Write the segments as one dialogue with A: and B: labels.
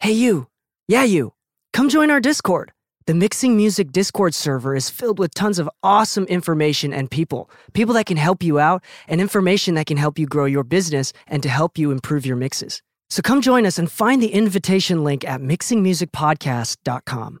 A: Hey, you. Yeah, you. Come join our Discord. The Mixing Music Discord server is filled with tons of awesome information and people. People that can help you out and information that can help you grow your business and to help you improve your mixes. So come join us and find the invitation link at mixingmusicpodcast.com.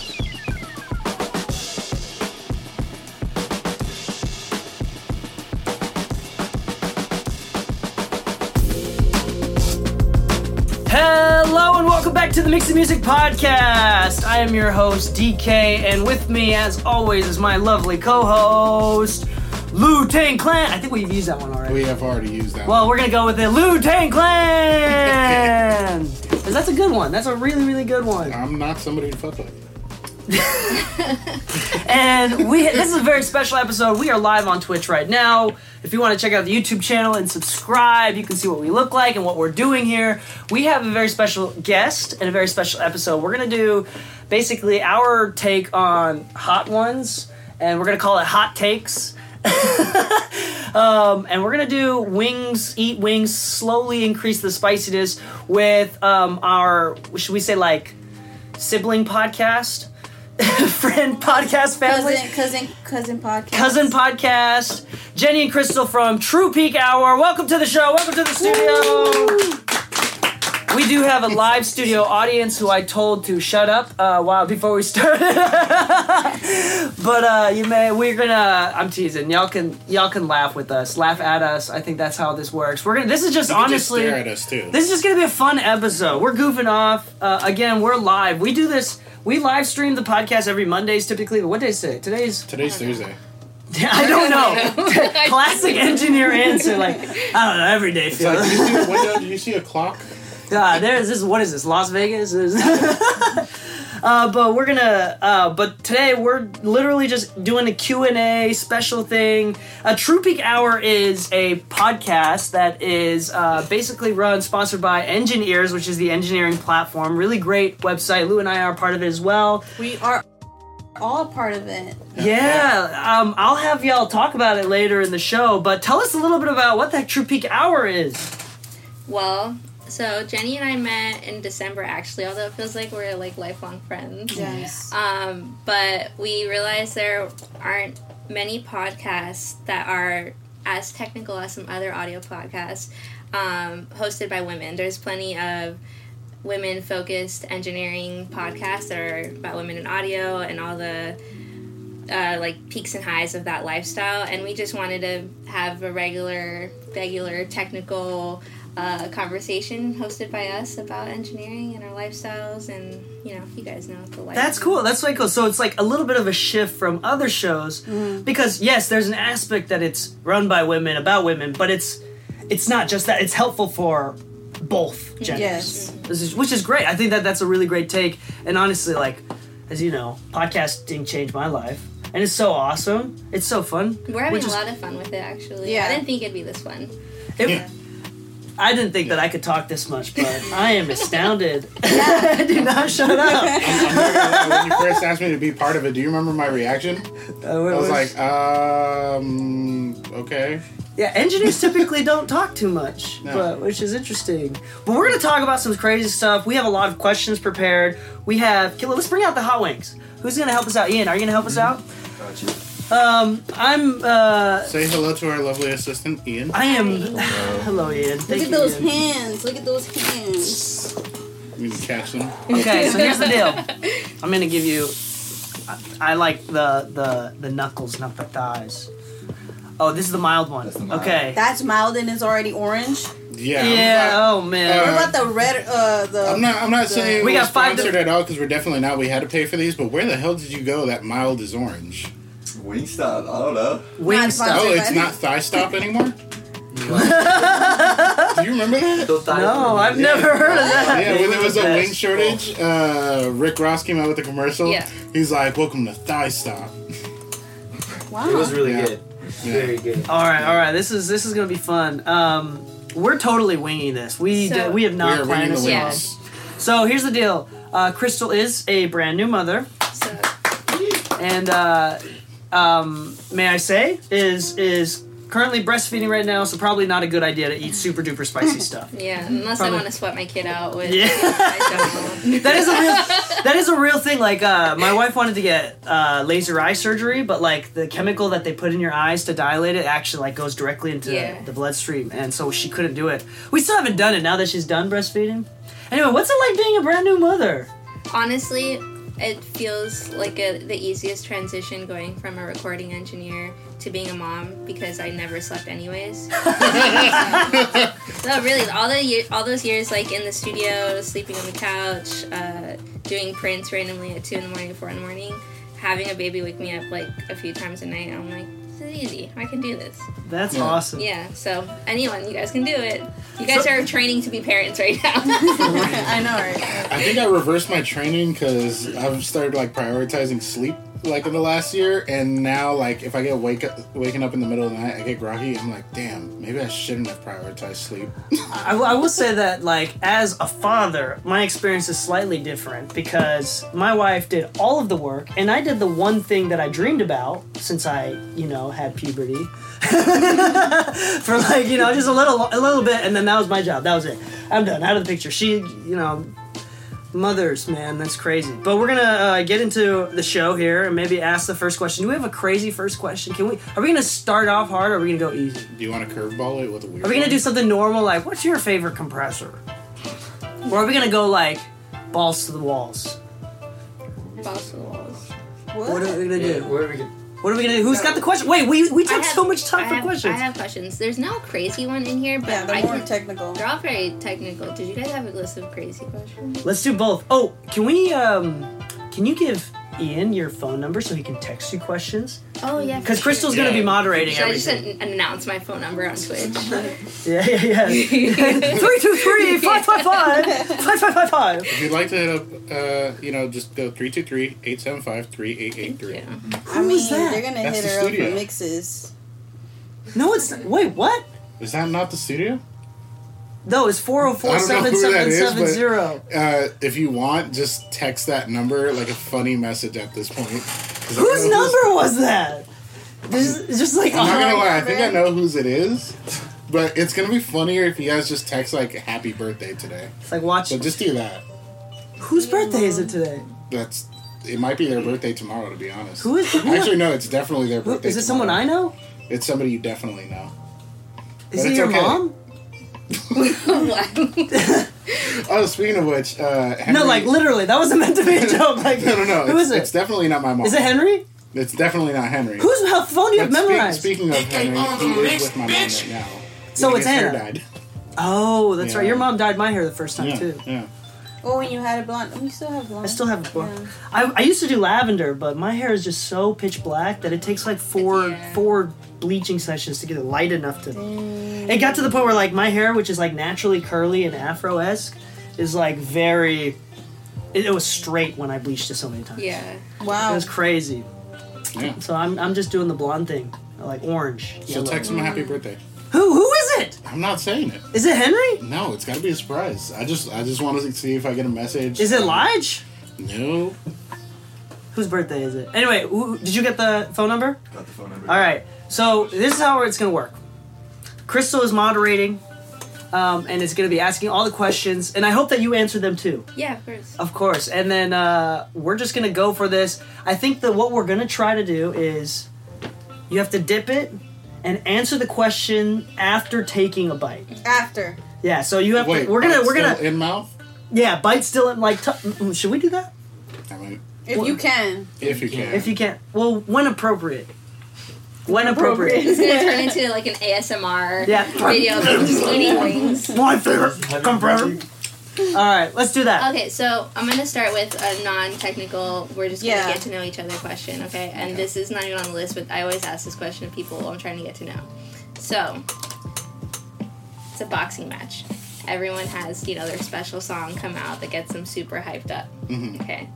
A: Welcome back to the Mixing Music Podcast. I am your host, DK, and with me, as always, is my lovely co host, Lu Tang Clan. I think we've used that one already.
B: We have already used that.
A: Well, we're gonna go with it. Lu Tang Clan. Because that's a good one. That's a really, really good one.
B: I'm not somebody to fuck with.
A: And we this is a very special episode. We are live on Twitch right now. If you want to check out the YouTube channel and subscribe, you can see what we look like and what we're doing here. We have a very special guest and a very special episode. We're gonna do basically our take on hot ones, and we're gonna call it hot takes. um, and we're gonna do wings, eat wings, slowly increase the spiciness with um, our should we say like sibling podcast, friend podcast family
C: cousin, cousin, cousin podcast.
A: cousin podcast. Jenny and Crystal from True Peak Hour. Welcome to the show. Welcome to the studio. We do have a live studio audience who I told to shut up uh, while before we started. but uh, you may we're gonna I'm teasing. Y'all can y'all can laugh with us, laugh at us. I think that's how this works. We're gonna this is just
B: You can
A: honestly
B: just stare at us too.
A: this is just gonna be a fun episode. We're goofing off. Uh, again, we're live. We do this. We live stream the podcast every Mondays typically. But what day is today? Today's
B: Today's Thursday.
A: I don't know. Classic engineer answer. Like I don't know. Every day
B: It's like, do you see a window? Do you see a clock?
A: Ah, there's this. What is this? Las Vegas. uh, but we're gonna. Uh, but today we're literally just doing a Q and A special thing. A True Peak Hour is a podcast that is uh, basically run, sponsored by Engineears, which is the engineering platform. Really great website. Lou and I are part of it as well.
C: We are all part of it.
A: Yeah, um, I'll have y'all talk about it later in the show. But tell us a little bit about what that True Peak Hour is.
D: Well, so Jenny and I met in December actually, although it feels like we're like lifelong friends.
C: Yes.
D: Um, but we realized there aren't many podcasts that are as technical as some other audio podcasts um, hosted by women. There's plenty of women focused engineering podcasts that are about women in audio and all the uh, like peaks and highs of that lifestyle and we just wanted to have a regular regular technical uh, conversation hosted by us about engineering and our lifestyles and you know you guys know the life
A: That's cool. That's way cool. So it's like a little bit of a shift from other shows because yes, there's an aspect that it's run by women about women, but it's it's not just that. It's helpful for both genders.
C: Yes.
A: This is, which is great. I think that that's a really great take. And honestly, like as you know, podcasting changed my life, and it's so awesome. It's so fun.
D: we're having
A: just-
D: a lot of fun with it actually
C: Yeah.
D: i didn't think it'd be this fun
A: It,
B: Yeah.
A: I didn't think that I could talk this much, but I am astounded. Do not shut up.
B: I'm not gonna lie, when you first asked me to be part of it, do you remember my reaction?
A: Uh,
B: I was like, um, okay.
A: Yeah, engineers typically don't talk too much,
B: No.
A: but which is interesting. But we're gonna talk about some crazy stuff. We have a lot of questions prepared. We have. okay, let's bring out the hot wings. Who's gonna help us out? Ian, are you gonna help us out? Um, I'm. uh
B: Say hello to our lovely assistant, Ian.
A: I am. Hello, Ian.
C: Look
A: Thank
C: at
A: you,
C: those
A: Ian.
C: hands. Look at those hands.
B: You can catch them.
A: Okay, so here's the deal. I'm gonna give you. I, I like the the the knuckles, not the thighs. Oh, this is the mild one.
E: That's the mild.
A: Okay.
C: That's mild and it's already orange.
B: Yeah.
A: yeah.
B: I'm not,
A: Oh man.
C: What about the red? Uh, the
B: I'm not. I'm not saying
A: We
B: we are
A: got five
B: sponsored
A: di-
B: at all because we're definitely not. We had to pay for these, but where the hell did you go? That mild is orange.
E: Wingstop. I don't know.
A: Wing
C: Not
A: stuff.
B: Oh, it's not thigh stop anymore. Do you remember that?
A: No, I've never heard of that.
B: Yeah, when there was a wing shortage, uh, Rick Ross came out with a commercial.
D: Yeah.
B: He's like, "Welcome to Thigh Stop."
C: Wow.
E: It was really
B: Yeah.
E: good. Very good.
A: All right, all right. This is this is gonna be fun. Um, we're totally winging this. We
D: So-
A: d- we have not
B: are
A: planned this at all.
B: wings.
A: So here's the deal. Uh, Crystal is a brand new mother,
D: So,
A: and uh, um, may I say is is currently breastfeeding right now. So probably not a good idea to eat super duper spicy stuff.
D: yeah, unless
A: Probably-
D: I want to sweat my kid out with.
A: Yeah. That is a real that is a real thing. Like uh, my wife wanted to get uh, laser eye surgery, but like the chemical that they put in your eyes to dilate it actually like goes directly into
D: Yeah.
A: the bloodstream, and so she couldn't do it. We still haven't done it now that she's done breastfeeding. Anyway, what's it like being a brand new mother?
D: Honestly, it feels like a, the easiest transition going from a recording engineer to being a mom because I never slept anyways. no, really, all the year, all those years like in the studio, sleeping on the couch, uh, doing prints randomly at two in the morning, four in the morning, having a baby wake me up like a few times a night. I'm like, is easy. I can do this.
A: That's
B: Yeah.
A: awesome.
D: Yeah. So anyone, you guys can do it. You guys are training to be parents right now.
C: I know, right?
B: I think I reversed my training because I've started like prioritizing sleep like in the last year, and now like if I get wake up, waking up in the middle of the night, I get groggy. I'm like, damn, maybe I shouldn't have prioritized sleep.
A: I, I will say that, like, as a father, my experience is slightly different because my wife did all of the work, and I did the one thing that I dreamed about since I, you know, had puberty. For like, you know, just a little, a little bit, and then that was my job. That was it. I'm done. Out of the picture. She, you know, mothers, man, that's crazy. But we're gonna uh, get into the show here and maybe ask the first question. Do we have a crazy first question? Can we? Are we gonna start off hard, or are we gonna go easy?
B: Do you want to curveball it with a weird?
A: Are we gonna
B: one?
A: do something normal like what's your favorite compressor? Or are we gonna go like balls to the walls?
D: Balls to the walls.
A: What what are we gonna do?
E: Where are we can.
A: What are we gonna do? Who's got the question? Wait, we we took
D: have-
A: so much time
D: I
A: for
D: have,
A: questions.
D: I have questions. There's no crazy one in here, but
C: Yeah, they're
D: I
C: more
D: can,
C: technical.
D: they're all very technical. Did you guys have a list of crazy questions?
A: Let's do both. Oh, can we um can you give Ian your phone number so he can text you questions?
D: Oh yeah.
A: Because Crystal's
D: sure.
A: gonna be moderating
D: Should I just an- announce my phone number on Twitch?
A: Yeah, yeah, yeah. Three two three five five five five five five five.
B: If you'd like to hit up, uh, you know, just go 323-875-3883.
C: I mean,
A: is that?
C: they're gonna
B: That's
C: hit
B: the
C: her up
B: studio.
C: for mixes.
A: No, it's not. wait, what?
B: Is that not the studio?
A: No, it's four oh four
B: I don't know
A: seven
B: who that
A: seven
B: is,
A: seven
B: but-
A: zero.
B: Uh, if you want, just text that number like a funny message at this point.
A: Whose number was that? This is just like
B: I'm not gonna lie, I think I know whose it is. But it's gonna be funnier if you guys just text like "Happy Birthday" today.
A: It's like watch.
B: So just do that.
A: Whose birthday is it today?
B: That's it. Might be their birthday tomorrow, to be honest.
A: Who is? Who,
B: Actually, no. It's definitely their birthday.
A: is it someone I know?
B: It's somebody you definitely know.
A: Is
B: But
A: it your
B: okay.
A: mom?
B: Oh, speaking of which, uh, Henry,
A: No, like literally. That wasn't meant to be a joke. Like,
B: No, no, no.
A: Who
B: it's,
A: is it?
B: It's definitely not my mom.
A: Is it Henry?
B: It's definitely not Henry.
A: Whose how phone do you have
B: But speak-
A: memorized?
B: speaking of Henry, he is with my mom right now.
A: So it's
B: his hair
A: Hannah.
B: died.
A: oh, that's
B: Yeah.
A: right. Your mom dyed my hair the first time
B: Yeah,
A: too.
B: yeah.
C: Oh, when you had a blonde, you still have blonde.
A: I still have a blonde.
C: Yeah.
A: I, I used to do lavender, but my hair is just so pitch black that it takes like four
D: Yeah.
A: four bleaching sessions to get it light enough to. It got to the point where like my hair, which is like naturally curly and afro esque, is like very. It, it was straight when I bleached it so many times.
D: yeah. Wow.
A: It
C: Wow.
A: was crazy.
B: yeah.
A: So I'm, I'm just doing the blonde thing, I like orange.
B: So
A: yellow.
B: text him a happy birthday.
A: Who who is it?
B: I'm not saying it.
A: Is it Henry?
B: No, it's got to be a surprise. I just I just want to see if I get a message.
A: Is it Lige?
B: No.
A: Whose birthday is it? Anyway, who, did you get the phone number?
E: Got the phone number.
A: All right. So this is how it's gonna work. Crystal is moderating, um, and it's gonna be asking all the questions, and I hope that you answer them too.
D: Yeah, of course.
A: Of course. And then uh, we're just gonna go for this. I think that what we're gonna try to do is you have to dip it and answer the question after taking a bite.
C: After.
A: Yeah. So you have
B: Wait.
A: to. We're gonna. We're gonna.
B: in mouth.
A: yeah. Bite still in like. T- mm, should we do that?
B: I mean,
C: If you can.
B: if you can.
A: If you can. Well, when appropriate. When appropriate.
D: It's gonna turn into like an ASMR
A: Yeah.
D: video of just eating wings.
A: My favorite. Come forever. All right. Let's do that.
D: Okay, so I'm gonna start with a non-technical. We're just gonna
C: Yeah.
D: get to know each other question, okay? And this is not even on the list, but I always ask this question to people I'm trying to get to know. So it's a boxing match. Everyone has you know their special song come out that gets them super hyped up. Mm-hmm. Okay,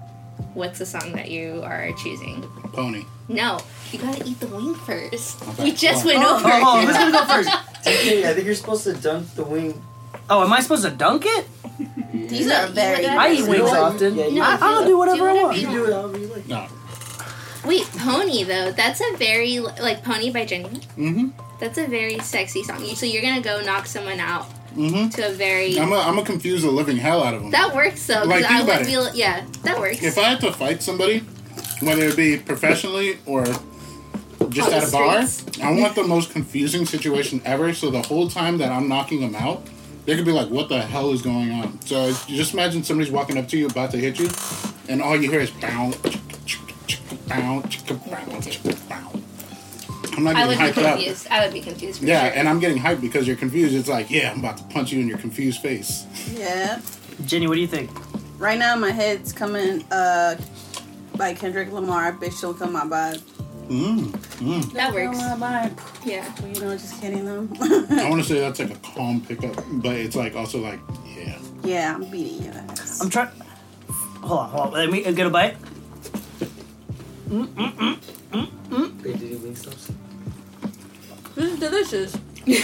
D: what's the song that you are choosing?
B: Pony.
D: No, you gotta eat the wing first.
B: Okay.
D: We just
B: Oh.
D: went
C: Oh.
D: over.
A: Oh,
D: it.
A: who's gonna go first?
F: Okay, I think you're supposed to dunk the wing.
A: Oh, am I supposed to dunk it?
C: These are very.
A: I eat wings often.
F: yeah, you-
A: I, I'll do whatever I want.
F: You do it however you like.
B: No.
D: Wait, Pony though. That's a very like Pony by Jenny.
B: Mm-hmm.
D: That's a very sexy song. So you're gonna go knock someone out
B: Mm-hmm.
D: to a very
B: I'm a, I'm gonna confuse the living hell out of them.
D: that works though.
B: Like,
D: I
B: think about
D: would
B: it.
D: feel yeah, that works.
B: If I had to fight somebody, whether it be professionally or just
D: On
B: at a bar. I want the most confusing situation ever. So the whole time that I'm knocking them out, they could be like, "What the hell is going on?" So you just imagine somebody's walking up to you, about to hit you, and all you hear is chicka, bow, chicka, bow. I'm not
D: I would be
B: hyped up.
D: confused. I would be confused for
B: Yeah,
D: sure.
B: and I'm getting hyped because you're confused. It's like, yeah, I'm about to punch you in your confused face.
C: Yeah.
A: Jenny, what do you think?
C: Right now, my head's coming uh, by Kendrick Lamar. Bitch, don't come my vibe.
B: Mm, mm.
D: that works.
C: Come my vibe.
D: Yeah.
C: You know, just kidding them.
B: I want to say that's like a calm pickup, but it's like also like, yeah.
C: yeah, I'm beating your ass.
A: I'm trying. Hold on, hold on. Let me get a bite.
F: Wait, did you wing stops?
C: This is delicious.
A: This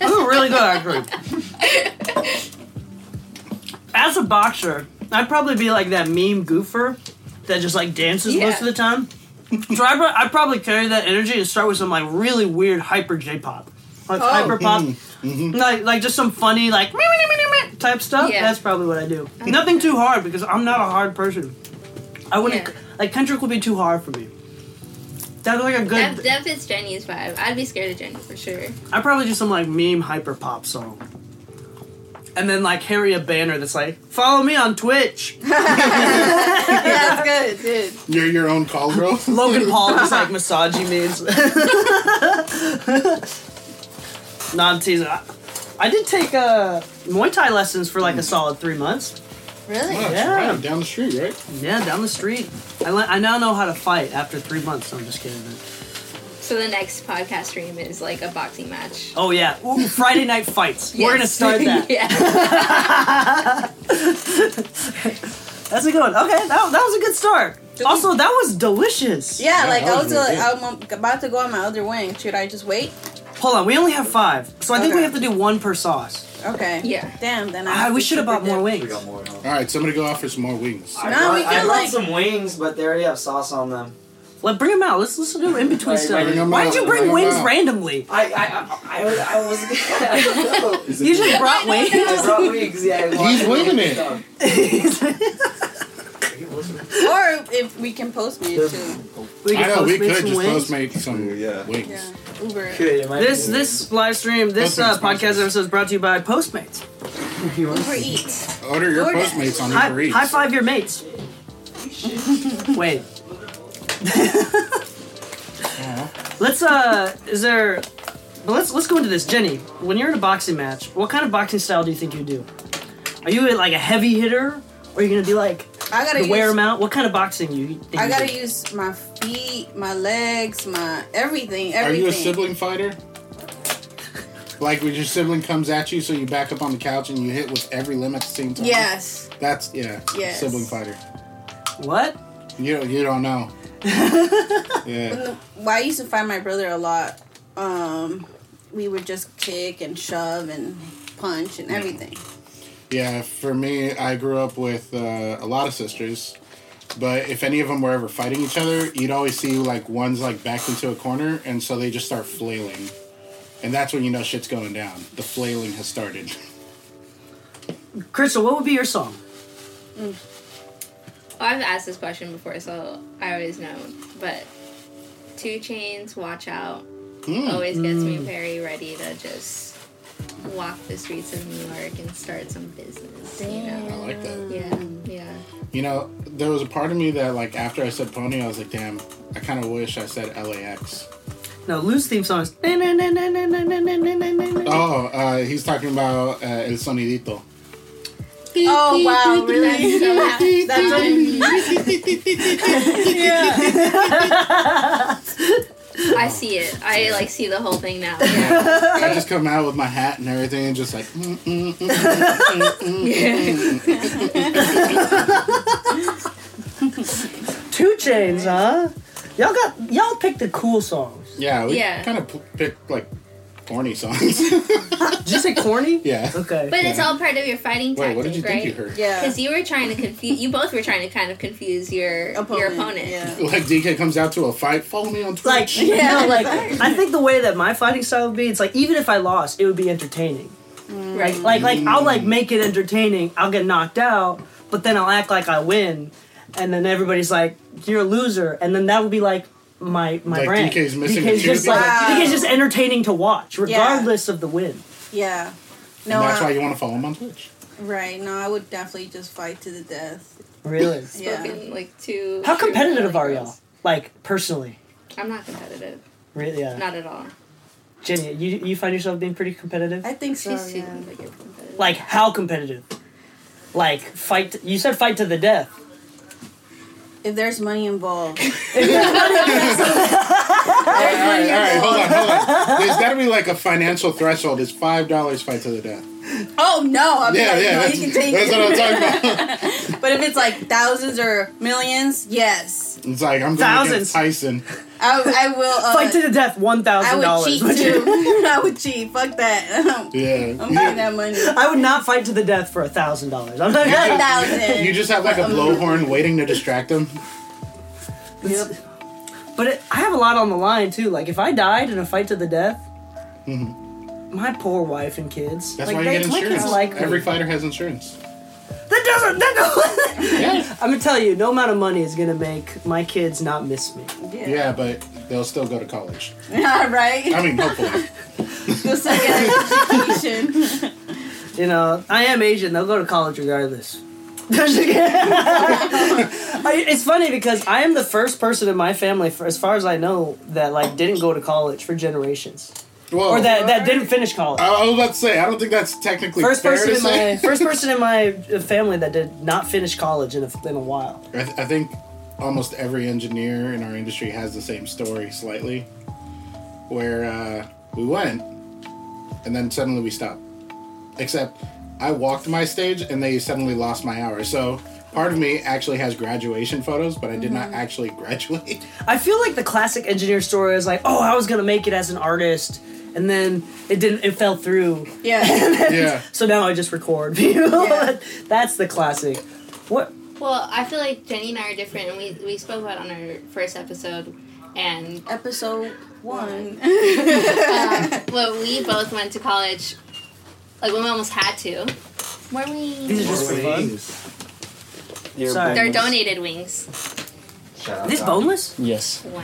A: is really good, actually. As a boxer, I'd probably be like that meme goofer that just like dances
D: Yeah.
A: most of the time. So I'd, pro- I'd probably carry that energy and start with some like really weird hyper J pop, like
C: Oh.
A: hyper pop,
B: Mhm.
A: like like just some funny like meh, meh, meh, meh, meh type stuff.
D: Yeah.
A: That's probably what I do. Nothing too hard because I'm not a hard person. I wouldn't
D: Yeah.
A: like Kendrick would be too hard for me. That's like a good.
D: That, that fits Jenny's vibe. I'd be scared of Jenny for sure.
A: I'd probably do some like meme hyper pop song. And then like carry a banner that's like, follow me on Twitch.
C: yeah, that's good, dude.
B: You're your own call girl.
A: Logan Paul just like massaging memes. non teaser. I, I did take uh, Muay Thai lessons for like a solid three months.
C: Really?
B: Wow,
A: Yeah.
B: right, down the street, right?
A: Yeah, down the street. I, le- I now know how to fight after three months. No, I'm just kidding.
D: So the next podcast stream is like a boxing match.
A: Oh yeah, Ooh, Friday night fights. We're gonna start that.
D: yeah.
A: That's a good one. Okay, that, that was a good start. Also, that was delicious.
C: Yeah,
B: Yeah,
C: like
B: that
C: I
B: was
C: was
B: really
C: like, I'm about to go on my other wing. Should I just wait?
A: Hold on, we only have five, so I think we
C: Okay.
A: have to do one per sauce.
C: Okay.
D: Yeah.
C: Damn. Then I.
A: Ah,
C: have
A: we
C: to
A: should have
C: super
A: bought more
C: dip.
F: We
A: wings.
F: got more. Huh?
B: All right, somebody go out for some more wings.
F: I
C: No,
F: brought,
C: we
F: I
C: can,
F: brought
C: like-
F: some wings, but they already have sauce on them.
A: Let bring them out. Let's let's do in between
F: Right,
A: stuff.
F: bring
B: 'em
A: Why did you bring
B: bring 'em
A: wings randomly?
F: I I I, I, I was I don't know.
A: You just brought wings.
F: I brought wings. Yeah, I
B: He's winging it.
C: Or if we can postmate too.
A: we
B: I know we
A: Postmate
B: could
A: some
B: just
A: wings.
B: postmate some
E: Yeah.
B: wings.
C: Yeah. Uber. it.
F: Good, it might
A: This this live stream, this uh, podcast episode is brought to you by Postmates.
C: Uber Eats.
B: Order your
C: DoorDash.
B: Postmates on Uber Eats.
A: high five your mates. Wait. Let's uh, is there? But let's let's go into this, Jenny. When you're in a boxing match, what kind of boxing style do you think you do? Are you like a heavy hitter, or are you gonna be like
C: I gotta
A: the
C: use.
A: wear 'em out? What kind of boxing you? Think
C: I
A: you
C: gotta
A: do?
C: use my feet, my legs, my everything.
B: Are you a sibling fighter? Like when your sibling comes at you, so you back up on the couch and you hit with every limb at the same time.
C: Yes.
B: That's yeah.
C: Yes.
B: Sibling fighter.
A: What?
B: You you don't know. yeah.
C: Well, I used to fight my brother a lot. Um, we would just kick and shove and punch and everything.
B: Yeah, for me, I grew up with uh, a lot of sisters, but if any of them were ever fighting each other, you'd always see like one's like backed into a corner, and so they just start flailing, and that's when you know shit's going down. The flailing has started.
A: Crystal, what would be your song?
D: Well, I've asked this question before, so I always know. But 2 Chainz, Watch Out, always gets me very ready to just walk the streets of New York and start some business. You
B: I like that.
D: Yeah, yeah.
B: You know, there was a part of me that like after I said pony, I was like, damn, I kind of wish I said LAX.
A: No, Lou's theme song is. Oh,
B: Oh, uh, he's talking about uh, El Sonidito.
C: Oh wow, really?
D: That's so I see it. I like see the whole thing now. Yeah.
B: I just come out with my hat and everything, and just like, mm, mm, mm, mm, mm, mm.
A: 2 Chainz, huh? Y'all got y'all picked the cool songs.
B: yeah, we
D: Yeah.
B: kind of p- picked like corny songs.
A: Did you say corny?
B: yeah.
A: Okay.
D: But it's all part of your fighting
B: Wait,
D: tactic,
B: what did you
D: right?
B: think you heard?
C: Yeah.
D: Because you were trying to confuse. You both were trying to kind of confuse your your opponent.
C: Yeah.
B: Like DK comes out to a fight, follow me on Twitch.
A: like yeah, like I think the way that my fighting style would be, it's like even if I lost, it would be entertaining. Mm.
D: Right.
A: Like like I'll like make it entertaining. I'll get knocked out, but then I'll act like I win, and then everybody's like, "You're a loser," and then that would be like my my
B: Like,
A: brand.
B: DK's missing
A: DK's
B: a
A: just
B: tooth.
A: like
C: Wow.
A: DK's just entertaining to watch, regardless of the win.
C: Yeah.
B: and
C: No,
B: that's
C: I-
B: why you want to follow him on Twitch.
C: right. No, I would definitely just fight to the death.
A: Really.
C: Yeah.
D: Spoken like two.
A: How competitive are y'all? Like personally,
D: I'm not competitive.
A: really? Yeah.
D: Not at all.
A: Jenny, you you find yourself being pretty competitive?
C: I think so.
D: She's too
C: Yeah.
D: like competitive.
A: Like how competitive? Like fight. You said fight to the death.
C: If there's money involved,
B: All right, all right, all right, hold on, hold on. There's got to be like a financial threshold. It's five dollars fight to the death.
C: Oh no, I'll be
B: Yeah,
C: like,
B: yeah,
C: no,
B: that's,
C: you can take
B: that's
C: it.
B: what I'm talking about.
C: But if it's like thousands or millions, yes,
B: It's like I'm going
A: Thousands.
B: against Tyson.
C: I, I will. Uh,
A: Fight to the death. One
C: I
A: thousand
C: would
A: dollars.
C: cheat too. I would cheat. Fuck that.
B: Yeah.
C: I'm getting that money.
A: I would not fight to the death for a thousand dollars. I'm not
C: A thousand.
B: You just have like a blowhorn waiting to distract him.
C: Yep.
A: But it, I have a lot on the line too. Like if I died in a fight to the death, my poor wife and kids.
B: That's
A: like,
B: why you
A: they,
B: get insurance.
A: like me.
B: Every fighter has insurance.
A: That doesn't. That don't,
B: Yeah.
A: I'm gonna tell you, no amount of money is gonna make my kids not miss me.
B: Yeah, but they'll still go to college.
C: Yeah, right.
B: I mean, hopefully.
C: Go still get an education.
A: You know, I am Asian. They'll go to college regardless. I- it's funny because I am the first person in my family, for as far as I know, that like didn't go to college for generations,
B: Well,
A: or that that didn't finish college.
B: I, I was about to say, I don't think that's technically
A: First
B: fair
A: person
B: to
A: in
B: say.
A: my first person in my family that did not finish college in a, in a while.
B: I, th- I think almost every engineer in our industry has the same story slightly, where uh, we went and then suddenly we stopped. Except I walked my stage and they suddenly lost my hour. So part of me actually has graduation photos, but I did not actually graduate.
A: I feel like the classic engineer story is like, oh, I was gonna make it as an artist, and then it didn't. It fell through.
C: Yeah.
B: yeah.
A: So now I just record. You know?
C: Yeah.
A: That's the classic. What?
D: Well, I feel like Jenny and I are different, and we we spoke about it on our first episode, and
C: Episode one.
D: Um, well, we both went to college, like when we almost had to. Were we?
A: These are just for fun.
F: Your
A: Sorry.
D: They're donated wings.
F: Shout out
A: Are boneless?
F: Yes.
D: Wow.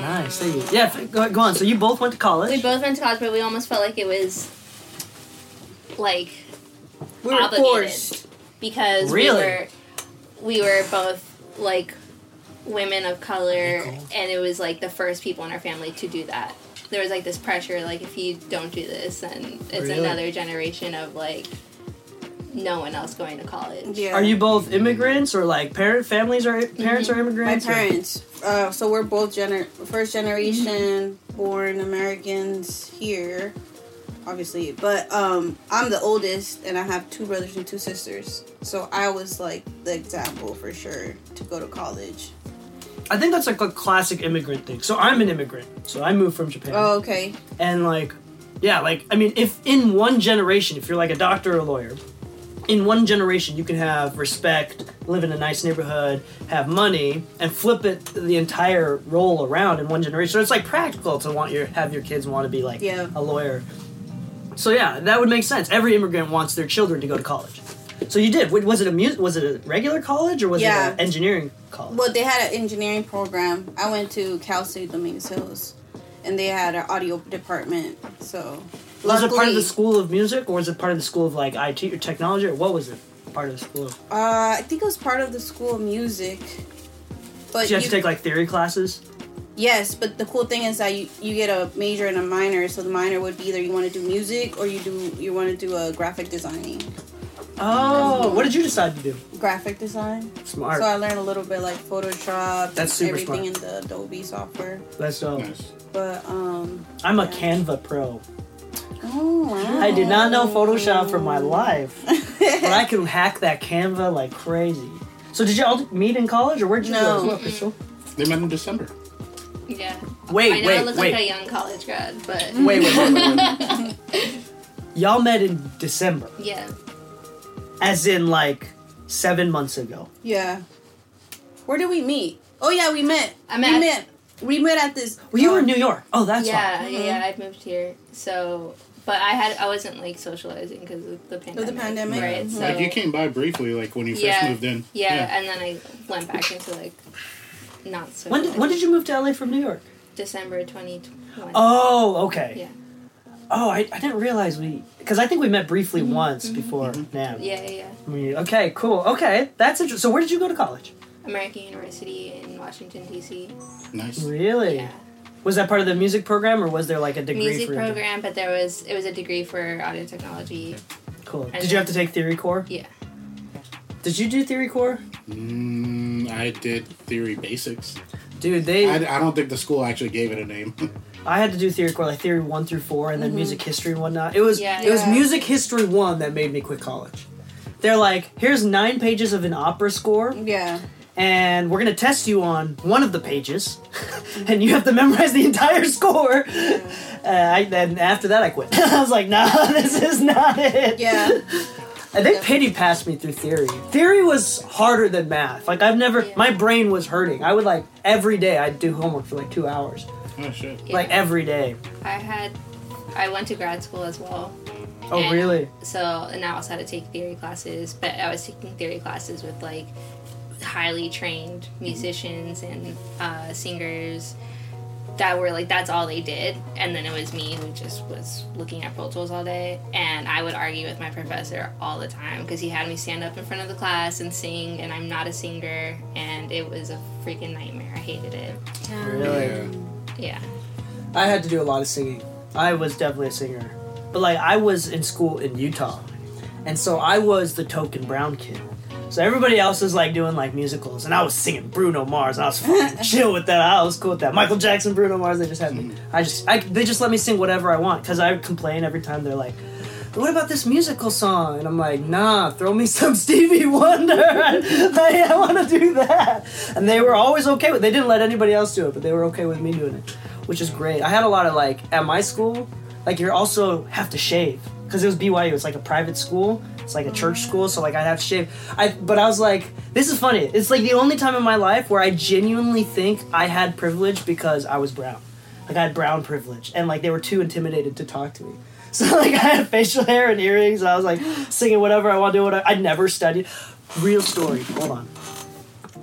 A: Nice. Thank you. Yeah. f- Go, go on. So you both went to college.
D: We both went to college, but we almost felt like it was like
C: We were
D: Obligated.
C: forced.
D: because
A: Really?
D: we were we were both like women of color
A: Cool.
D: and it was like the first people in our family to do that there was like this pressure like if you don't do this then it's
A: Really?
D: another generation of like no one else going to college
C: Yeah.
A: Are you both immigrants or like parent families or parents are immigrants? My
C: parents. Uh, so we're both gener- first generation born Americans here, obviously. But um, I'm the oldest, and I have two brothers and two sisters. So I was like the example for sure to go to college.
A: I think that's like a classic immigrant thing. So I'm an immigrant. So I moved from Japan,
C: Oh, okay.
A: and like Yeah, like I mean, if in one generation, if you're like a doctor or a lawyer, in one generation you can have respect, live in a nice neighborhood, have money, and flip it the entire role around in one generation. So it's like practical to want your have your kids want to be like
C: Yeah.
A: a lawyer. So yeah, that would make sense. Every immigrant wants their children to go to college. So you did. Was it a mu- Was it a regular college or was
C: Yeah.
A: it an engineering college?
C: Well, they had an engineering program. I went to Cal State Dominguez Hills, and they had an audio department. So,
A: was it part of the school of music or was it part of the school of like IT or technology or what was it? Part of the school. Of,
C: Uh, I think it was part of the school of music. But
A: so you have to take like theory classes.
C: yes, but the cool thing is that you, you get a major and a minor. So the minor would be either you want to do music or you do you want to do a graphic designing.
A: Oh, what did you decide to do?
C: Graphic design.
A: Smart.
C: So I learned a little bit like Photoshop.
A: That's super
C: everything
A: smart.
C: in the Adobe software.
A: That's dope.
B: Nice.
C: But um,
A: I'm a Canva pro.
C: Oh wow.
A: I did not know Photoshop for my life, but I can hack that Canva like crazy. So did you all meet in college, or where'd you
C: No.
A: go? as well, Crystal?
B: They met in December.
D: Yeah.
A: Wait,
D: I know
A: wait,
D: I look
A: wait.
D: like a young college grad, but
A: wait, wait, wait, wait, wait. Y'all met in December,
D: yeah.
A: as in like seven months ago.
C: Yeah. Where did we meet? Oh yeah, we met.
D: I
C: we
D: met-
C: met. We met at this.
A: Well, you were in
C: um,
A: New York. Oh, that's
D: yeah,
A: why.
D: yeah, yeah. I moved here, so but I had I wasn't like socializing because of the pandemic.
C: pandemic?
D: right?
C: Mhm.
D: So
B: Like you came by briefly, like when you first
D: yeah,
B: moved in.
D: Yeah, and then I went back into like not so.
A: When did, when did you move to LA from New York?
D: December twenty twenty.
A: Oh, okay.
D: Yeah.
A: Oh, I, I didn't realize we because I think we met briefly mm-hmm. once mm-hmm. before. Mm-hmm. Now.
D: Yeah, yeah, yeah.
A: We- Okay, cool. Okay, that's interesting. So where did you go to college?
D: American University in Washington D.C.
B: Nice.
A: Really?
D: Yeah.
A: Was that part of the music program, or was there like a degree
D: Music
A: for you?
D: program, but there was it was a degree for audio technology.
A: Cool.
D: And
A: Did you have to take theory core?
D: Yeah.
A: Did you do theory core?
B: Mm, I did theory basics.
A: Dude, they
B: I,
A: I,
B: I don't think the school actually gave it a name.
A: I had to do theory core, like theory one through four, and then music history and whatnot. It was
D: Yeah.
A: it was music history one that made me quit college. They're like, here's nine pages of an opera score,
C: Yeah.
A: And we're gonna test you on one of the pages, and you have to memorize the entire score. Uh, I, then after that, I quit. I was like, nah, this is not it.
C: Yeah.
A: And they pity passed me through theory. Theory was harder than math. Like I've never,
D: Yeah.
A: my brain was hurting. I would like every day I'd do homework for like two hours,
B: oh shit.
D: Yeah.
A: like every day.
D: I had I went to grad school as well.
A: Oh
D: And
A: really?
D: So and I also had to take theory classes, but I was taking theory classes with like highly trained musicians and uh, singers that were like that's all they did and then it was me who just was looking at pro tools all day and i would argue with my professor all the time because he had me stand up in front of the class and sing and i'm not a singer and it was a freaking nightmare i hated it
A: Really?
B: Yeah.
D: yeah
A: I had to do a lot of singing. I was definitely a singer, but like I was in school in Utah, and so I was the token brown kid. So everybody else was like doing like musicals, and I was singing Bruno Mars, and I was fucking chill with that. I was cool with that. Michael Jackson, Bruno Mars, they just had me. Mm-hmm. I just, I, they just let me sing whatever I want because I would complain every time they're like, "What about this musical song?" And I'm like, "Nah, throw me some Stevie Wonder. I, I want to do that." And they were always okay with. They didn't let anybody else do it, but they were okay with me doing it, which is great. I had a lot of like at my school, like you also have to shave because it was BYU. It's like a private school. It's like a church school, so like I'd have to shave. I but I was like, this is funny. It's like the only time in my life where I genuinely think I had privilege because I was brown. Like I had brown privilege, and like they were too intimidated to talk to me. So like I had facial hair and earrings. And I was like singing whatever I want to do. Whatever. I never studied. Real story. Hold on.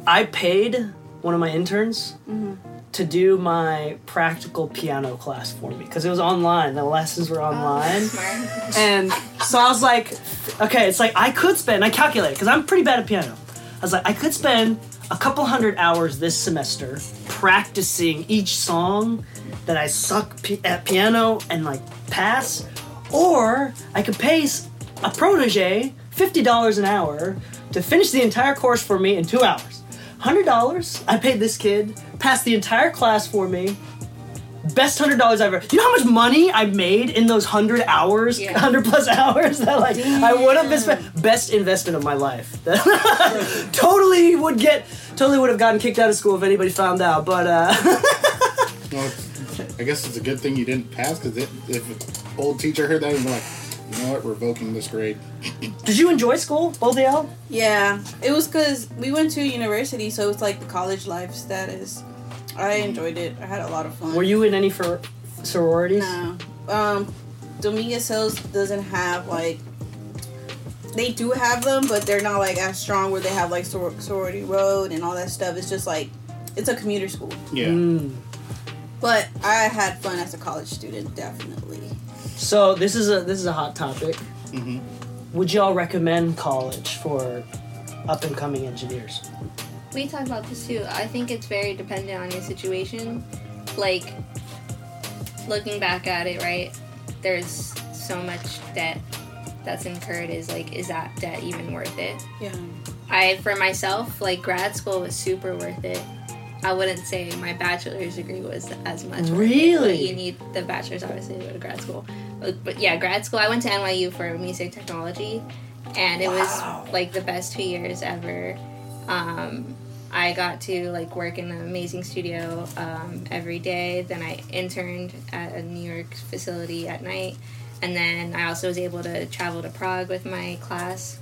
A: I paid one of my interns mm-hmm. To do my practical piano class for me because it was online. The lessons were oh, online.
D: smart
A: And so I was like, okay, it's like I could spend, I calculated, because I'm pretty bad at piano. I was like, I could spend a couple hundred hours this semester practicing each song that I suck pi- at piano and like pass, or I could pay a protege $50 an hour to finish the entire course for me in two hours. $100, I paid this kid, passed the entire class for me, best hundred dollars ever. You know how much money I made in those hundred hours,
D: Yeah.
A: hundred plus hours that like I would have been spent. Best investment of my life. totally would get, totally would have gotten kicked out of school if anybody found out. But uh,
B: Well, I guess it's a good thing you didn't pass because if old teacher heard that and be like, you know what, revoking this grade.
A: Did you enjoy school, both of y'all?
C: Yeah, it was because we went to university, so it's like the college life status. I enjoyed it. I had a lot of fun.
A: Were you in any for sororities?
C: No. Um, Dominguez Hills doesn't have like. They do have them, but they're not like as strong where they have like sor- sorority road and all that stuff. It's just like it's a commuter school.
B: Yeah.
A: Mm.
C: But I had fun as a college student, definitely.
A: So this is a this is a hot topic.
B: Mhm.
A: Would y'all recommend college for up and coming engineers?
D: We talked about this too. I think it's very dependent on your situation. Like, looking back at it, right? There's so much debt that's incurred. Is like, is that debt even worth it?
C: Yeah.
D: I, for myself, like grad school was super worth it. I wouldn't say my bachelor's degree was as much.
A: Really?
D: You need the bachelor's obviously to go to grad school. But, but yeah, grad school. I went to NYU for music technology, and it
A: Wow.
D: was like the best two years ever. Um, I got to like work in an amazing studio um, every day. Then I interned at a New York facility at night, and then I also was able to travel to Prague with my class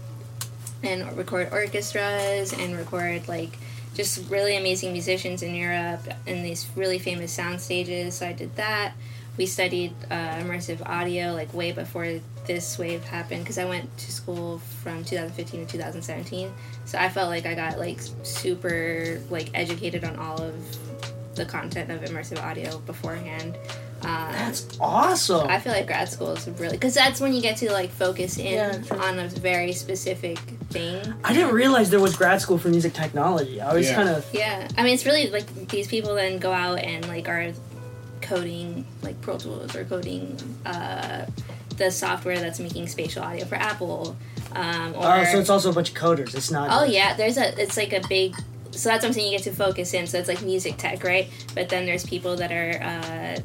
D: and record orchestras and record like just really amazing musicians in Europe and these really famous sound stages. So I did that. We studied uh, immersive audio like way before this wave happened because I went to school from 2015 to 2017. So I felt like I got like super like educated on all of the content of immersive audio beforehand. Um,
A: That's awesome.
D: I feel like grad school is really because that's when you get to like focus in
C: Yeah,
D: on a very specific thing.
A: I didn't realize there was grad school for music technology. I was
B: Yeah.
A: kind of
D: Yeah, I mean it's really like these people then go out and like are coding like Pro Tools or coding uh, the software that's making spatial audio for Apple. Um, or
A: oh, so it's also a bunch of coders. It's not.
D: Oh
A: just-
D: yeah, there's a it's like a big so that's something you get to focus in. So it's like music tech, right? But then there's people that are uh,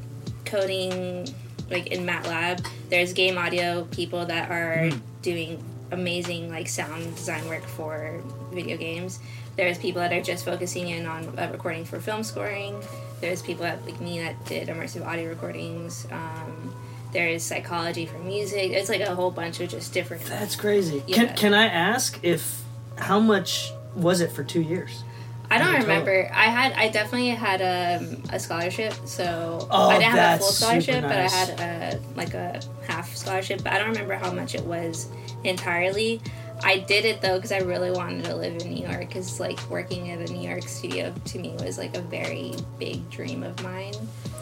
D: coding like in MATLAB. There's game audio people that are doing amazing like sound design work for video games. There's people that are just focusing in on uh, recording for film scoring. There's people that, like me that did immersive audio recordings. Um, there's psychology for music. It's like a whole bunch of just different.
A: That's crazy.
D: Yeah.
A: Can Can I ask if how much was it for two years?
D: I don't
A: Total.
D: remember. I had I definitely had um, a scholarship, so
A: Oh,
D: I didn't have a full
A: that's super
D: scholarship, but I had a like a half scholarship. But I don't remember how much it was entirely. I did it though because I really wanted to live in New York. Because like working at a New York studio to me was like a very big dream of mine.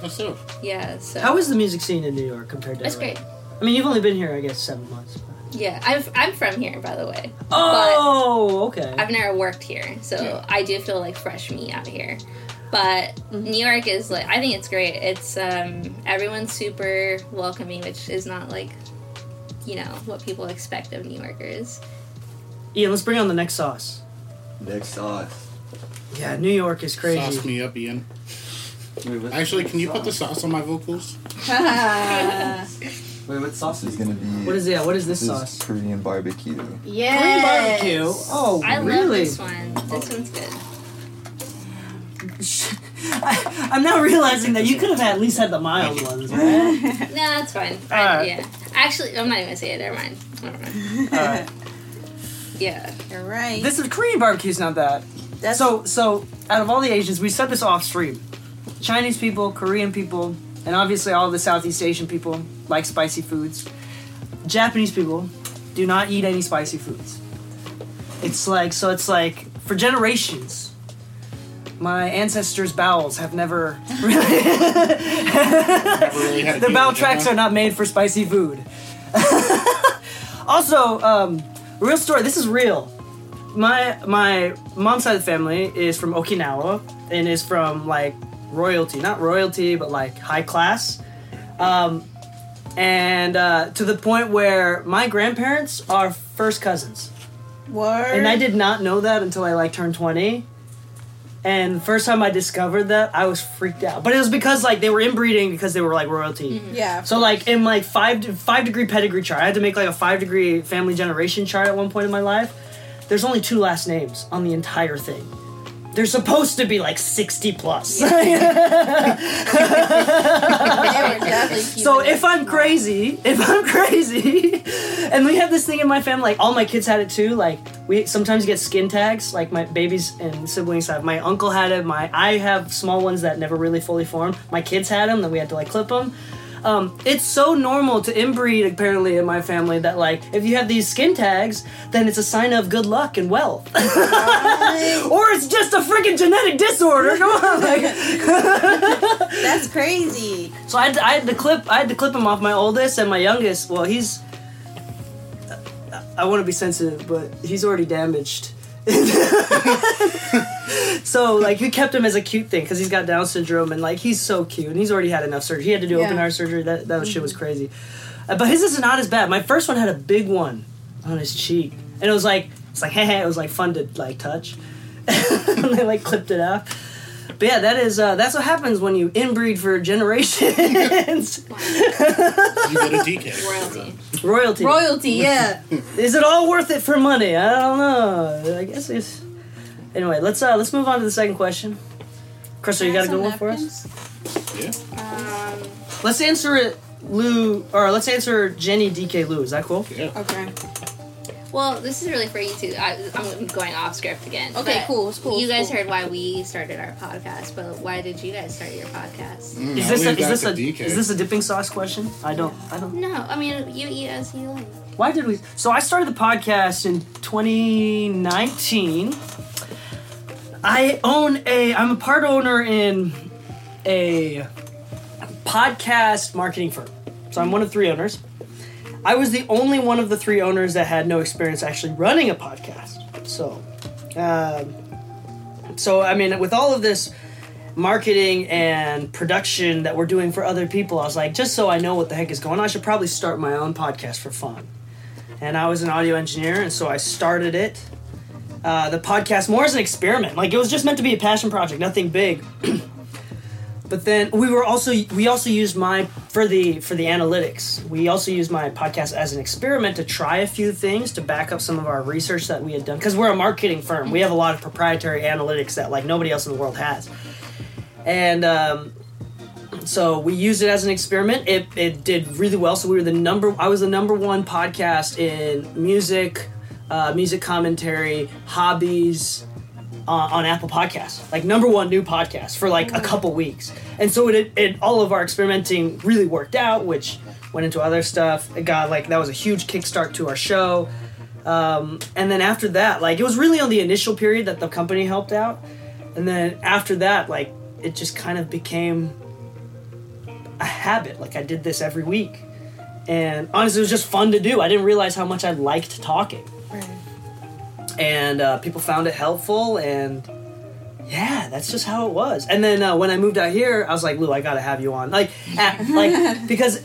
B: That's dope.
D: Yeah. So
A: How is the music scene in New York compared to?
D: It's
A: LA?
D: great.
A: I mean, you've only been here, I guess, seven months. but-
D: Yeah, I'm I'm from here by the way.
A: Oh, okay.
D: I've never worked here, so
B: Yeah.
D: I do feel like fresh meat out here. But New York is like I think it's great. It's um everyone's super welcoming, which is not like you know what people expect of New Yorkers.
A: Ian, let's bring on the next sauce.
E: Next sauce.
A: Yeah, New York is crazy.
B: Sauce me up, Ian.
E: Wait,
B: Actually, can you put the
E: sauce?
B: sauce on my vocals?
E: Wait, what sauce is gonna be?
A: What is yeah? What is this
E: This
A: sauce?
E: is Korean barbecue.
C: yeah.
A: Korean barbecue. Oh,
D: I love
A: really?
D: this one. This one's good.
A: I, I'm now realizing that you could have at least had the mild ones. Right?
D: No, that's fine. I,
A: Alright.
D: Yeah, actually, I'm not even gonna say it. Never mind. Never mind.
A: All right.
D: Yeah.
C: You're right.
A: This is Korean barbecue's not that.
C: That's
A: So, so out of all the Asians, we said this off stream. Chinese people, Korean people, and obviously all the Southeast Asian people like spicy foods. Japanese people do not eat any spicy foods. It's like so. It's like for generations. My ancestors' bowels have never really.
B: Never really
A: the bowel tracks are not made for spicy food. also, um, real story. This is real. My my mom's side of the family is from Okinawa and is from like royalty, not royalty, but like high class. Um, and uh, to the point where my grandparents are first cousins.
C: Word.
A: And I did not know that until I like turned 20. And the first time I discovered that, I was freaked out. But it was because like they were inbreeding because they were like royalty.
C: Yeah.
A: So like in like five five degree pedigree chart, I had to make like a five degree family generation chart at one point in my life. There's only two last names on the entire thing. They're supposed to be like 60 plus.
C: They were definitely
A: so if I'm crazy, if I'm crazy, and we have this thing in my family, like all my kids had it too. Like we sometimes get skin tags. Like my babies and siblings have. My uncle had it. My I have small ones that never really fully formed. My kids had them. Then we had to like clip them. Um, it's so normal to inbreed apparently in my family that like if you have these skin tags, then it's a sign of good luck and wealth, or it's just a freaking genetic disorder. Come on, like.
C: That's crazy.
A: So I had, to, I had to clip I had to clip him off my oldest and my youngest. Well, he's I want to be sensitive, but he's already damaged. so like we kept him as a cute thing because he's got Down syndrome and like he's so cute and he's already had enough surgery. He had to do open heart surgery. That that shit was crazy. Uh, but his is not as bad. My first one had a big one on his cheek, and it was like it's like hey, it was like fun to like touch. and they like clipped it off. But yeah, that is uh, that's what happens when you inbreed for generations.
B: You get a DK.
D: Royalty.
A: Royalty.
C: Royalty, yeah.
A: Is it all worth it for money? I don't know. I guess it's. Anyway, let's uh let's move on to the second question. Crystal, you got a good one for us?
B: Yeah.
D: Um,
A: Let's answer it, Lou, or let's answer Jenny DK Lou. Is that cool?
B: Yeah.
C: Okay.
D: Well, this is really for you too. I, I'm going off script again.
C: Okay, cool, it's cool,
D: You
C: it's
D: guys
C: cool.
D: heard why we started our podcast, but why did you guys start your podcast?
B: Mm,
A: Is this a, is this a
B: DK.
A: is this a dipping sauce question? I don't I don't.
D: No, I mean you eat as you like.
A: Why did we? So I started the podcast in 2019. I own a. I'm a part owner in a podcast marketing firm. So I'm one of three owners. I was the only one of the three owners that had no experience actually running a podcast. So, um, so I mean, with all of this marketing and production that we're doing for other people, I was like, just so I know what the heck is going on, I should probably start my own podcast for fun. And I was an audio engineer, and so I started it. Uh, the podcast more as an experiment, like it was just meant to be a passion project, nothing big. but then we were also we also used my for the for the analytics. We also used my podcast as an experiment to try a few things to back up some of our research that we had done because we're a marketing firm. We have a lot of proprietary analytics that like nobody else in the world has. And um, so we used it as an experiment. It, it did really well. So we were the number. I was the number one podcast in music, uh, music commentary, hobbies uh, on Apple Podcasts. Like number one new podcast for like a couple weeks. And so it, it all of our experimenting really worked out, which went into other stuff. It got like that was a huge kickstart to our show. Um, and then after that, like it was really on the initial period that the company helped out. And then after that, like it just kind of became a habit. Like I did this every week. And honestly, it was just fun to do. I didn't realize how much I liked talking. And uh, people found it helpful, and yeah, that's just how it was. And then uh, when I moved out here, I was like, Lou, I gotta have you on. Like, at, like because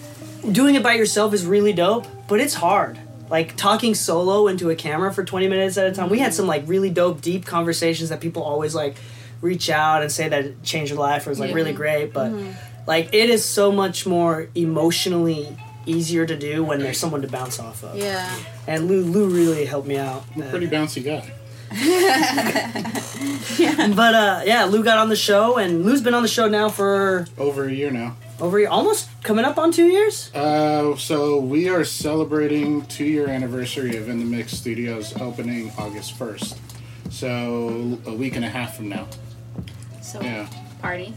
A: doing it by yourself is really dope, but it's hard. Like talking solo into a camera for 20 minutes at a time. We had some like really dope, deep conversations that people always like reach out and say that it changed their life or was like
D: Yeah.
A: really great. But like it is so much more emotionally easier to do when there's someone to bounce off of.
C: Yeah.
A: And Lou Lou really helped me out.
B: Pretty bouncy guy. yeah.
A: But uh, yeah, Lou got on the show, and Lou's been on the show now for
B: Over a year now.
A: over a year- almost coming up on two years.
B: Uh, so we are celebrating two year anniversary of In the Mix Studios opening August first. So a week and a half from now.
D: So
B: Yeah.
D: party.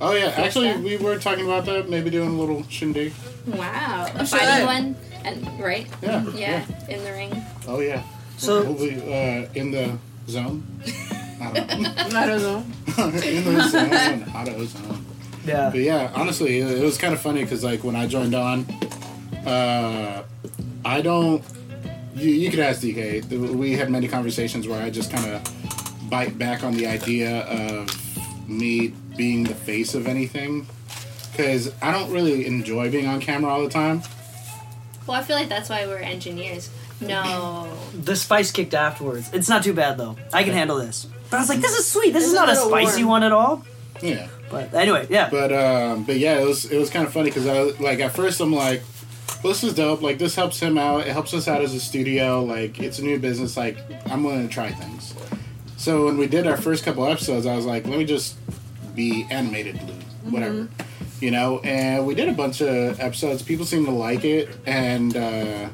B: Oh yeah, actually we were talking about that. Maybe doing a little shindig.
D: Wow, a
C: should.
D: fighting one, and right?
B: Yeah.
D: Yeah, in the ring.
B: Oh yeah.
A: So-
B: we'll be uh, in the zone. I don't know.
C: I don't know.
B: in the zone, auto zone.
A: Yeah.
B: But yeah, honestly, it it was kind of funny because like when I joined on, uh, I don't. You, you could ask DK. We had many conversations where I just kind of bite back on the idea of me being the face of anything because I don't really enjoy being on camera all the time.
D: Well, I feel like that's why we're engineers. No.
A: The spice kicked afterwards. It's not too bad though. I can handle this. But I was like, this is sweet. This is
C: It's a
A: not a
C: little
A: spicy
C: warm.
A: one at all.
B: Yeah.
A: But anyway, yeah.
B: But um, but yeah, it was it was kind of funny because I was- like at first I'm like, well, this is dope. Like this helps him out. It helps us out as a studio. Like it's a new business. Like I'm willing to try things. So when we did our first couple episodes, I was like, let me just be animated blue, whatever. You know, and we did a bunch of episodes. People seemed to like it, and uh,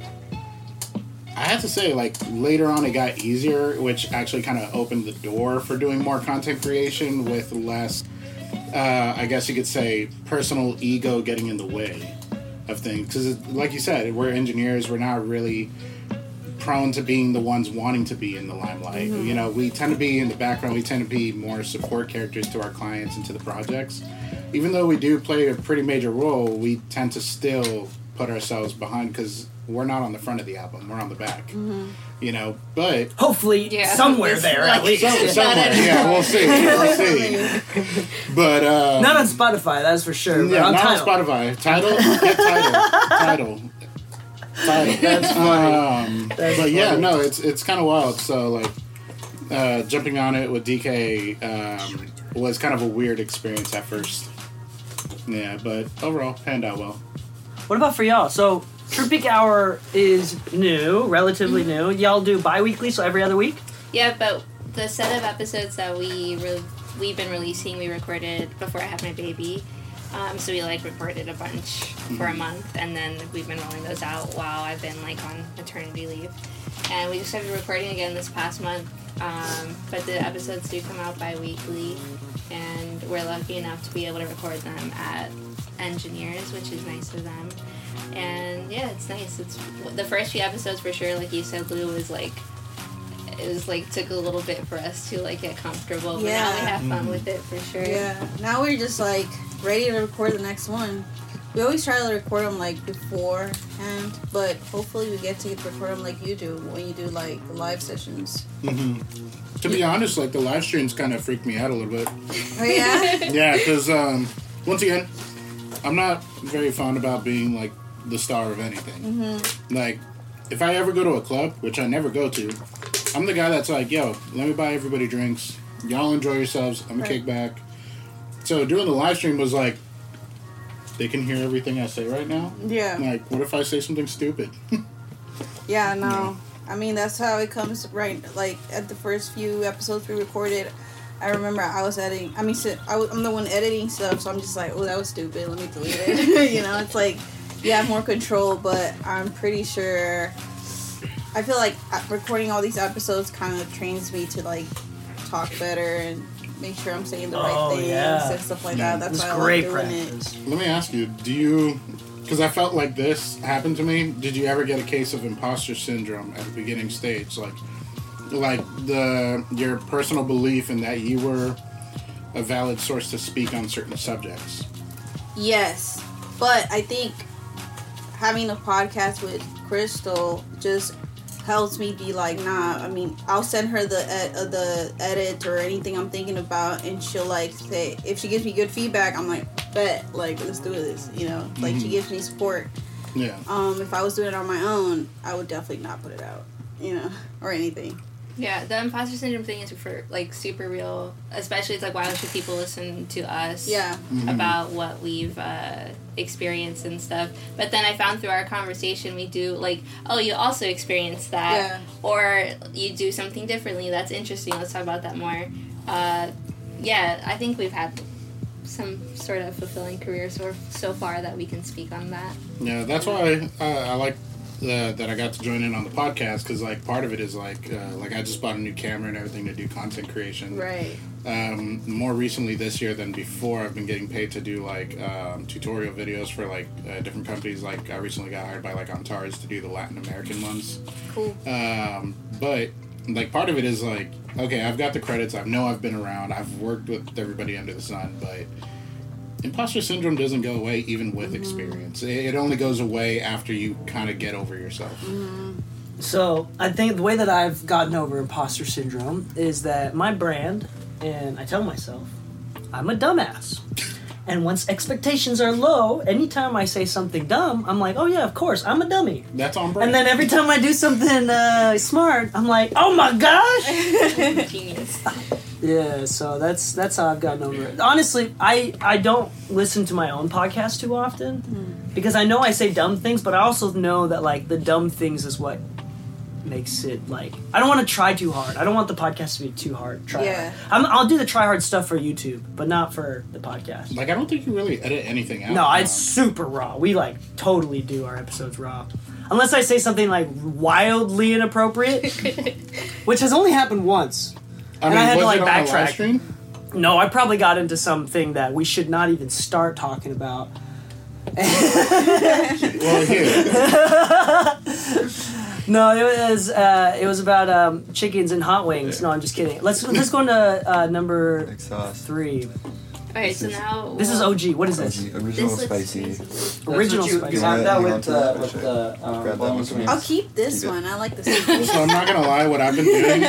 B: I have to say, like later on, it got easier, which actually kind of opened the door for doing more content creation with less, uh, I guess you could say, personal ego getting in the way of things. Because, like you said, we're engineers. We're not really prone to being the ones wanting to be in the limelight. You know, we tend to be in the background. We tend to be more support characters to our clients and to the projects. Even though we do play a pretty major role, we tend to still put ourselves behind because we're not on the front of the album. We're on the back. You know, but
A: Hopefully,
D: Yeah.
A: somewhere there
D: like-
A: at least.
B: some, somewhere, yeah, we'll see. We'll see. But uh,
A: Not on Spotify, that's for sure.
B: yeah,
A: on
B: not
A: Tidal.
B: on Spotify. Title, get title, title, title.
A: That's funny.
B: Um,
A: That's
B: but yeah, no, it's it's kind of wild. So like, uh, jumping on it with DK um, was kind of a weird experience at first. Yeah, but overall panned out well.
A: What about for y'all? So, True Peak Hour is new, relatively new. Y'all do bi weekly, so every other week?
D: Yeah, but the set of episodes that we re- we've been releasing, we recorded before I had my baby. Um, so we like recorded a bunch for a month, and then we've been rolling those out while I've been like on maternity leave. And we just started recording again this past month. Um, but the episodes do come out bi-weekly, and we're lucky enough to be able to record them at Engineears, which is nice of them. And yeah, it's nice. It's the first few episodes for sure. Like you said, Lou was like it was like took a little bit for us to like get comfortable, but now we have fun with it for sure.
C: Yeah. Now we're just like ready to record the next one. We always try to record them like beforehand, but hopefully we get to record them like you do when you do like the live sessions.
B: To be honest, like the live streams kind of freaked me out a little bit.
C: Oh yeah.
B: Yeah, because um, once again, I'm not very fond about being like the star of anything. Like, if I ever go to a club, which I never go to, I'm the guy that's like, yo, let me buy everybody drinks. Y'all enjoy yourselves. I'm gonna
C: Right.
B: kick back. So doing the live stream was like, they can hear everything I say right now.
C: yeah.
B: Like, what if I say something stupid?
C: Yeah, no. I mean, that's how it comes right. Like, at the first few episodes we recorded, I remember I was editing. I mean, so I was, I'm the one editing stuff, so I'm just like, oh, that was stupid. Let me delete it. you know, it's like you have more control, but I'm pretty sure. I feel like uh, recording all these episodes kind of trains me to like talk better and make sure I'm saying the right
A: Oh,
C: things
A: yeah.
C: and stuff like that. That's
A: It's
C: why I
A: great
C: like doing it.
B: Let me ask you, do you because I felt like this happened to me, did you ever get a case of imposter syndrome at the beginning stage? Like like the your personal belief in that you were a valid source to speak on certain subjects.
C: Yes, but I think having a podcast with Crystal just helps me be like, nah. I mean, I'll send her the ed- uh, the edit or anything I'm thinking about, and she'll like say if she gives me good feedback, I'm like, bet, like let's do this. You know, like she gives me support.
B: Yeah.
C: Um, if I was doing it on my own, I would definitely not put it out. You know, or anything.
D: Yeah, the imposter syndrome thing is for like super real. Especially, it's like why should people listen to us?
C: Yeah.
D: About what we've uh, experienced and stuff. But then I found through our conversation, we do like, oh, you also experienced that,
C: Yeah.
D: or you do something differently. That's interesting. Let's talk about that more. Uh, yeah, I think we've had some sort of fulfilling career so so far that we can speak on that.
B: Yeah, that's why uh, I like uh, that I got to join in on the podcast because like part of it is like uh, like I just bought a new camera and everything to do content creation.
C: Right.
B: um, more recently this year than before i've been getting paid to do like um, tutorial videos for like uh, different companies like i recently got hired by like antares to do the latin american ones
C: Cool.
B: um, but like part of it is like okay i've got the credits i know i've been around i've worked with everybody under the sun but imposter syndrome doesn't go away even with mm-hmm. experience. It, only goes away after you kind of get over yourself. Mm-hmm.
A: So I think the way that I've gotten over imposter syndrome is that my brand, and I tell myself, I'm a dumbass. And once expectations are low, anytime I say something dumb, I'm like, oh yeah, of course, I'm a dummy.
B: that's on brand
A: And then every time I do something uh, smart, I'm like, oh my gosh.
D: Genius.
A: Yeah, so that's that's how I've gotten over it. Honestly, I I don't listen to my own podcast too often because I know I say dumb things, but I also know that like the dumb things is what makes it like I don't want to try too hard. I don't want the podcast to be too hard. Try
C: Yeah.
A: hard. I'm, I'll do the try hard stuff for YouTube, but not for the podcast.
B: Like I don't think you really edit anything out.
A: No, it's super raw. We like totally do our episodes raw. Unless I say something like wildly inappropriate, which has only happened once.
B: I
A: and
B: mean,
A: I had to, like,
B: it on the live
A: backtrack. No, I probably got into something that we should not even start talking about.
B: Well, here.
A: No, it was uh, it was about um, chickens and hot wings. No, I'm just kidding. Let's let's go into uh, number
E: Big
A: three.
D: All right, so now
A: This is OG. What is this?
E: Original
D: This
E: spicy.
D: spicy.
A: Original
F: you,
A: spicy.
F: You have that with the
E: that,
F: with
E: I'll
F: the um,
E: that
F: boneless
E: one.
F: wings.
C: I'll keep this
E: Keep
C: one. I like this.
B: So I'm not gonna lie. What I've been doing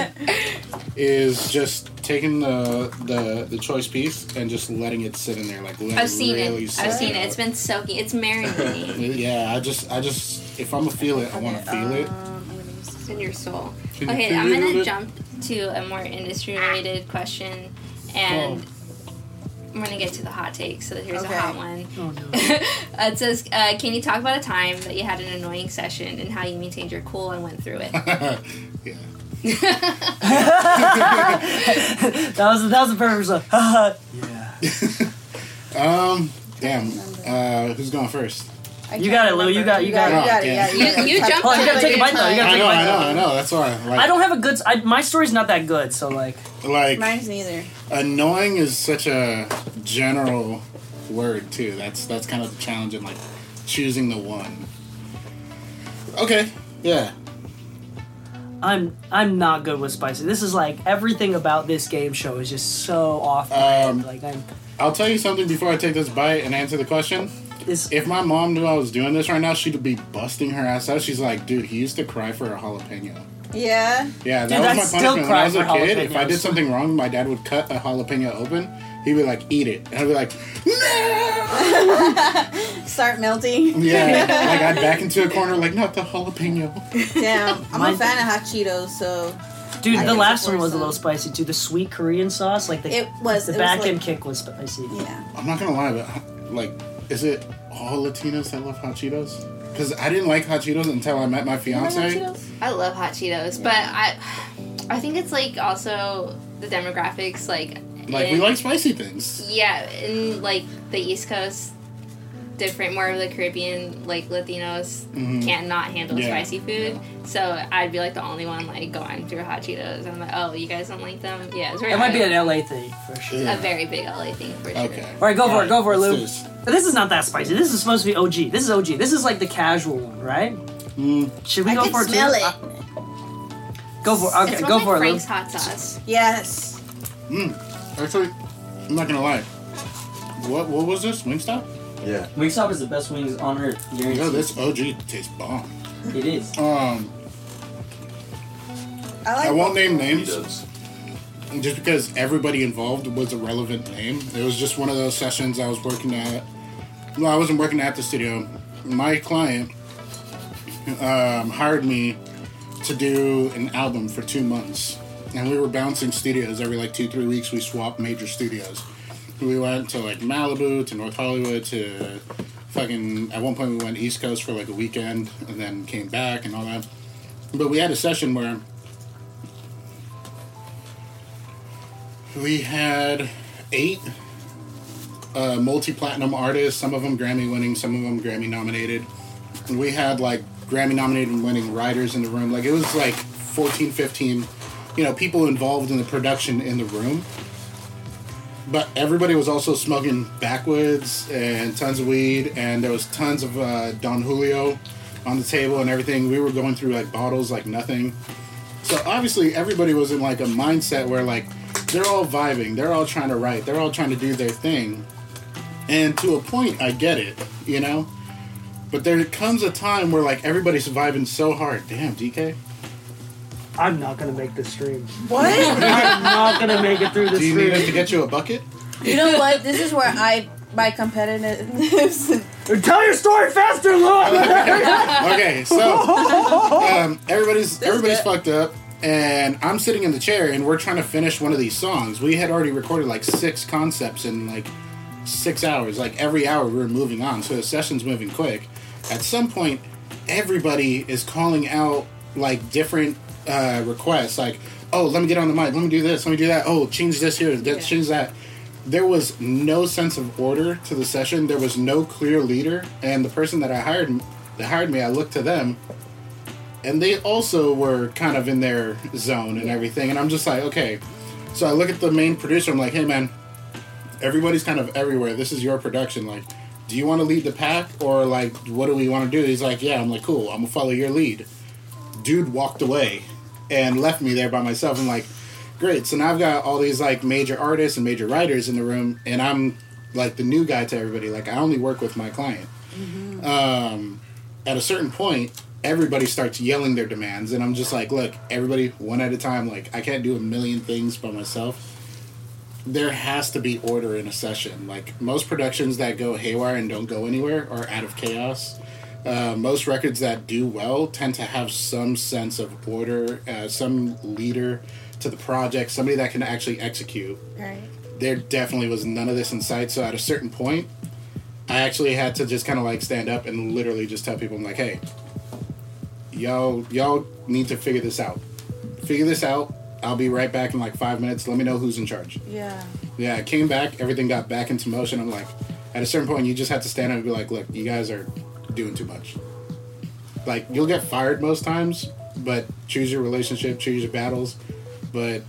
B: is just taking the the the choice piece and just letting it sit in there, like let
D: I've seen
B: really
D: it. I've seen it.
B: out.
D: It's been soaking. It's marinating
B: Yeah, I just I just if I'm gonna feel it, I want to feel it.
C: Um, I'm gonna use this.
D: in your soul.
B: Can
D: Okay,
B: feel
D: I'm gonna jump to a more industry related question, and I'm gonna get to the hot take. So here's
C: Okay.
D: a hot one.
A: Oh no.
D: Uh, it says, uh, "Can you talk about a time that you had an annoying session and how you maintained your cool and went through it?"
B: yeah.
A: That was that was the perfect result. yeah.
B: Um. Damn. Uh, who's going first?
C: I
A: You got it, Lou. You got- you got
C: it.
B: it.
C: You got it. Yeah,
B: You-
C: got
D: you jumped
A: Oh, you gotta take a bite though. You gotta
B: I
A: take
B: know.
A: a
B: I
A: bite
B: know.
A: though.
B: I know. That's why. Like,
A: I don't have a good. I, my story's not that good, so like.
B: like
C: Mine's neither.
B: annoying is such a general word too. That's that's kind of the challenge in like choosing the one. Okay. Yeah.
A: I'm I'm not good with spicy. This is like everything about this game show is just so off.
B: Um,
A: like I'm
B: I'll tell you something before I take this bite and answer the question.
A: This
B: If my mom knew I was doing this right now, she'd be busting her ass out. She's like, dude, he used to cry for a jalapeno.
C: Yeah.
B: Yeah, that
A: Dude,
B: was
A: I
B: my
A: still
B: punishment when
A: cry
B: I was a
A: for
B: kid. If I
A: jalapenos.
B: did something wrong, my dad would cut a jalapeno open. He'd be like, "Eat it," and I'd be like, "No!"
C: Start melting.
B: Yeah, like I'd back into a corner, like, "Not the jalapeno."
C: Damn. I'm
A: Mine-
C: a fan of hot Cheetos, so
A: dude,
C: I
A: the
C: can
A: last one
C: support
A: was a little spicy too. The sweet Korean sauce, like the
C: it was.
A: the
C: it
A: back
C: was
A: end
C: like,
A: kick was spicy.
C: Yeah.
B: I'm not gonna lie, but like, is it all Latinos that love hot Cheetos? Because I didn't like hot Cheetos until I met my fiance.
D: I love hot Cheetos, but I, I think it's like also the demographics, like.
B: Like,
D: in-
B: we like spicy things.
D: Yeah, in like the East Coast, different, more of the Caribbean, like Latinos cannot handle
B: Mm-hmm. Yeah.
D: spicy food. So I'd be like the only one like going through hot Cheetos. And I'm like, oh, you guys don't like them? Yeah, it's very.
A: It might be an LA thing for sure.
B: Yeah.
D: a very big LA thing for sure.
B: Okay.
A: All right, go for it. Go for it,
B: let's
A: Lou.
B: do this.
A: But this is not that spicy. This is supposed to be OG. This is OG. This is like the casual one, right?
B: Mm.
A: Should we
C: I
A: go for it
C: smell
A: too?
C: it.
A: Uh, go for it.
D: It
A: Okay, go
D: like
A: for it, Lou.
D: Frank's hot sauce.
C: Yes.
B: Actually, I'm not gonna lie. What what was this? Wingstop?
E: Yeah.
F: Wingstop is the best wings on earth. Guaranteed.
B: Yo, this OG tastes bomb.
F: It is.
B: Um,
C: I like.
B: I won't name
E: He
B: names
E: does.
B: just because everybody involved was a relevant name. It was just one of those sessions I was working at. No, I wasn't working at the studio. My client um, hired me to do an album for two months, and we were bouncing studios every like two three weeks. We swapped major studios. We went to like Malibu to North Hollywood to fucking. At one point, we went East Coast for like a weekend, and then came back and all that. But we had a session where we had eight uh, multi-platinum artists some of them grammy winning some of them grammy nominated and we had like grammy nominated and winning writers in the room like it was like 14 15 you know people involved in the production in the room but everybody was also smoking backwoods and tons of weed and there was tons of uh, don julio on the table and everything we were going through like bottles like nothing so obviously everybody was in like a mindset where like they're all vibing, they're all trying to write, they're all trying to do their thing. And to a point I get it, you know? But there comes a time where like everybody's vibing so hard. Damn, DK.
A: I'm not gonna make this stream.
C: What?
A: I'm not gonna make it through this
B: Do you need us to get you a bucket?
C: you know what? This is where I my competitiveness.
A: Tell your story faster, Lou.
B: Okay, so um, everybody's
C: This
B: everybody's
C: good.
B: fucked up, and I'm sitting in the chair, and we're trying to finish one of these songs. We had already recorded like six concepts in like six hours. Like every hour, we were moving on, so the session's moving quick. At some point, everybody is calling out like different uh, requests, like, oh, let me get on the mic, let me do this, let me do that. Oh, change this here, that, change that. There was no sense of order to the session. There was no clear leader, and the person that I hired, that hired me, I looked to them, and they also were kind of in their zone and everything. And I'm just like, okay. So I look at the main producer. I'm like, hey man, everybody's kind of everywhere. This is your production. Like, do you want to lead the pack or like what do we want to do? He's like, yeah. I'm like, cool. I'm gonna follow your lead. Dude walked away and left me there by myself. I'm like, great. So now I've got all these like major artists and major writers in the room, and I'm like the new guy to everybody. Like I only work with my client. Um, at a certain point, everybody starts yelling their demands, and I'm just like, look, everybody, one at a time. Like I can't do a million things by myself. There has to be order in a session. Like most productions that go haywire and don't go anywhere are out of chaos. Uh, most records that do well tend to have some sense of order, uh, some leader to the project, somebody that can actually execute.
C: Right.
B: There definitely was none of this in sight. So at a certain point, I actually had to just kind of like stand up and literally just tell people, I'm like, hey, y'all, y'all need to figure this out. Figure this out. I'll be right back in like five minutes. Let me know who's in charge.
C: Yeah.
B: Yeah, I came back. Everything got back into motion. I'm like, at a certain point, you just have to stand up and be like, look, you guys are doing too much. Like, you'll get fired most times, but choose your relationship, choose your battles. But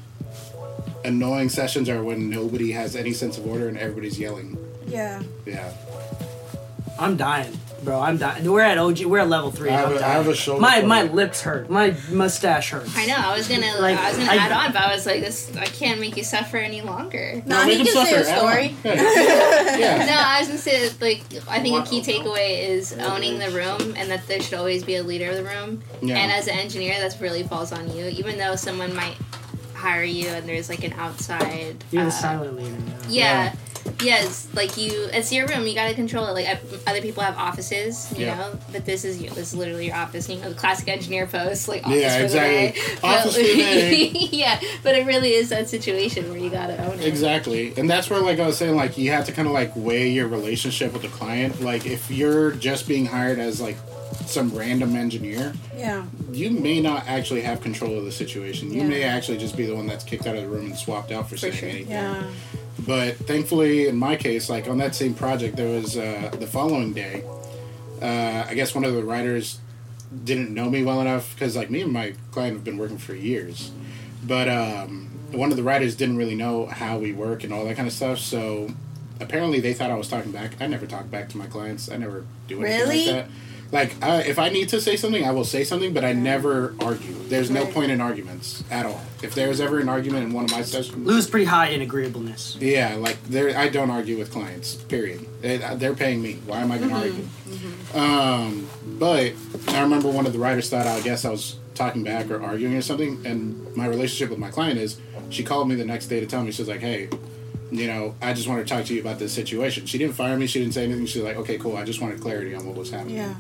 B: annoying sessions are when nobody has any sense of order and everybody's yelling.
C: Yeah.
B: Yeah.
A: I'm dying, bro. I'm dying. We're at OG. We're at level three.
B: I have
A: I'm
B: a- I
A: dying.
B: have a shoulder
A: My
B: for
A: my
B: it.
A: lips hurt. My mustache hurts.
D: I know. I was gonna.
A: Like,
D: I was gonna
A: I-
D: add on, but I was like, this. I can't make you suffer any longer.
C: Nah,
B: make
C: he
B: them
C: can say a
B: suffer.
C: story.
B: Yeah.
D: No, I was gonna say like I think a key takeaway is owning the room and that there should always be a leader of the room.
B: Yeah.
D: And as an engineer, that's really falls on you. Even though someone might hire you and there's like an outside.
A: You're the
D: uh,
A: silent leader. now.
D: Yeah. Yes, like you, it's your room. You gotta control it. Like other people have offices, you
B: Yeah.
D: know, but this is you. This is literally your office. You know, the classic engineer post, like office
B: Yeah,
D: for
B: exactly.
D: the day.
B: Office for the day.
D: yeah, but it really is that situation where you gotta own it.
B: Exactly. And that's where, like I was saying, like you have to kind of like weigh your relationship with the client. Like if you're just being hired as like some random engineer,
C: Yeah.
B: you may not actually have control of the situation. You
C: Yeah.
B: may actually just be the one that's kicked out of the room and swapped out for, saying
D: sure.
B: anything.
C: Yeah.
B: But thankfully, in my case, like on that same project, there was uh, the following day. Uh, I guess one of the writers didn't know me well enough because, like, me and my client have been working for years. But um, one of the writers didn't really know how we work and all that kind of stuff. So apparently, they thought I was talking back. I never talk back to my clients. I never do anything
C: Really?
B: like that. Like, uh, if I need to say something, I will say something, but I never argue. There's no point in arguments at all. If there is ever an argument in one of my sessions,
A: Lou's pretty high in agreeableness.
B: yeah, like there, I don't argue with clients. Period. They, they're paying me. Why am I going to argue? Um, but I remember one of the writers thought I guess I was talking back or arguing or something. And my relationship with my client is she called me the next day to tell me she's like, hey, you know, I just want to talk to you about this situation. She didn't fire me. She didn't say anything. She's like, okay, cool. I just wanted clarity on what was happening.
C: Yeah.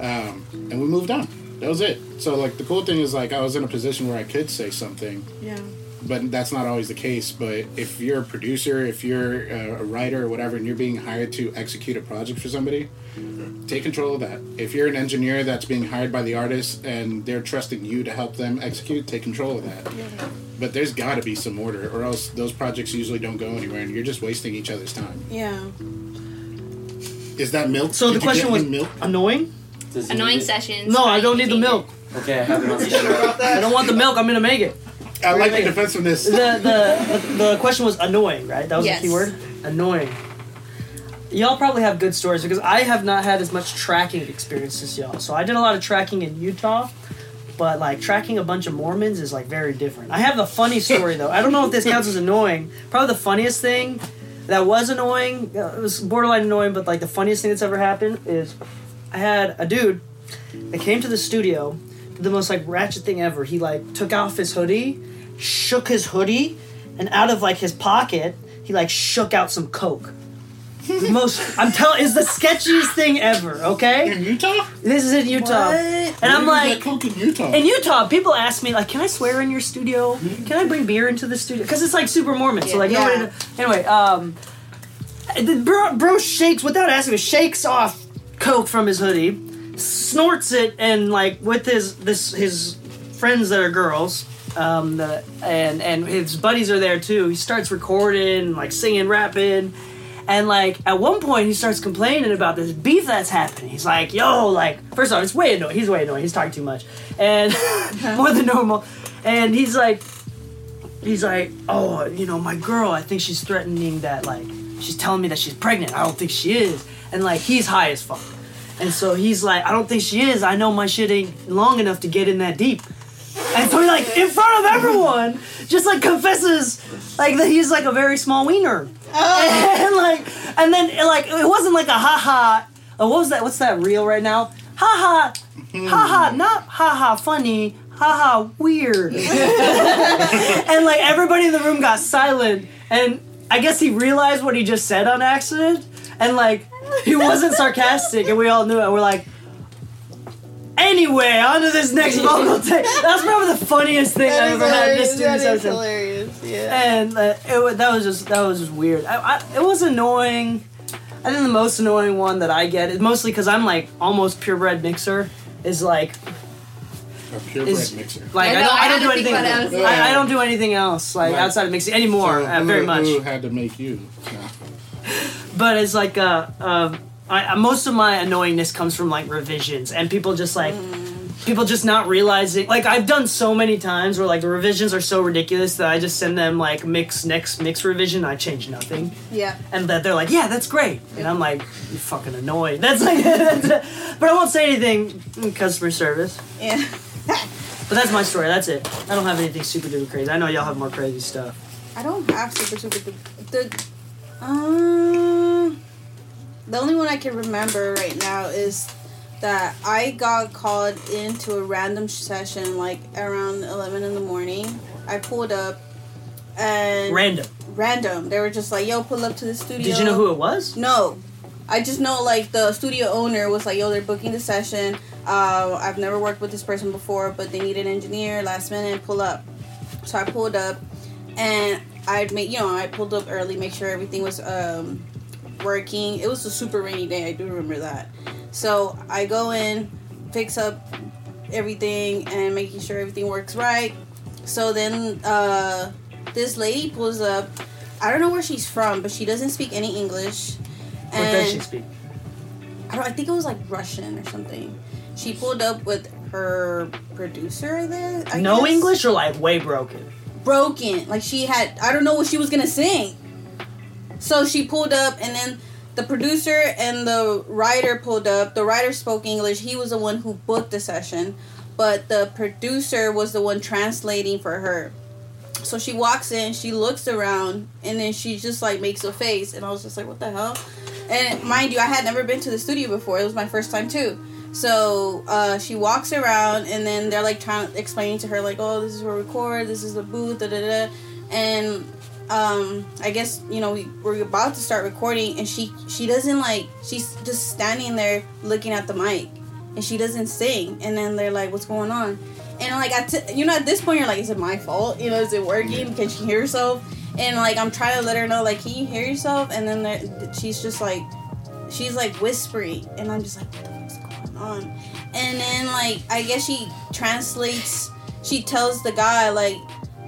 B: Um, and we moved on. That was it. So like the cool thing is like I was in a position where I could say something
C: Yeah.
B: but that's not always the case. But if you're a producer, if you're uh, a writer or whatever, and you're being hired to execute a project for somebody, take control of that. If you're an engineer that's being hired by the artist and they're trusting you to help them execute, take control of that. Yeah. But there's got to be some order, or else those projects usually don't go anywhere, and you're just wasting each other's time.
C: Yeah.
B: Is that milk?
A: So
B: Did
A: the question was
B: milk.
A: annoying.
F: Does
D: Annoying sessions.
A: No, I don't need the
D: change it.
A: milk.
F: Okay, I have it on standby.
A: I don't want the milk. I'm gonna make it.
B: I like the defensiveness.
A: The the the, the question was annoying, right? That was
D: Yes.
A: the key word. Annoying. Y'all probably have good stories because I have not had as much tracking experience as y'all. So I did a lot of tracking in Utah, but like tracking a bunch of Mormons is like very different. I have a funny story though. I don't know if this counts as annoying. Probably the funniest thing that was annoying. uh, It was borderline annoying, but like the funniest thing that's ever happened is I had a dude that came to the studio, did the most like ratchet thing ever. He like took off his hoodie, shook his hoodie, and out of like his pocket, he like shook out some coke. The most I'm telling is the sketchiest thing ever. Okay,
B: in Utah?
A: this is in Utah,
C: What?
A: and I'm
B: Where did you
A: like.
B: coke in Utah.
A: In Utah, people ask me like, "Can I swear in your studio? Can I bring beer into the studio?" Because it's like super Mormon. So like,
C: Yeah.
A: nobody. Anyway, um, the bro, bro shakes without asking me. Shakes off coke from his hoodie, snorts it and like with his this his friends that are girls um the, and and his buddies are there too he starts recording like singing rapping and like at one point he starts complaining about this beef that's happening. He's like yo like first off it's way annoying he's way annoying he's talking too much and more than normal and he's like he's like oh you know my girl i think she's threatening that like she's telling me that she's pregnant i don't think she is and like he's high as fuck and so he's like, I don't think she is. I know my shit ain't long enough to get in that deep. And so he like in front of everyone, just like confesses like that he's like a very small wiener. And like and then like it wasn't like a ha ha. Uh, what was that? What's that reel right now? Ha ha, ha ha, not ha ha funny. Ha ha, weird. and like everybody in the room got silent, and I guess he realized what he just said on accident, and like he wasn't sarcastic, and we all knew it. We're like, anyway, on to this next vocal take. That's probably the funniest thing
C: That
A: I've
C: is
A: ever had in this
C: hilarious.
A: student
C: That is
A: session.
C: hilarious. Yeah.
A: And uh, it, that was just that was just weird. I, I, it was annoying. I think the most annoying one that I get is mostly because I'm like almost purebred mixer. Is like
B: A purebred
A: is
B: mixer.
A: like
D: I
A: I, don't
D: I
A: I, don't do anything.
D: about it, I
A: I, I don't do anything else like
B: Right.
A: outside of mixing anymore.
B: So
A: uh,
B: who-
A: very much.
B: Who had to make you? No.
A: but it's like uh, um, I, I- most of my annoyingness comes from like revisions and people just like people just not realizing like i've done so many times where like the revisions are so ridiculous that i just send them like mix next mix revision i change nothing
C: yeah.
A: and that they're like yeah that's great and i'm like you fucking annoyed that's like that's but i won't say anything customer service
C: Yeah.
A: But that's my story that's it i don't have anything super duper crazy i know y'all have more crazy stuff
C: I don't have super super duper- the um the only one I can remember right now is that I got called into a random session like around eleven in the morning. I pulled up and
A: random
C: random. They were just like, "Yo, pull up to the studio."
A: did you know who it was
C: No. I just know like the studio owner was like, yo, they're booking the session. Uh, I've never worked with this person before, but they need an engineer last minute, pull up. So I pulled up and I made you know, I pulled up early, make sure everything was um working. It was a super rainy day, I do remember that. So I go in, fix up everything and making sure everything works right. So then uh this lady pulls up. I don't know where she's from, but she doesn't speak any English.
A: What does she speak
C: I, don't, I think it was like Russian or something. She pulled up with her producer there. I
A: no
C: guess.
A: english or like way broken
C: Broken. Like she had, I don't know what she was gonna sing. So she pulled up, and then the producer and the writer pulled up. The writer spoke English. He was the one who booked the session, but the producer was the one translating for her. So she walks in, she looks around, and then she just like makes a face, and I was just like, "What the hell?" And mind you, I had never been to the studio before. It was my first time too. So uh, she walks around, and then they're like trying to explain to her like, "Oh, this is where we record. This is the booth." Da da da. And um, I guess you know we we're about to start recording, and she she doesn't like she's just standing there looking at the mic, and she doesn't sing. And then they're like, "What's going on?" And like I, t- you know, at this point, you're like, "Is it my fault? You know, is it working? Can she hear herself?" And like I'm trying to let her know, like, "Can you hear yourself?" And then there- she's just like, she's like whispering, and I'm just like, "What the fuck's going on?" And then like I guess she translates. She tells the guy like,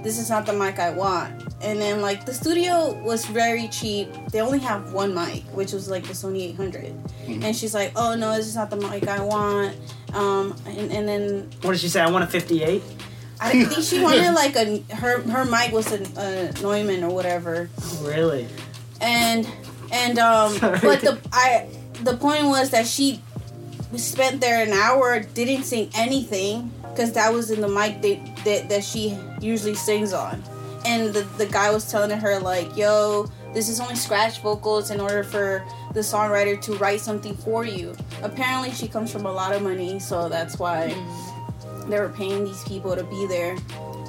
C: "This is not the mic I want." And then like the studio was very cheap. They only have one mic, which was like the Sony 800. And she's like, "Oh no, this is not the mic I want." Um, and, and then
A: what did she say i want a 58
C: I think she wanted like a her her mic was a, a Neumann or whatever
A: really
C: and and um
A: Sorry.
C: but the i the point was that she spent there an hour didn't sing anything because that was in the mic that, that that she usually sings on and the, the guy was telling her like yo this is only scratch vocals in order for the songwriter to write something for you apparently she comes from a lot of money so that's why mm. they were paying these people to be there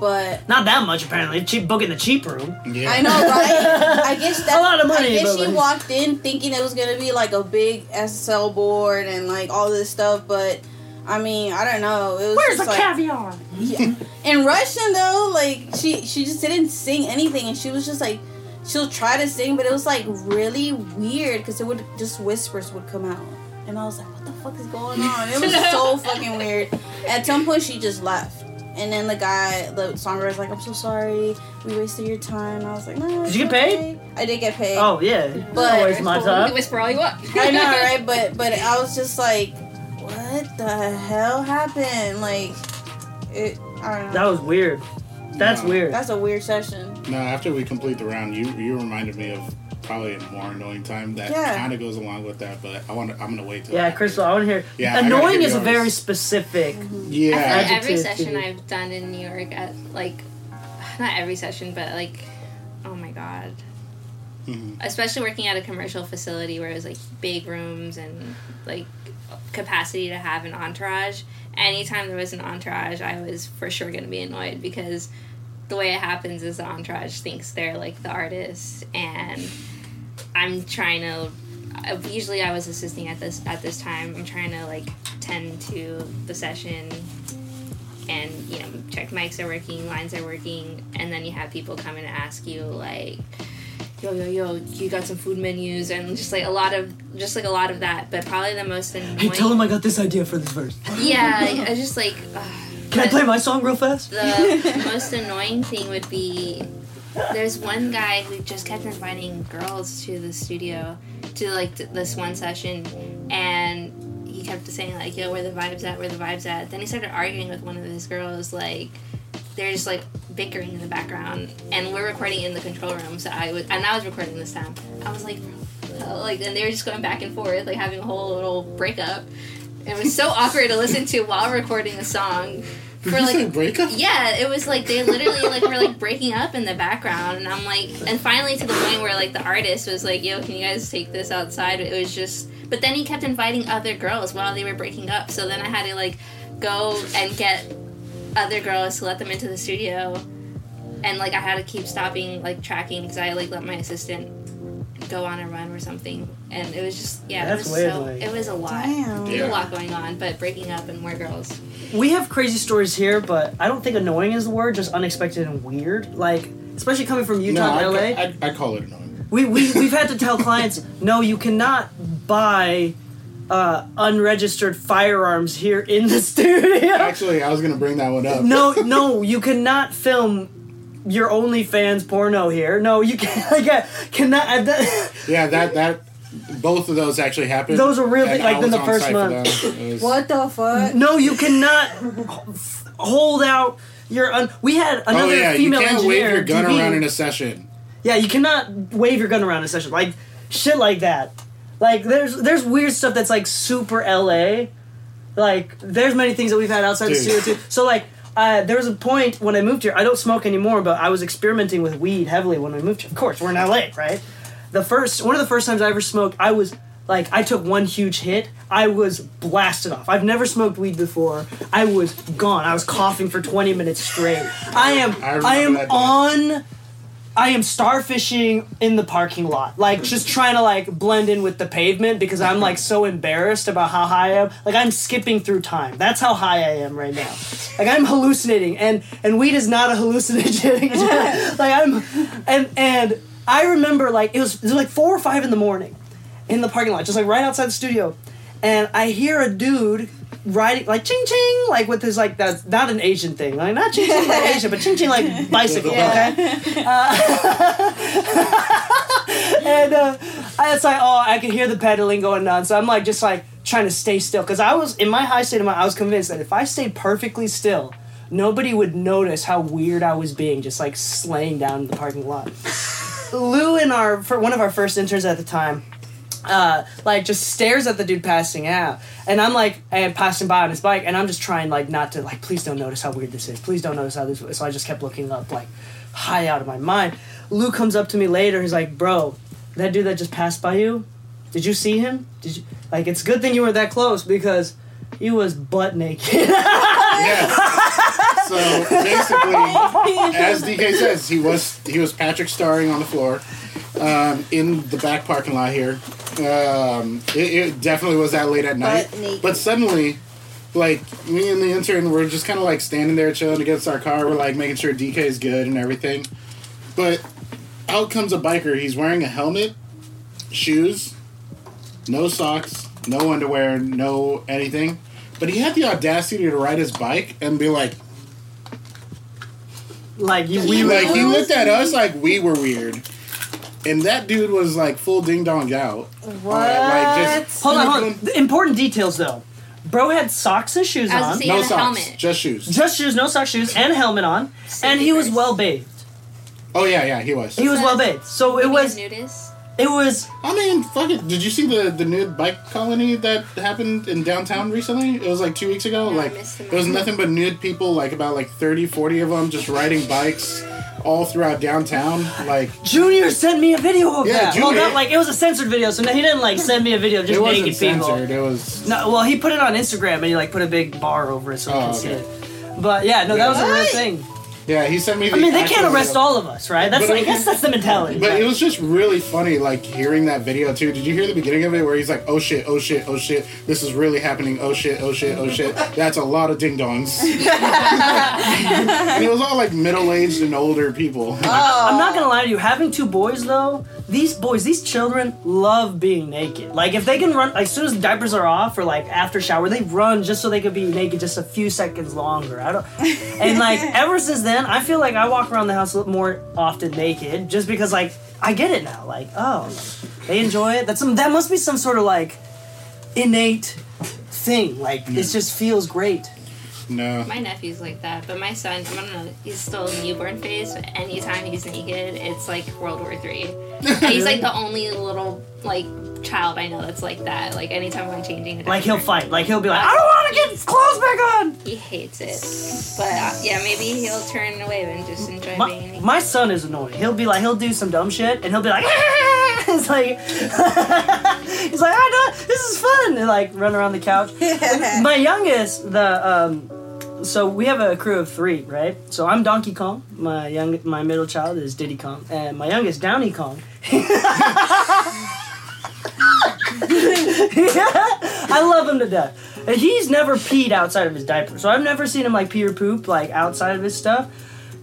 C: but
A: Not that much apparently. Cheap booking the cheap room.
B: Yeah.
C: I know, right? I guess that
A: A lot of money,
C: I guess she walked in thinking it was gonna be like a big SSL board and like all this stuff, but I mean, I don't know. It was
A: Where's
C: just
A: the
C: like,
A: caviar?
C: Yeah. In Russian though, like she she just didn't sing anything, and she was just like she'll try to sing, but it was like really weird because it would just whispers would come out, and I was like, "What the fuck is going on?" It was so fucking weird. At some point, she just left, and then the guy, the songwriter's like, "I'm so sorry, we wasted your time." I was like, "No."
A: Did you
C: it's
A: get paid?
C: okay." I did get paid.
A: Oh yeah,
C: But-
A: but waste my
D: You
A: time.
D: can whisper all you want.
C: I know, right? But but I was just like, "What the hell happened?" Like, it. I don't know.
A: That was weird. That's
B: No.
A: weird.
C: That's a weird session.
B: No, after we complete the round, you you reminded me of probably a more annoying time that
C: Yeah.
B: kind of goes along with that. But I want to, I'm gonna wait till
A: Yeah,
B: after.
A: Crystal, I want to hear.
B: Yeah, I gotta
A: Annoying
B: hear
A: is a
B: yours.
A: very specific.
B: Yeah,
D: I feel like every
A: Adjective,
D: session
A: too.
D: I've done in New York at like not every session, but like oh my god.
B: Mm-hmm.
D: Especially working at a commercial facility where it was like big rooms and like capacity to have an entourage. Anytime there was an entourage, I was for sure going to be annoyed because the way it happens is the entourage thinks they're like the artist and I'm trying to uh, usually I was assisting at this at this time. I'm trying to like tend to the session and you know check mics are working, lines are working, and then you have people come and ask you like, "Yo, yo, yo, you got some food menus?" and just like a lot of just like a lot of that. But probably the most annoying.
A: Hey, tell him I got this idea for this verse.
D: Yeah, I just like. ugh.
A: Can I play my song real fast?
D: the most annoying thing would be there's one guy who just kept inviting girls to the studio to like this one session and he kept saying like yo where the vibes at where the vibes at then he started arguing with one of his girls like they're just like bickering in the background mm. and we're recording in the control room so i was and i was recording this time i was like "Bro," like and they were just going back and forth like having a whole little breakup it was so awkward to listen to while recording a song for
B: you
D: like
B: breakup?
D: yeah, it was like they literally like were like breaking up in the background, and I'm like, and finally to the point where like the artist was like, "Yo, can you guys take this outside?" It was just, but then he kept inviting other girls while they were breaking up, so then I had to like go and get other girls to let them into the studio, and like I had to keep stopping like tracking because I like let my assistant go on a run or something, and it was just yeah,
A: That's
D: it was
A: weird,
D: so
A: like-
D: it was a lot,
C: Damn.
D: There was
B: Yeah.
D: a lot going on, but breaking up and more girls.
A: We have crazy stories here, but I don't think annoying is the word. Just unexpected and weird. Like, especially coming from
B: no,
A: Utah
B: I,
A: to LA.
B: I, I call it annoying.
A: we, we, we've had to tell clients, no, you cannot buy uh, unregistered firearms here in the studio.
B: Actually, I was gonna bring that one up.
A: no, no, you cannot film your OnlyFans porno here. No, you can, like, uh, cannot. Uh, that,
B: Yeah, that that both of those actually happened.
A: Those were real like, in the first month.
B: was-
C: What the fuck?
A: no, you cannot hold out your. Un- we had another
B: Oh yeah, you
A: female
B: can't
A: engineer.
B: wave your gun
A: DB.
B: around in a session.
A: Yeah, you cannot wave your gun around in a session. Like shit like that. Like there's there's weird stuff that's like super LA. Like there's many things that we've had outside the
B: Dude.
A: studio too. So like uh, there was a point when I moved here. I don't smoke anymore, but I was experimenting with weed heavily when we moved here. Of course, we're in LA, right? The first one of the first times I ever smoked, I was like I took one huge hit. I was blasted off. I've never smoked weed before. I was gone. I was coughing for 20 minutes straight. I am
B: I
A: I am on I am starfishing in the parking lot, like just trying to like blend in with the pavement because I'm like so embarrassed about how high I am. Like I'm skipping through time. That's how high I am right now. Like I'm hallucinating, and and weed is not a hallucinogen. like I'm, and and I remember like it was it was like four or five in the morning, in the parking lot, just like right outside the studio, and I hear a dude riding like ching ching like with his like that's not an Asian thing like not ching ching like Asian but ching ching like bicycle
C: Yeah.
A: okay and uh, I- it's like, oh, I can hear the pedaling going on. So I'm like, just like trying to stay still because I was in my high state of mind. I was convinced that if I stayed perfectly still, nobody would notice how weird I was being, just like slaying down in the parking lot. Lou and our for one of our first interns at the time. Uh, like just stares at the dude passing out, and I'm like, and passing by on his bike, and I'm just trying like not to like, please don't notice how weird this is. Please don't notice how this. Is. So I just kept looking up, like high out of my mind. Lou comes up to me later. He's like, bro, that dude that just passed by you, did you see him? Did you like? It's a good thing you were that close because he was butt naked.
B: Yes. so basically, as DK says, he was he was Patrick starring on the floor um, in the back parking lot here. Um, it, it definitely was that late at night,
C: naked.
B: but suddenly. Like me and the intern, we're just kind of like standing there chilling against our car. We're like making sure DK is good and everything. But out comes a biker. He's wearing a helmet, shoes, no socks, no underwear, no anything. But he had the audacity to ride his bike and be like,
A: Like you,
B: we
A: we
B: like he looked at us like we were weird, and that dude was like full ding dong out.
C: What?
B: like just
A: Hold on, hold on. The Important details though. Bro had socks and shoes on.
D: gonna
B: no
D: and
B: socks,
D: helmet.
B: just shoes.
A: Just shoes, no sock shoes, and a helmet on. And he was well bathed.
B: Oh yeah, yeah, he was.
A: He was well bathed. So it was
D: a nudist.
A: it was
B: I mean, fuck it. Did you see the the nude bike colony that happened in downtown recently? It was like two weeks ago.
D: No,
B: like
D: missed the
B: it was nothing but nude people, like about like 30, 40 of them, just riding bikes all throughout downtown. Like
A: Junior sent me a video of
B: Yeah,
A: that. Well,
B: Junior-
A: not like it was a censored video, so no, he didn't like send me a video of just
B: it wasn't
A: naked people.
B: censored. It was
A: No, well, he put it on Instagram and he like put a big bar over it so we
B: Oh,
A: can see it. But yeah, no, that was a real thing.
B: Yeah. He sent me. The
A: I mean, they can't arrest
B: video.
A: all of us, right? That's
B: But
A: I guess that's the mentality.
B: But
A: right?
B: it was just really funny, like hearing that video too. Did you hear the beginning of it where he's like, "Oh shit, oh shit, oh shit, this is really happening. Oh shit, oh shit, oh shit." That's a lot of ding dongs. and it was all like middle aged and older people.
A: I'm not gonna lie to you. Having two boys though, these boys, these children love being naked. Like if they can run, like, as soon as the diapers are off or like after shower, they run just so they could be naked just a few seconds longer. I don't. And like ever since then, I feel like I walk around the house a little more often naked, just because like I get it now. Like oh, they enjoy it. That's some. That must be some sort of like innate thing. Like it just feels great.
B: No.
D: My nephew's like that, but my son, I don't know, he's still newborn phase. But anytime he's naked, it's like World War Three. He's like the only little like child I know that's like that. Like anytime I'm changing, a
A: Like he'll fight. Like he'll be like, I don't want to get his clothes back on.
D: He hates it, but uh, yeah, maybe he'll turn away and just enjoy being
A: My,
D: naked.
A: my son is annoying. He'll be like, he'll do some dumb shit, and he'll be like, it's like, he's like, I know this is fun, and like run around the couch. my youngest, the um, so we have a crew of three, right? So I'm Donkey Kong. My young, my middle child is Diddy Kong, and my youngest Downy Kong. I love him to death. And he's never peed outside of his diaper, so I've never seen him like pee or poop like outside of his stuff.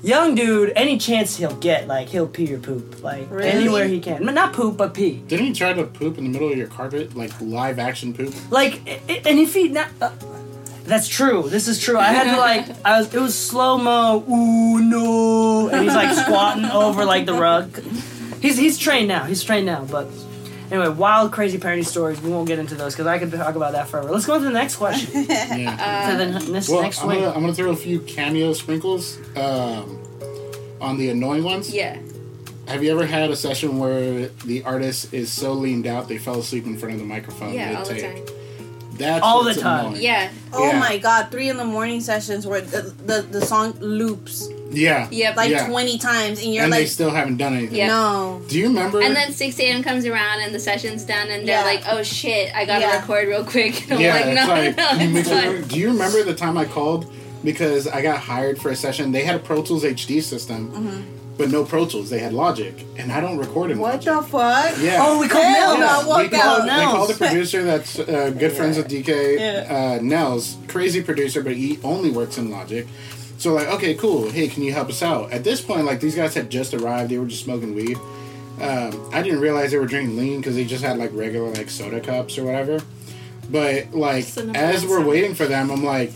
A: Young dude, any chance he'll get, like he'll pee or poop, like
C: Really?
A: anywhere he can. Not poop, but pee.
B: Didn't he try to poop in the middle of your carpet, like live action poop?
A: Like, i- i- and if he not. Uh, that's true. This is true. I had to like, I was. It was slow mo. Ooh no! And he's like squatting over like the rug. He's he's trained now. He's trained now. But anyway, wild, crazy parenting stories. We won't get into those because I could talk about that forever. Let's go on to the next question.
B: Yeah.
A: to the this
B: well,
A: next
B: I'm
A: week.
B: gonna, I'm gonna throw a few cameo sprinkles um, on the annoying ones.
D: Yeah.
B: Have you ever had a session where the artist is so leaned out they fell asleep in front of the microphone?
D: Yeah, all the
B: mid-take?
D: time.
B: That's
A: All the time.
B: annoying.
D: Yeah.
C: Oh
B: Yeah.
C: my god, three in the morning sessions where the the, the song loops
B: Yeah.
D: Yep.
C: like
B: Yeah.
C: twenty times and you're
B: and they still haven't done anything.
D: Yeah.
C: no.
B: Do you remember?
D: And then 6 a.m. comes around and the session's done, and they're
C: Yeah.
D: like, "Oh shit, I gotta
C: Yeah.
D: record real quick." And I'm
B: yeah,
D: like,
B: it's
D: "No,
B: like,
D: no,
B: you
D: it's fine."
B: Do you remember the time I called because I got hired for a session? They had a Pro Tools HD system, mm-hmm. But no Pro Tools. They had Logic, and I don't record in
C: What
B: Logic.
C: the fuck?
B: Yeah.
A: oh, we called
C: Hell
A: Nels.
C: no, what
B: we called,
C: the-
B: they called the producer that's uh, good friends with DK,
C: Yeah.
B: uh, Nels, crazy producer, but he only works in Logic. So like, okay, cool. Hey, can you help us out? At this point, like these guys had just arrived. They were just smoking weed. Um, I didn't realize they were drinking lean because they just had like regular like soda cups or whatever. But like as we're waiting for them, I'm like,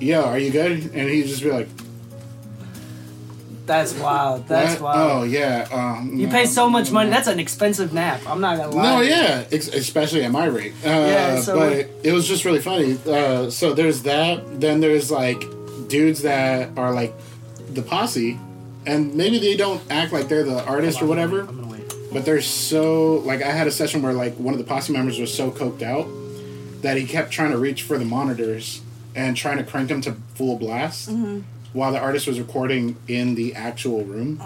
B: "Yo, are you good?" And he'd just be like,
A: That's wild. That's
B: "What?
A: wild.
B: Oh yeah. Um,
A: You
B: no.
A: pay so much money. That's an expensive nap. I'm not gonna lie.
B: No, yeah, ex- especially at my rate. Uh,
A: Yeah, so-
B: but it was just really funny. Uh, so there's that. Then there's like dudes that are like the posse, and maybe they don't act like they're the artist or whatever,
A: I'm gonna wait.
B: but they're so like I had a session where like one of the posse members was so coked out that he kept trying to reach for the monitors and trying to crank them to full blast while the artist was recording in the actual room.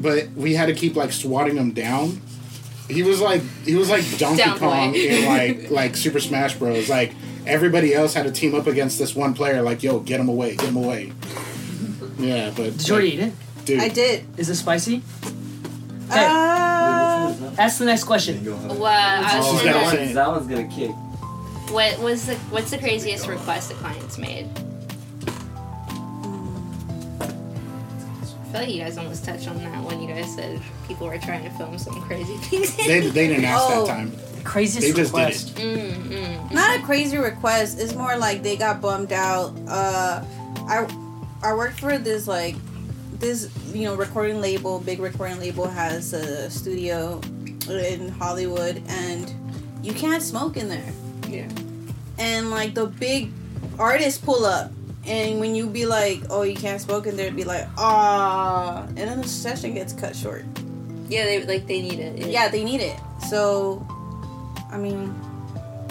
B: But we had to keep like swatting him down. He was like he was like Donkey
D: Down boy.
B: Kong in like like Super Smash Bros. Like everybody else had to team up against this one player. Like yo, get him away, get him away. Yeah, but
A: Did you already eat it?
B: dude,
C: I did.
A: Is it spicy? Okay.
C: Uh,
A: Ask the next question.
D: Well, I was
B: She's
D: gonna,
E: that,
B: say
E: one's, that one's gonna kick.
D: what was the what's the craziest request the client's made? I feel like you guys almost touched on that when you guys said people were trying to film some crazy things.
B: they, they didn't ask
C: Oh.
B: that time.
A: Craziest
B: They just did
A: request.
D: Mm,
C: Not a crazy request. It's more like they got bummed out. Uh, I I work for this like this you know recording label. Big recording label has a studio in Hollywood, and you can't smoke in there.
D: Yeah.
C: And like the big artists pull up. And when you be like, "Oh, you can't smoke in there," it'd be like, "Ah," and then the session gets cut short.
D: Yeah, they like they need it.
C: Yeah, they need it. So, I mean,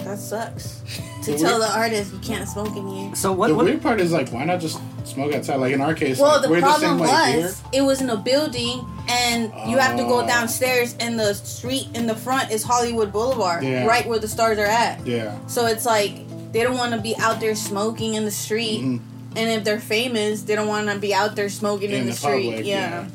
C: that sucks. To
B: The
C: tell
B: weird-
C: the artist you can't smoke in here.
A: So what?
B: the
A: what
B: weird part is like, why not just smoke outside? Like in our case,
C: Well,
B: like,
C: the
B: we're
C: problem
B: the same
C: was it was in a building, and you have to go
B: Oh.
C: downstairs, and the street in the front is Hollywood Boulevard,
B: Yeah.
C: right where the stars are at.
B: Yeah.
C: So it's like they don't want to be out there smoking in the street,
B: Mhm.
C: And if they're famous, they don't want to be out there smoking in,
B: In
C: the,
B: the
C: street.
B: public,
C: yeah.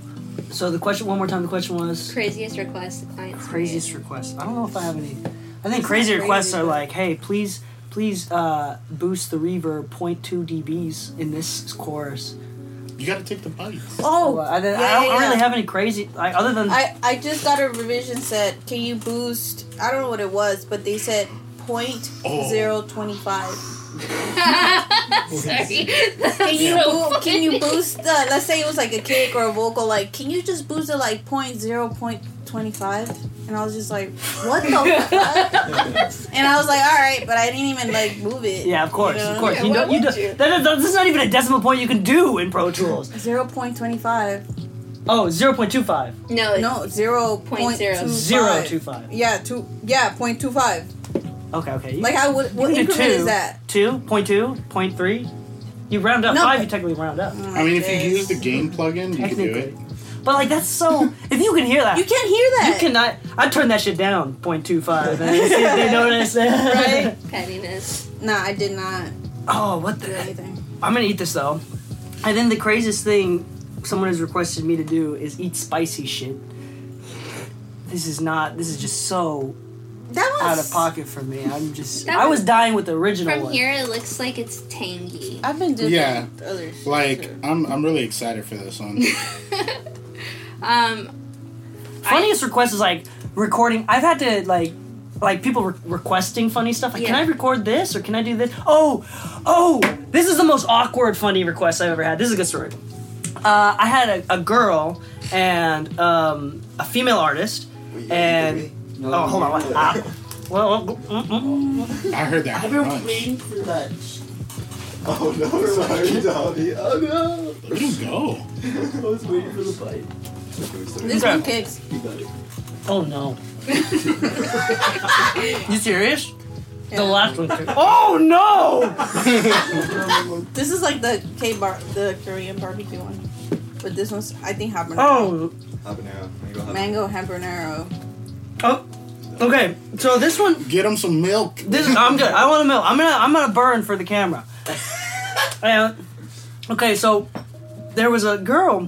A: So the question one more time. The question was
D: Craziest request the clients.
A: craziest
D: made.
A: requests. I don't know if I have any. I think
C: It's
A: crazy requests
C: crazy,
A: are like, hey, please, please uh, boost the reverb 0.2 dBs in this chorus.
B: You got to take the bites.
C: Oh,
A: I, didn't-
C: yeah,
A: I don't
C: yeah,
A: really have any crazy like other than
C: I, I just got a revision set. Can you boost? I don't know what it was, but they said point
B: Oh.
C: zero twenty five.
D: Sorry.
C: Can you
D: So
C: boo- can you boost? The, let's say it was like a kick or a vocal. Like, can you just boost it like point zero point twenty five? And I was just like, what the fuck? And I was like, all right, but I didn't even like move it.
A: yeah, of course,
C: know?
A: of course.
D: Yeah,
A: you know, you
D: would
A: do,
D: you?
A: that, that, that's not even a decimal point you can do in Pro Tools.
C: Zero point twenty oh, five.
A: Oh, 0.25.
D: No,
C: No, zero
D: Point
C: point
D: zero.
C: two
A: Zero
C: five.
A: two five.
C: Yeah, two. Yeah, point two five.
A: Okay, okay. You,
C: Like, how would what
A: you can do
C: increment
A: two,
C: is that?
A: Two, point two, point three. You round up
C: No,
A: five,
C: but-
A: you technically round up.
B: Oh, I mean, if you use the gain plugin, you can do
A: Technically.
B: it.
A: But like that's so. if you can hear that,
C: You can't hear that.
A: You cannot. I turn that shit down. 0.25 and see if they notice.
C: Right?
D: pettiness.
C: Nah, I did not.
A: Oh, what the?
C: Anything.
A: I'm gonna eat this though. And then the craziest thing someone has requested me to do is eat spicy shit. This is not. This is just so
C: That was
A: out of pocket for me. I'm just. I was
D: was-
A: dying with the original
D: From
A: one.
D: here, it looks like it's tangy.
C: I've been doing
B: Yeah.
C: that with others.
B: Like,
C: too.
B: I'm, I'm really excited for this one.
D: Um,
A: Funniest request is like recording. I've had to like. Like people re- requesting funny stuff. Like, can I record this or can I do this? Oh, oh! This is the most awkward funny request I've ever had. This is a good story. Uh, I had a, a girl and um, a female artist, and oh, hold on, what? Ah, well, mm, mm,
B: I heard that crunch.
E: for that. Oh no, sorry, Donnie. Oh no.
B: Where'd you go?
E: I was waiting for the bite.
C: This
A: Okay.
C: one kicks.
E: You got it.
A: oh no! you serious?
C: Yeah.
A: The last one. Took- oh no!
C: This is like the K bar, the Korean barbecue one. But this one's, I think, habanero.
A: Oh,
E: Habanero. Mango habanero.
C: Mango habanero.
A: oh. Okay, so this one.
B: Get him some milk.
A: This I'm good. I want to milk. I'm gonna I'm gonna burn for the camera. And okay, so there was a girl.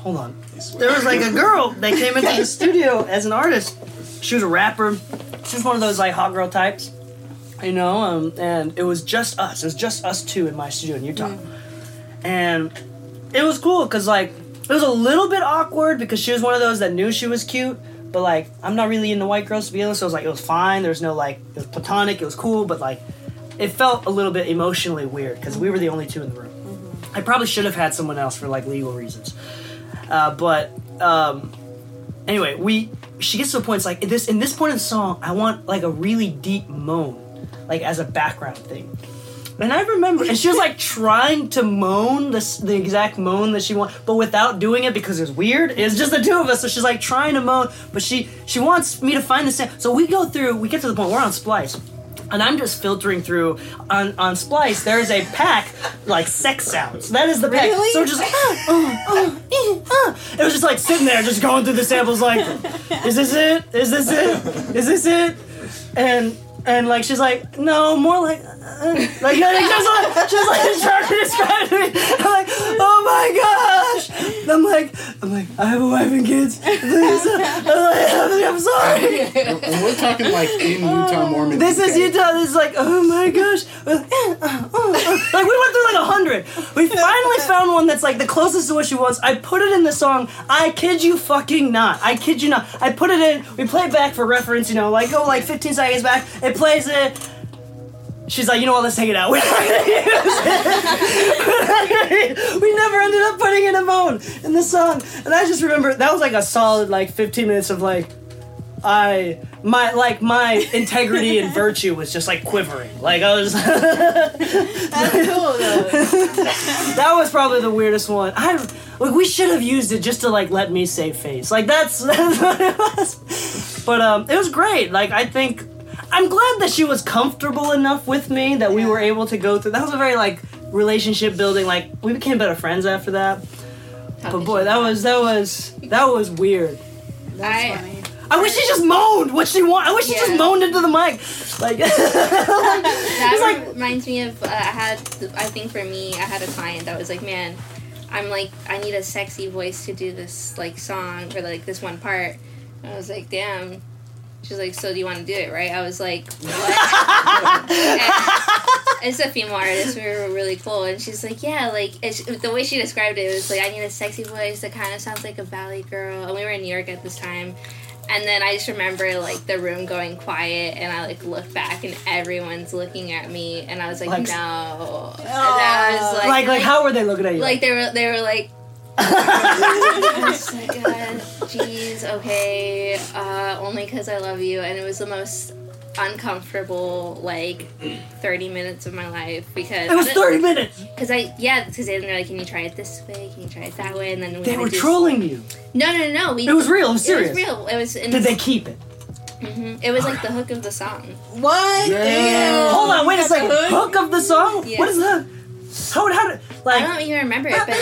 A: Hold on. There was like a girl that came into the studio as an artist. She was a rapper. She was one of those like hot girl types, you know. Um, and it was just us. It was just us two in my studio in Utah, and it was cool because like it was a little bit awkward because she was one of those that knew she was cute, but like I'm not really into white girls to be honest. So it was like it was fine. There was no like it was platonic. It was cool, but like it felt a little bit emotionally weird because we were the only two in the room. I probably should have had someone else for like legal reasons, uh, but um, anyway, we she gets to a point. It's like in this in this point of the song, I want like a really deep moan, like as a background thing. And I remember, and she was like trying to moan the, the exact moan that she wants, but without doing it because it was weird. It's just the two of us, so she's like trying to moan, but she she wants me to find the sound. So we go through, we get to the point we're on Splice, and I'm just filtering through on on Splice. There is a pack like sex sounds. That is the pack.
C: Really?
A: So just ah, ah, eh, ah. it was just like sitting there, just going through the samples, like, is this it? Is this it? Is this it? And and like she's like, no, more like, uh, uh. like, like just like, just like trying to describe to me. I'm like, oh my gosh, I'm like, I'm like, I have a wife and kids. Please, uh, I'm, like, I'm sorry.
B: And and we're talking like in Utah, Mormon.
A: This is Utah. This is like, oh my gosh. Uh, like we went through like a hundred. We finally found one that's like the closest to what she wants. I put it in the song. I kid you fucking not. I kid you not. I put it in. We play it back for reference. You know, like go like 15 seconds back. It plays it. She's like, you know what? Let's take it out. We're not gonna use it. we never ended up putting in a moan in the song. And I just remember that was like a solid like 15 minutes of like I my like my integrity and virtue was just like quivering. Like I was
C: That's cool though.
A: that was probably the weirdest one. I like we should have used it just to like let me save face. Like that's that's what it was. But um it was great. Like I think I'm glad that she was comfortable enough with me that we were able to go through that was a very like relationship building like we became better friends after that. But boy, that was that was that was weird.
D: I,
C: Funny.
A: I wish she just moaned what she want. I wish she
D: Yeah.
A: just moaned into the mic. Like
D: that
A: like-
D: reminds me of uh, I had I think for me I had a client that was like man I'm like I need a sexy voice to do this like song for like this one part and I was like damn she's like so do you want to do it right I was like what it's a female artist we were really cool and she's like yeah like it's, the way she described it was like I need a sexy voice that kind of sounds like a valley girl and we were in New York at this time and then I just remember like the room going quiet, and I like look back, and everyone's looking at me, and I was like,
A: Like-
D: no. And I was uh,
A: like, like like how were they looking at you?
D: like they were they were like. I was like, Jeez, okay, uh, only because I love you, and it was the most uncomfortable like 30 minutes of my life because
A: it was 30 minutes.
D: because I yeah because they're like can you try it this way can you try it that way and then we
A: They
D: had
A: were
D: to do-
A: trolling you.
D: no no no no we
A: It was real. It was
D: it was real it was and
A: Did they keep it?
D: Mhm. it was like the hook of the song
C: What?
B: Yeah.
C: Damn.
A: Hold on, wait a second.
C: hood?
A: Hook of the song?
D: Yeah.
A: What is that? How how did like?
D: I don't even remember it, but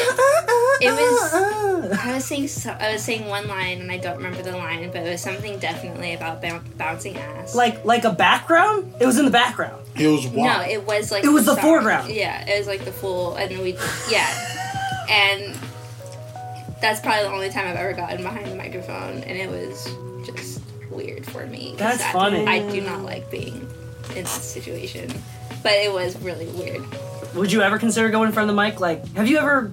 D: it was. I was saying so, I was saying one line and I don't remember the line, but it was something definitely about bou- bouncing ass.
A: like like a background. It was in the background.
B: It was
D: no, it was like
A: It was the
D: song.
A: foreground.
D: Yeah, it was like the full, and then we yeah, and that's probably the only time I've ever gotten behind the microphone, and it was just weird for me.
A: That's
D: I-
A: funny.
D: I do not like being in that situation, but it was really weird.
A: Would you ever consider going in front of the mic? Like, have you ever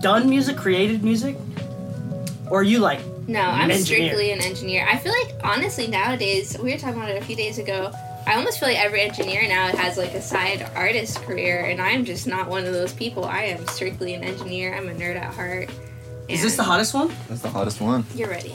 A: done music, created music, or are you like?
D: No, I'm
A: Engineer.
D: strictly an engineer. I feel like honestly nowadays we were talking about it a few days ago. I almost feel like every engineer now has like a side artist career, and I'm just not one of those people. I am strictly an engineer. I'm a nerd at heart.
A: Is this the hottest one?
E: That's the hottest one.
D: You're ready.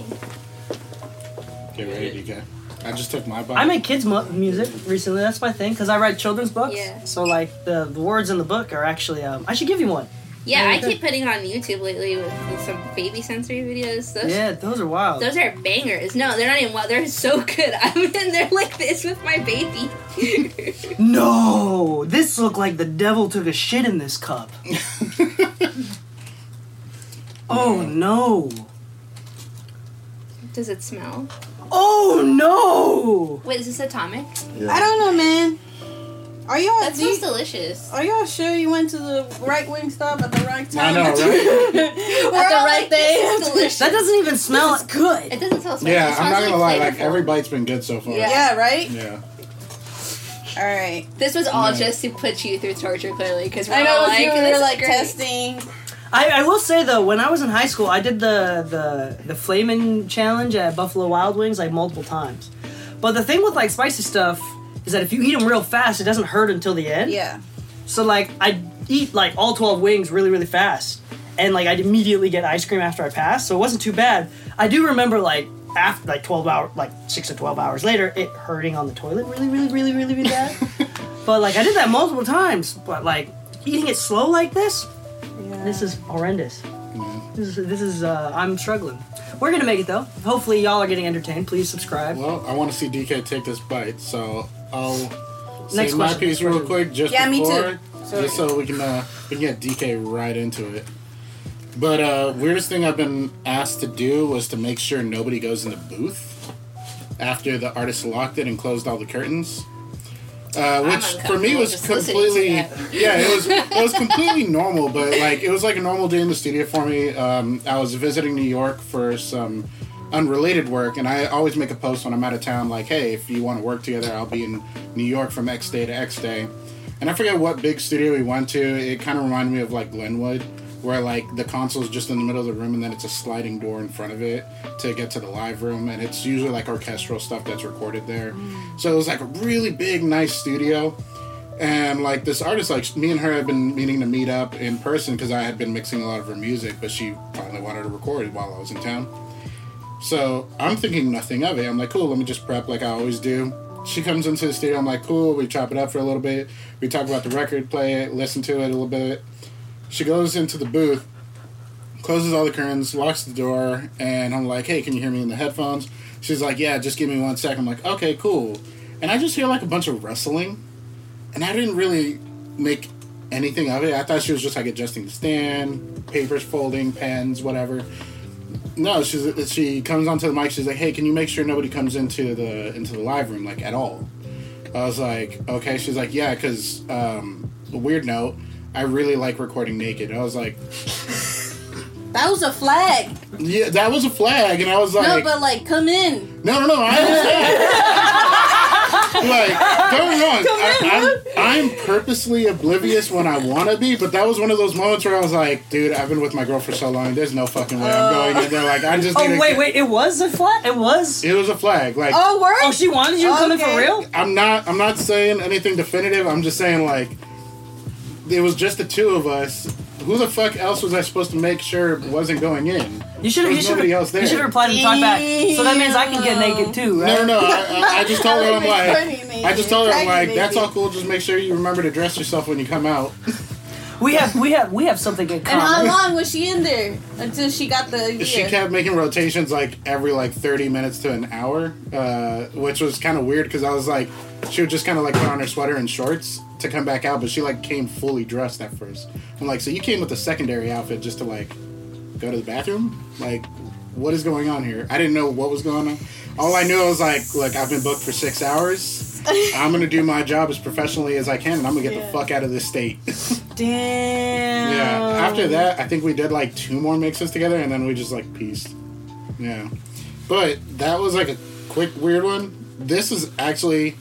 B: Get ready, DK. I just took my bite.
A: I made kids mu- music recently. That's my thing because I write children's books.
D: Yeah.
A: So like the, the words in the book are actually. Um, I should give you one.
D: Yeah,
A: Yeah,
D: I keep putting on YouTube lately with, with some baby sensory videos. Those,
A: Yeah, those are wild.
D: those are bangers. No, they're not even wild. They're so good. I'm in there like this with my baby.
A: No, this looked like the devil took a shit in this cup. oh no.
D: Does it smell?
A: Oh no.
D: Wait, is this atomic?
E: Yeah.
C: I don't know, man. Are y'all
D: That
C: do you-
D: smells delicious.
C: Are y'all sure you went to the right wing stop at the right time?
B: I
C: time?
B: know, right?
D: At the right
C: like this.
D: Delicious.
A: That doesn't even smell.
C: It's good.
D: It doesn't smell spicy.
B: Yeah,
D: it
B: I'm not gonna lie. Like every bite's been good so far.
D: Yeah.
C: Yeah, right?
B: Yeah.
C: All right.
D: This was all
B: Yeah.
D: just to put you through torture, clearly, because
C: I know
D: like,
C: you
D: this
C: were
D: is
C: like
D: great.
C: testing.
A: I, I will say though, when I was in high school, I did the the the flaming challenge at Buffalo Wild Wings like multiple times. But the thing with like spicy stuff is that if you eat them real fast, it doesn't hurt until the end.
C: Yeah.
A: So like I eat like all twelve wings really really fast, and like I'd immediately get ice cream after I passed, so it wasn't too bad. I do remember like after like twelve hour like six to twelve hours later, it hurting on the toilet really really really really really bad. but like I did that multiple times, but like eating it slow like this. This is horrendous. This is this is uh, I'm struggling. We're gonna make it though. Hopefully y'all are getting entertained. Please subscribe.
B: Well, I want to see DK take this bite, so I'll say
A: Next
B: my
A: question,
B: piece
A: next
B: real quick just
C: Yeah, me too.
B: before,
C: Sorry.
B: just so we can uh, we can get DK right into it. But uh, weirdest thing I've been asked to do was to make sure nobody goes in the booth after the artist locked it and closed all the curtains. Uh, which for me was
D: just listening to
B: completely yeah it was it was completely normal but like it was like a normal day in the studio for me. Um, i was visiting new york for some unrelated work and i always make a post when i'm out of town like hey if you want to work together i'll be in new york from x day to x day. And i forget what big studio we went to. It kind of reminded me of like glenwood where like the console is just in the middle of the room and then it's a sliding door in front of it to get to the live room and it's usually like orchestral stuff that's recorded there. Mm. So it was like a really big nice studio. And like this artist like me and her had been meaning to meet up in person because i had been mixing a lot of her music but she finally wanted to record it while i was in town. So i'm thinking nothing of it. I'm like cool let me just prep like i always do. She comes into the studio. I'm like cool we chop it up for a little bit. We talk about the record play it listen to it a little bit she goes into the booth closes all the curtains locks the door and i'm like hey can you hear me in the headphones she's like yeah just give me one sec i'm like okay cool and i just hear like a bunch of rustling and I didn't really make anything of it. I thought she was just like adjusting the stand, papers folding, pens, whatever. No, she's she comes onto the mic. She's like, "Hey, can you make sure nobody comes into the into the live room like at all?" I was like, "Okay." She's like, "Yeah," because um, a weird note. I really like recording naked. I was like,
C: That was a flag.
B: "Yeah, that was a flag," and I was like, no,
C: but like, come in.
B: No, no, no. I understand. like, don't get me wrong. I, I'm, I'm purposely oblivious when I want to be, but that was one of those moments where I was like, dude, I've been with my girl for so long. There's no fucking way I'm going in there. Like, I just.
A: Oh wait,
B: get-
A: wait! It was a flag. It was.
B: It was a flag. Like,
C: Oh, word.
A: Oh, she wanted you to come in for real.
B: I'm not. I'm not saying anything definitive. I'm just saying like, it was just the two of us. Who the fuck else was I supposed to make sure wasn't going in?
A: You should have.
B: There
A: You should
B: else
A: have. You should have replied and talked back. So that means I can get naked too, right?
B: No, no, no. I, I, I just told her I'm like, I just told her I'm like, that's all cool. Just make sure you remember to dress yourself when you come out.
A: We have. We have. We have something in common.
C: And how long was she in there until she got the year?
B: She kept making rotations like every like 30 minutes to an hour, uh, which was kind of weird because I was like, she would just kind of like put on her sweater and shorts to come back out, but she like came fully dressed at first. I'm like, so you came with a secondary outfit just to like go to the bathroom? Like, what is going on here? I didn't know what was going on. All I knew I was like, look, I've been booked for six hours. I'm gonna do my job as professionally as I can, and I'm gonna get yeah. the fuck out of this state.
A: Damn.
B: Yeah. After that, I think we did like two more mixes together, and then we just like peace. Yeah. But that was like a quick weird one. This is actually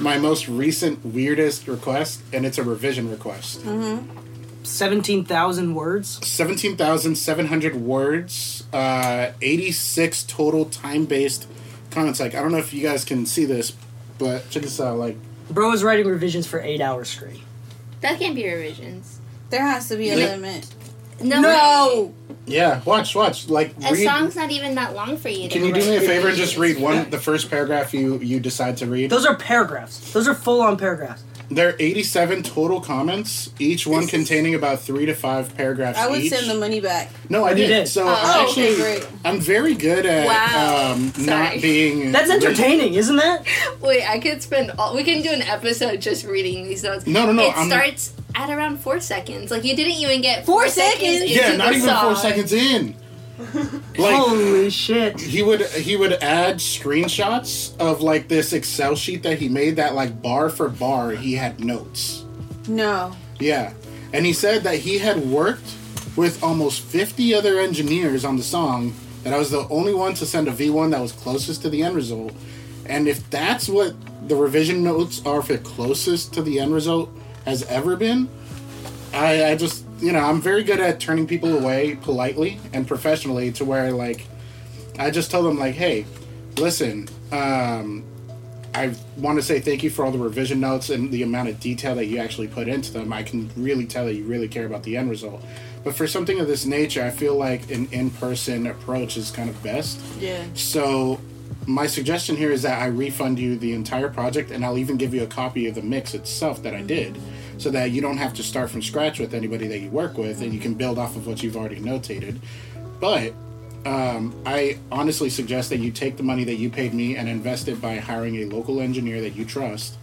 B: my most recent weirdest request, and it's a revision request.
A: Mm-hmm. 17,000 words?
B: 17,700 words, uh, 86 total time based comments. Like, I don't know if you guys can see this, but check this out. Like,
A: Bro is writing revisions for eight hours straight.
D: That can't be revisions.
C: There has to be a
B: Yeah.
C: limit.
D: No.
C: No!
B: Yeah, watch, watch. Like,
D: A
B: read.
D: song's not even that long for you.
B: Can you do me a favor and just read one, the first paragraph you you decide to read?
A: Those are paragraphs. Those are full on paragraphs.
B: There are 87 total comments, each one containing about three to five paragraphs
C: I would
B: each.
C: send the money back.
B: no, I
A: You
B: did.
A: did.
B: So
D: Oh,
B: I'm
C: okay,
B: actually,
C: great.
B: I'm very good at
D: Wow.
B: um, not being.
A: That's entertaining, isn't that?
D: Wait, I could spend all. We can do an episode just reading these notes.
B: No, no, no,
D: It
B: I'm-
D: starts at around four seconds. Like you didn't even get
C: Four
D: four,
C: seconds?
D: into
B: Yeah, not
D: the
B: even four seconds in. Like
A: Holy shit.
B: he would he would add screenshots of like this Excel sheet that he made that like bar for bar he had notes.
C: No.
B: Yeah. And he said that he had worked with almost 50 other engineers on the song, that I was the only one to send a V1 that was closest to the end result. And if that's what the revision notes are for closest to the end result has ever been, I, I just, you know, I'm very good at turning people away politely and professionally to where, like, I just tell them, like, hey, listen, um, I want to say thank you for all the revision notes and the amount of detail that you actually put into them. I can really tell that you really care about the end result. But for something of this nature, I feel like an in person approach is kind of best.
C: Yeah.
B: So, my suggestion here is that I refund you the entire project and I'll even give you a copy of the mix itself that I did so that you don't have to start from scratch with anybody that you work with and you can build off of what you've already notated. But um, I honestly suggest that you take the money that you paid me and invest it by hiring a local engineer that you trust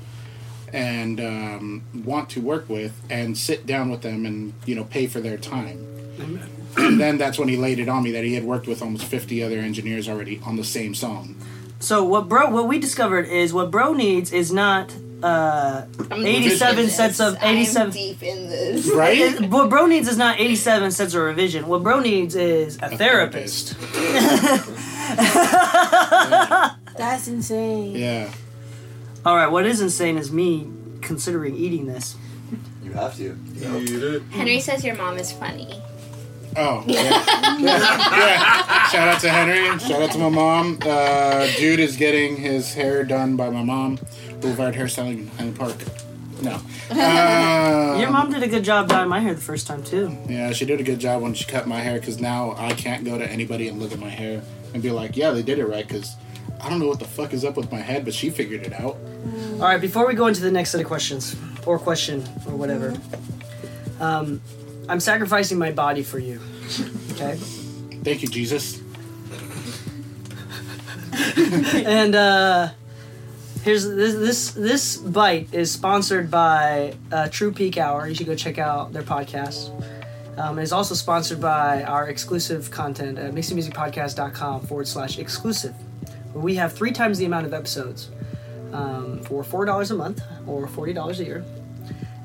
B: and um, want to work with and sit down with them and you know pay for their time. And then that's when he laid it on me that he had worked with almost 50 other engineers already on the same song.
A: So what bro what we discovered is what bro needs is not uh, 87
D: deep
A: sets of 87
D: deep in this.
B: Right?
A: It- what bro needs is not 87 sets of revision. What bro needs is a, therapist.
C: That's insane.
B: Yeah.
A: All right, what is insane is me considering eating this.
E: You have to.
D: Henry says your mom is funny.
B: Oh, yeah. yeah. yeah. Shout out to Henry. Shout out to my mom. Uh, dude is getting his hair done by my mom. Boulevard Hairstyling in Highland Park. No. Uh,
A: Your mom did a good job dyeing my hair the first time too.
B: Yeah, she did a good job when she cut my hair because now I can't go to anybody and look at my hair and be like, yeah, they did it right because I don't know what the fuck is up with my head, but she figured it out.
A: All right, before we go into the next set of questions or question or whatever, um, I'm sacrificing my body for you. Okay.
B: Thank you, Jesus.
A: and uh, here's this this this bite is sponsored by uh, True Peak Hour. You should go check out their podcast. Um, it's also sponsored by our exclusive content at mixingmusicpodcast.com forward slash exclusive, where we have three times the amount of episodes um, for four dollars a month or forty dollars a year,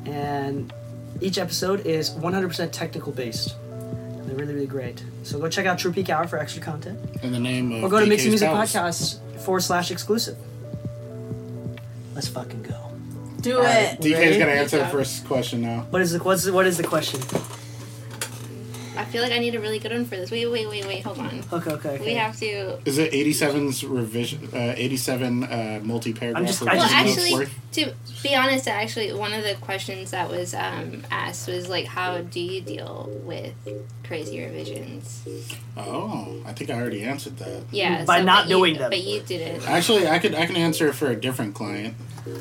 A: and each episode is 100% technical based. And they're really really great. So go check out True Peak Hour for extra content.
B: In the name of
A: Or go to
B: DK's
A: Mixing Music
B: Palace.
A: Podcast forward slash exclusive. Let's fucking go.
C: Do
A: Alright.
C: it.
B: DK's
A: Ready?
B: gonna answer the first question now.
A: What is the what's the, what is the question?
D: I feel like I need a really good one for this. Wait, wait, wait, wait. Hold on.
A: Okay, okay. okay.
D: We have to.
B: Is it 87's revision? Uh, 87 uh, multi-paragraph
A: I'm just- I
D: Well, actually,
B: worth?
D: to be honest, actually, one of the questions that was um, asked was like, how do you deal with crazy revisions?
B: Oh, I think I already answered that.
D: Yeah,
A: By
D: so-
A: not
D: but you-
A: doing them.
D: But you didn't.
B: Actually, I could I can answer for a different client.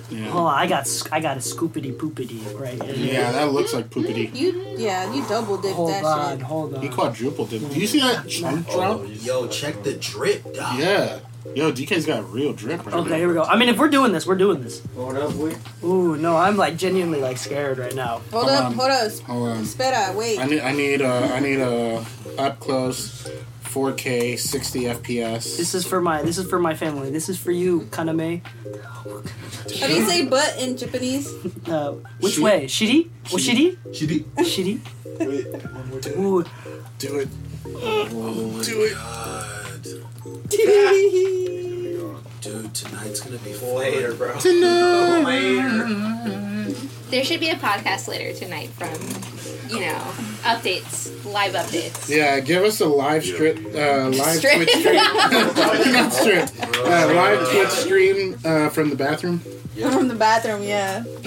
B: Yeah.
A: Hold on, I got I got a scoopity poopity right here.
B: Yeah, that looks like poopity.
C: You yeah, you double dipped
A: Hold
C: that
A: on,
C: shit.
A: hold on,
B: He
A: on.
B: quadrupled it. Do you see that chunk drop?
E: Oh, yo, check the drip, dog.
B: Yeah. Yo, DK's got real drip right
A: Okay, here we go. I mean, if we're doing this, we're doing this.
F: What up, boy?
A: Ooh, no, I'm like genuinely like scared right now.
C: Hold
B: Hold
C: up,
B: on.
C: hold up.
B: Hold on.
C: Espera, wait.
B: I need I need a I need a up close 4K 60 FPS.
A: This is for my this is for my family. This is for you, Kaname.
C: How do you say butt in Japanese?
A: Uh, which
B: Shi-
A: way? Shiri? Or shiri?
E: She did.
A: Shiri?
E: Wait, one more time.
A: Ooh,
B: Do it.
E: Oh my
B: Do it.
E: god. Dude, tonight's gonna be
F: Later,
E: fun.
F: bro. Later.
D: There should be a podcast later tonight from, you know, updates, live updates.
B: Yeah, give us a live strip, uh, live
D: Strip.
B: Twitch stream. Not strip. Uh, live Twitch stream uh, from the bathroom.
C: From the bathroom, yeah.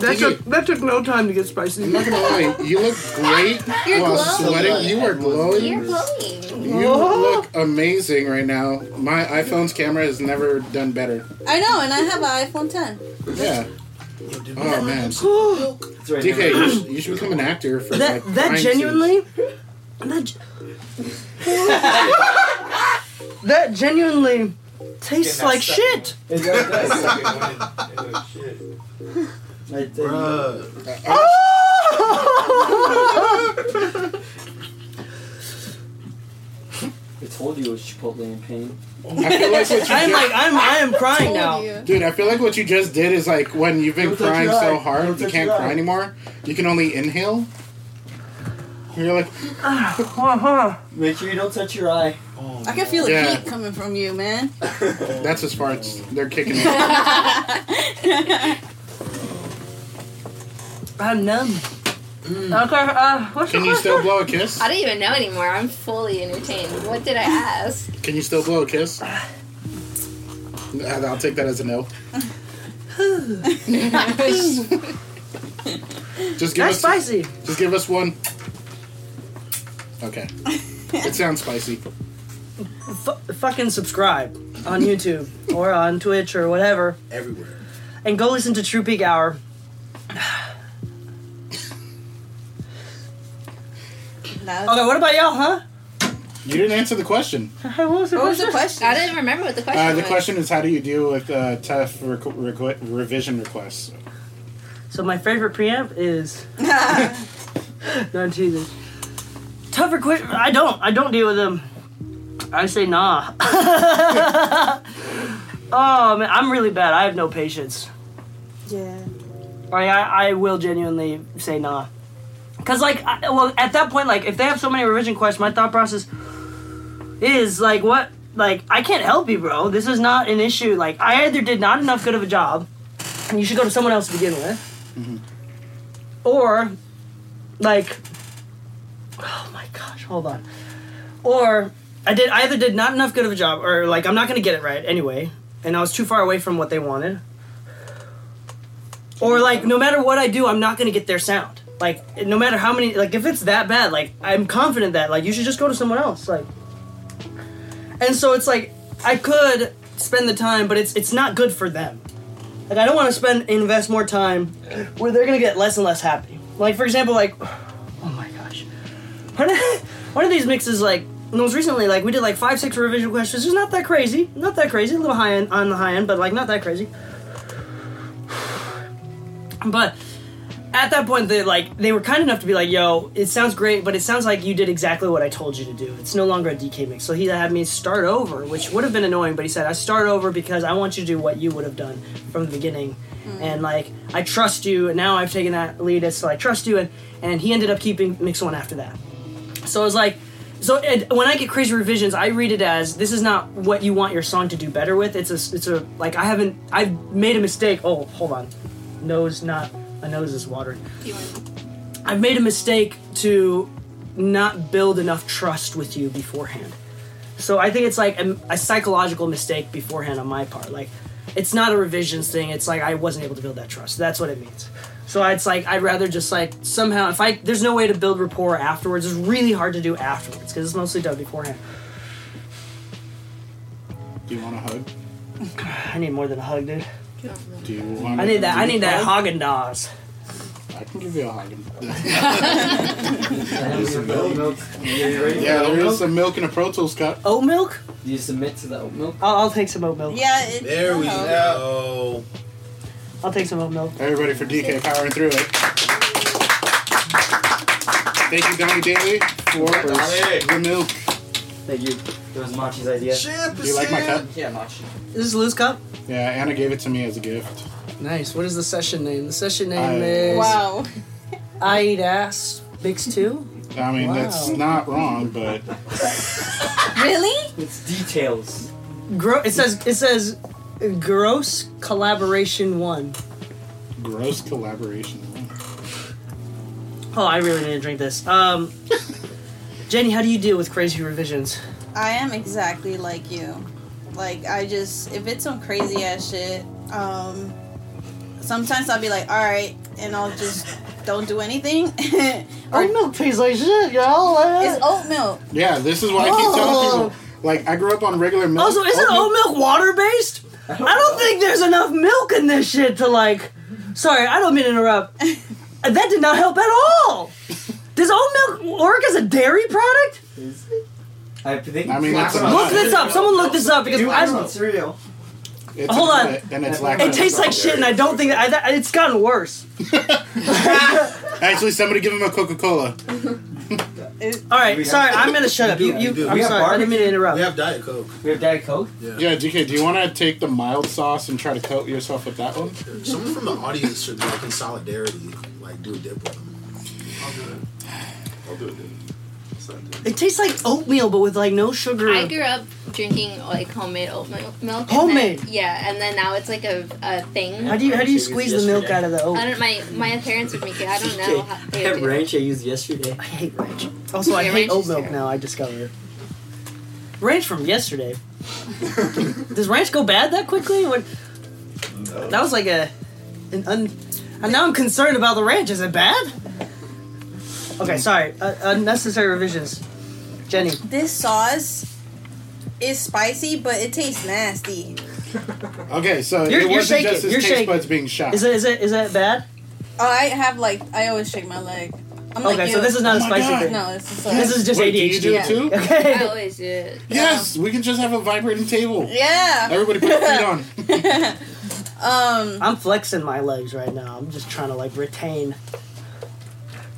A: that took that took no time to get spicy.
B: I'm not gonna lie, you look great
D: You're
B: while
D: glowing.
B: sweating. You are glowing.
D: You're glowing.
B: You look amazing right now. My iPhone's camera has never done better.
C: I know, and I have an iPhone 10.
B: Yeah. Oh man,
F: right
B: DK, you should, you should become an actor for
A: That
B: like
A: that genuinely that, ge- that genuinely tastes like shit.
F: It does. Shit. Right there.
E: Bruh. Oh!
F: I told you it was Chipotle in pain.
B: I feel like what you
A: I'm
B: just,
A: like I'm I am crying now.
C: you.
B: dude. I feel like what you just did is like when you've been crying so
F: eye.
B: hard you can't cry
F: eye.
B: anymore. You can only inhale. You're like,
F: Make sure you don't touch your eye.
C: I can feel the
B: Yeah.
C: heat coming from you, man.
B: that's as far as they're kicking it.
A: I'm numb. Okay, uh, what's
B: Can
A: the
B: you still blow a kiss?
D: I don't even know anymore. I'm fully entertained. What did I ask?
B: Can you still blow a kiss? I'll take that as a no. Just give
A: That's
B: us,
A: spicy.
B: just give us one. Okay. It sounds spicy.
A: F- fucking subscribe on YouTube or on Twitch or whatever,
E: Everywhere.
A: and go listen to True Peak Hour.
C: That's-
A: Okay, what about y'all, huh?
B: You didn't answer the question.
A: What was the
C: What was the
A: question?
C: question?
D: I didn't remember what the question
B: Uh, the
D: was.
B: question is how do you deal with uh, tough requ- requ- revision requests?
A: So my favorite preamp is. Don't tease Tough or quit? I don't. I don't deal with them. I say nah. oh man, I'm really bad. I have no patience.
C: Yeah.
A: Like I, I will genuinely say nah. Cause like, I, well, at that point, like, if they have so many revision questions, my thought process is like, what? Like, I can't help you, bro. This is not an issue. Like, I either did not enough good of a job, and you should go to someone else to begin with, mm-hmm. or, like, oh my gosh, hold on, or I did I either did not enough good of a job, or like I'm not gonna get it right anyway, and I was too far away from what they wanted. Or like no matter what I do, I'm not gonna get their sound. Like no matter how many like if it's that bad, like I'm confident that like you should just go to someone else. Like And so it's like I could spend the time, but it's it's not good for them. Like I don't want to spend invest more time where they're gonna get less and less happy. Like for example, like oh my gosh. One of, one of these mixes like most recently, like we did like five, six revision questions. It's not that crazy. Not that crazy. A little high end on the high end, but like not that crazy. But at that point, they like they were kind enough to be like, "Yo, it sounds great, but it sounds like you did exactly what I told you to do. It's no longer a DK mix." So he had me start over, which would have been annoying. But he said, "I start over because I want you to do what you would have done from the beginning, mm. and like I trust you. And now I've taken that lead, as so I trust you." And and he ended up keeping mix one after that. So it was like, so it, when I get crazy revisions, I read it as this is not what you want your song to do better with. It's a, it's a like I haven't, I've made a mistake. Oh, hold on, nose not, my nose is watering.
D: Do you want
A: I've made a mistake to not build enough trust with you beforehand. So I think it's like a, a psychological mistake beforehand on my part. Like, it's not a revisions thing. It's like I wasn't able to build that trust. That's what it means. So it's like I'd rather just like somehow if I there's no way to build rapport afterwards. It's really hard to do afterwards because it's mostly done beforehand.
B: Do you want a hug?
A: I need more than a hug, dude.
B: Do you want?
A: I need that. I need that
B: hug.
A: Haagen Dazs.
B: I can give you a hug.
F: Some milk. milk.
B: Yeah,
F: for
B: there
F: milk?
B: some milk in a Pro Tools cup.
A: Oat milk?
F: Do you submit to the oat milk?
A: I'll, I'll take some oat milk.
C: Yeah. It,
E: There we go.
A: I'll take some oat milk.
B: Everybody for DK powering through it. Thank you, Donnie Daly, for
E: Donnie.
B: the milk.
F: Thank you. It was Machi's idea.
B: Do you like my cup?
F: Yeah, Machi.
A: This is Lou's cup.
B: Yeah, Anna gave it to me as a gift.
A: Nice. What is the session name? The session name
B: I-
A: is
C: Wow.
A: I Eat Ass Bix 2.
B: I mean,
A: Wow.
B: that's not wrong, but
C: Really?
F: It's details.
A: Gro- it says it says gross collaboration 1.
B: gross collaboration. One.
A: Oh, I really need to drink this. Um Jenny, how do you deal with crazy revisions?
C: I am exactly like you. Like I just if it's some crazy ass shit, um sometimes I'll be like, alright, and I'll just don't do anything. or
A: Oat milk tastes like shit, y'all.
C: it's oat milk.
B: Yeah, this is what I keep telling people. Like, I grew up on regular milk.
A: Also, isn't oat milk water based? I don't think there's enough milk in this shit to like. Sorry, I don't mean to interrupt. that did not help at all. Does oat milk work as a dairy product?
F: I think.
B: I mean, it's a-
A: Look this up. Someone look this up because I
F: on
A: don't.
F: cereal.
B: It's
A: Hold on.
B: And it's
A: It tastes like shit, and I don't think I, it's gotten worse.
B: Actually, somebody give him a Coca Cola.
A: All right, sorry, I'm gonna shut up. You,
E: We
A: you.
E: do.
A: I'm
F: We have
A: sorry. I didn't mean to interrupt.
E: We have Diet Coke.
F: We have Diet Coke.
B: Yeah, DK, do you want to take the mild sauce and try to coat yourself with that one?
E: Someone from the audience should like in solidarity, like do a dip with them.
G: I'll do it. I'll do it. Dude. It's.
A: It tastes like oatmeal, but with like no sugar.
D: I grew up drinking like homemade oat milk. milk and
A: Homemade?
D: then- yeah, and then now it's like a, a thing.
A: How do you how do you squeeze the milk out of the oat?
D: I don't. My my parents would make it. I don't know how they
F: that
D: would do it.
F: ranch I used yesterday.
A: I hate ranch. Also, I
D: Yeah,
A: hate
D: ranch
A: oat
D: is
A: milk
D: terrible.
A: now. I discovered. Ranch from yesterday. Does ranch go bad that quickly? What? That was like a an un. And now I'm concerned about the ranch. Is it bad? Okay, sorry. Uh, unnecessary revisions. Jenny,
C: This sauce is spicy, but it tastes nasty.
B: Okay, so
A: You're-
B: it
A: you're
B: wasn't
A: shaking,
B: just his
A: you're
B: taste
A: shaking.
B: buds being shot.
A: is it is it is it bad?
C: Oh, I have like I always shake my leg. I'm like
A: Okay, so
C: you.
A: this is not a
B: Oh my
A: spicy
B: God.
A: thing.
C: no, this is
A: This is just
B: Wait, do
A: ADHD.
B: you do it too?
D: I
A: Okay.
D: always do it.
B: Yes, we can just have a vibrating table.
C: yeah.
B: Everybody put your feet on.
C: Um,
A: I'm flexing my legs right now. I'm just trying to like retain.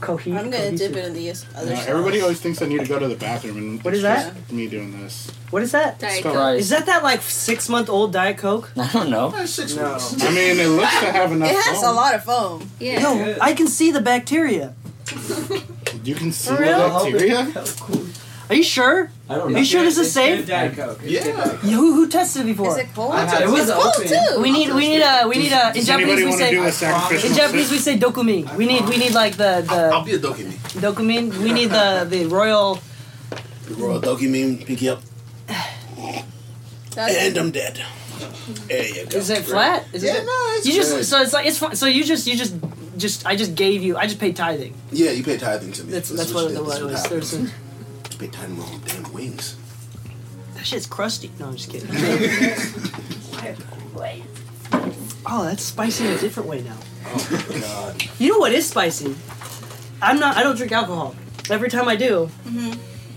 A: Cohe-
C: I'm gonna
A: cohesive.
C: dip it in the other
B: No,
C: side.
B: everybody always thinks I need to go to the bathroom, and
A: What
B: it's
A: is that?
B: Me doing this.
A: What is that?
D: Diet
B: Stop.
D: Coke.
A: Is that that like six month old Diet Coke?
H: I don't know.
E: Six
F: No.
E: weeks.
B: I mean, it looks to have enough.
C: It has
B: foam.
C: a lot of foam.
D: Yeah.
A: No, I can see the bacteria.
B: You can see
A: For
B: the
A: real?
B: bacteria.
A: Are you sure?
H: I don't know.
A: Are you sure this is safe?
F: Diet Coke. It's
E: Yeah.
F: good Diet Coke.
A: Yeah, Who, who tested it before?
C: Is it cold? It
F: it was
C: cold too.
A: we need we need a we need a in Japanese we say
B: do a sacrificial?
A: in Japanese we say dokumi. We need we need like the the.
E: I'll
A: the
E: be a dokimi.
A: dokumin. We need the the royal.
E: The royal dokimi, pinky up, and I'm dead. There you go.
A: Is it flat? Is
E: Yeah,
A: it?
E: no, it's
A: You
E: good.
A: just so it's like it's fun. So you just you just just I just gave you I just paid tithing.
E: Yeah, you paid tithing to me.
A: That's that's
E: you
A: what
E: did.
A: it was.
E: what
A: There's
E: happened.
A: A,
E: You pay tithing on my damn wings.
A: that shit's crusty. No, I'm just kidding. oh, that's spicy in a different way now.
E: Oh God.
A: You know what is spicy? I'm not. I don't drink alcohol. Every time I do,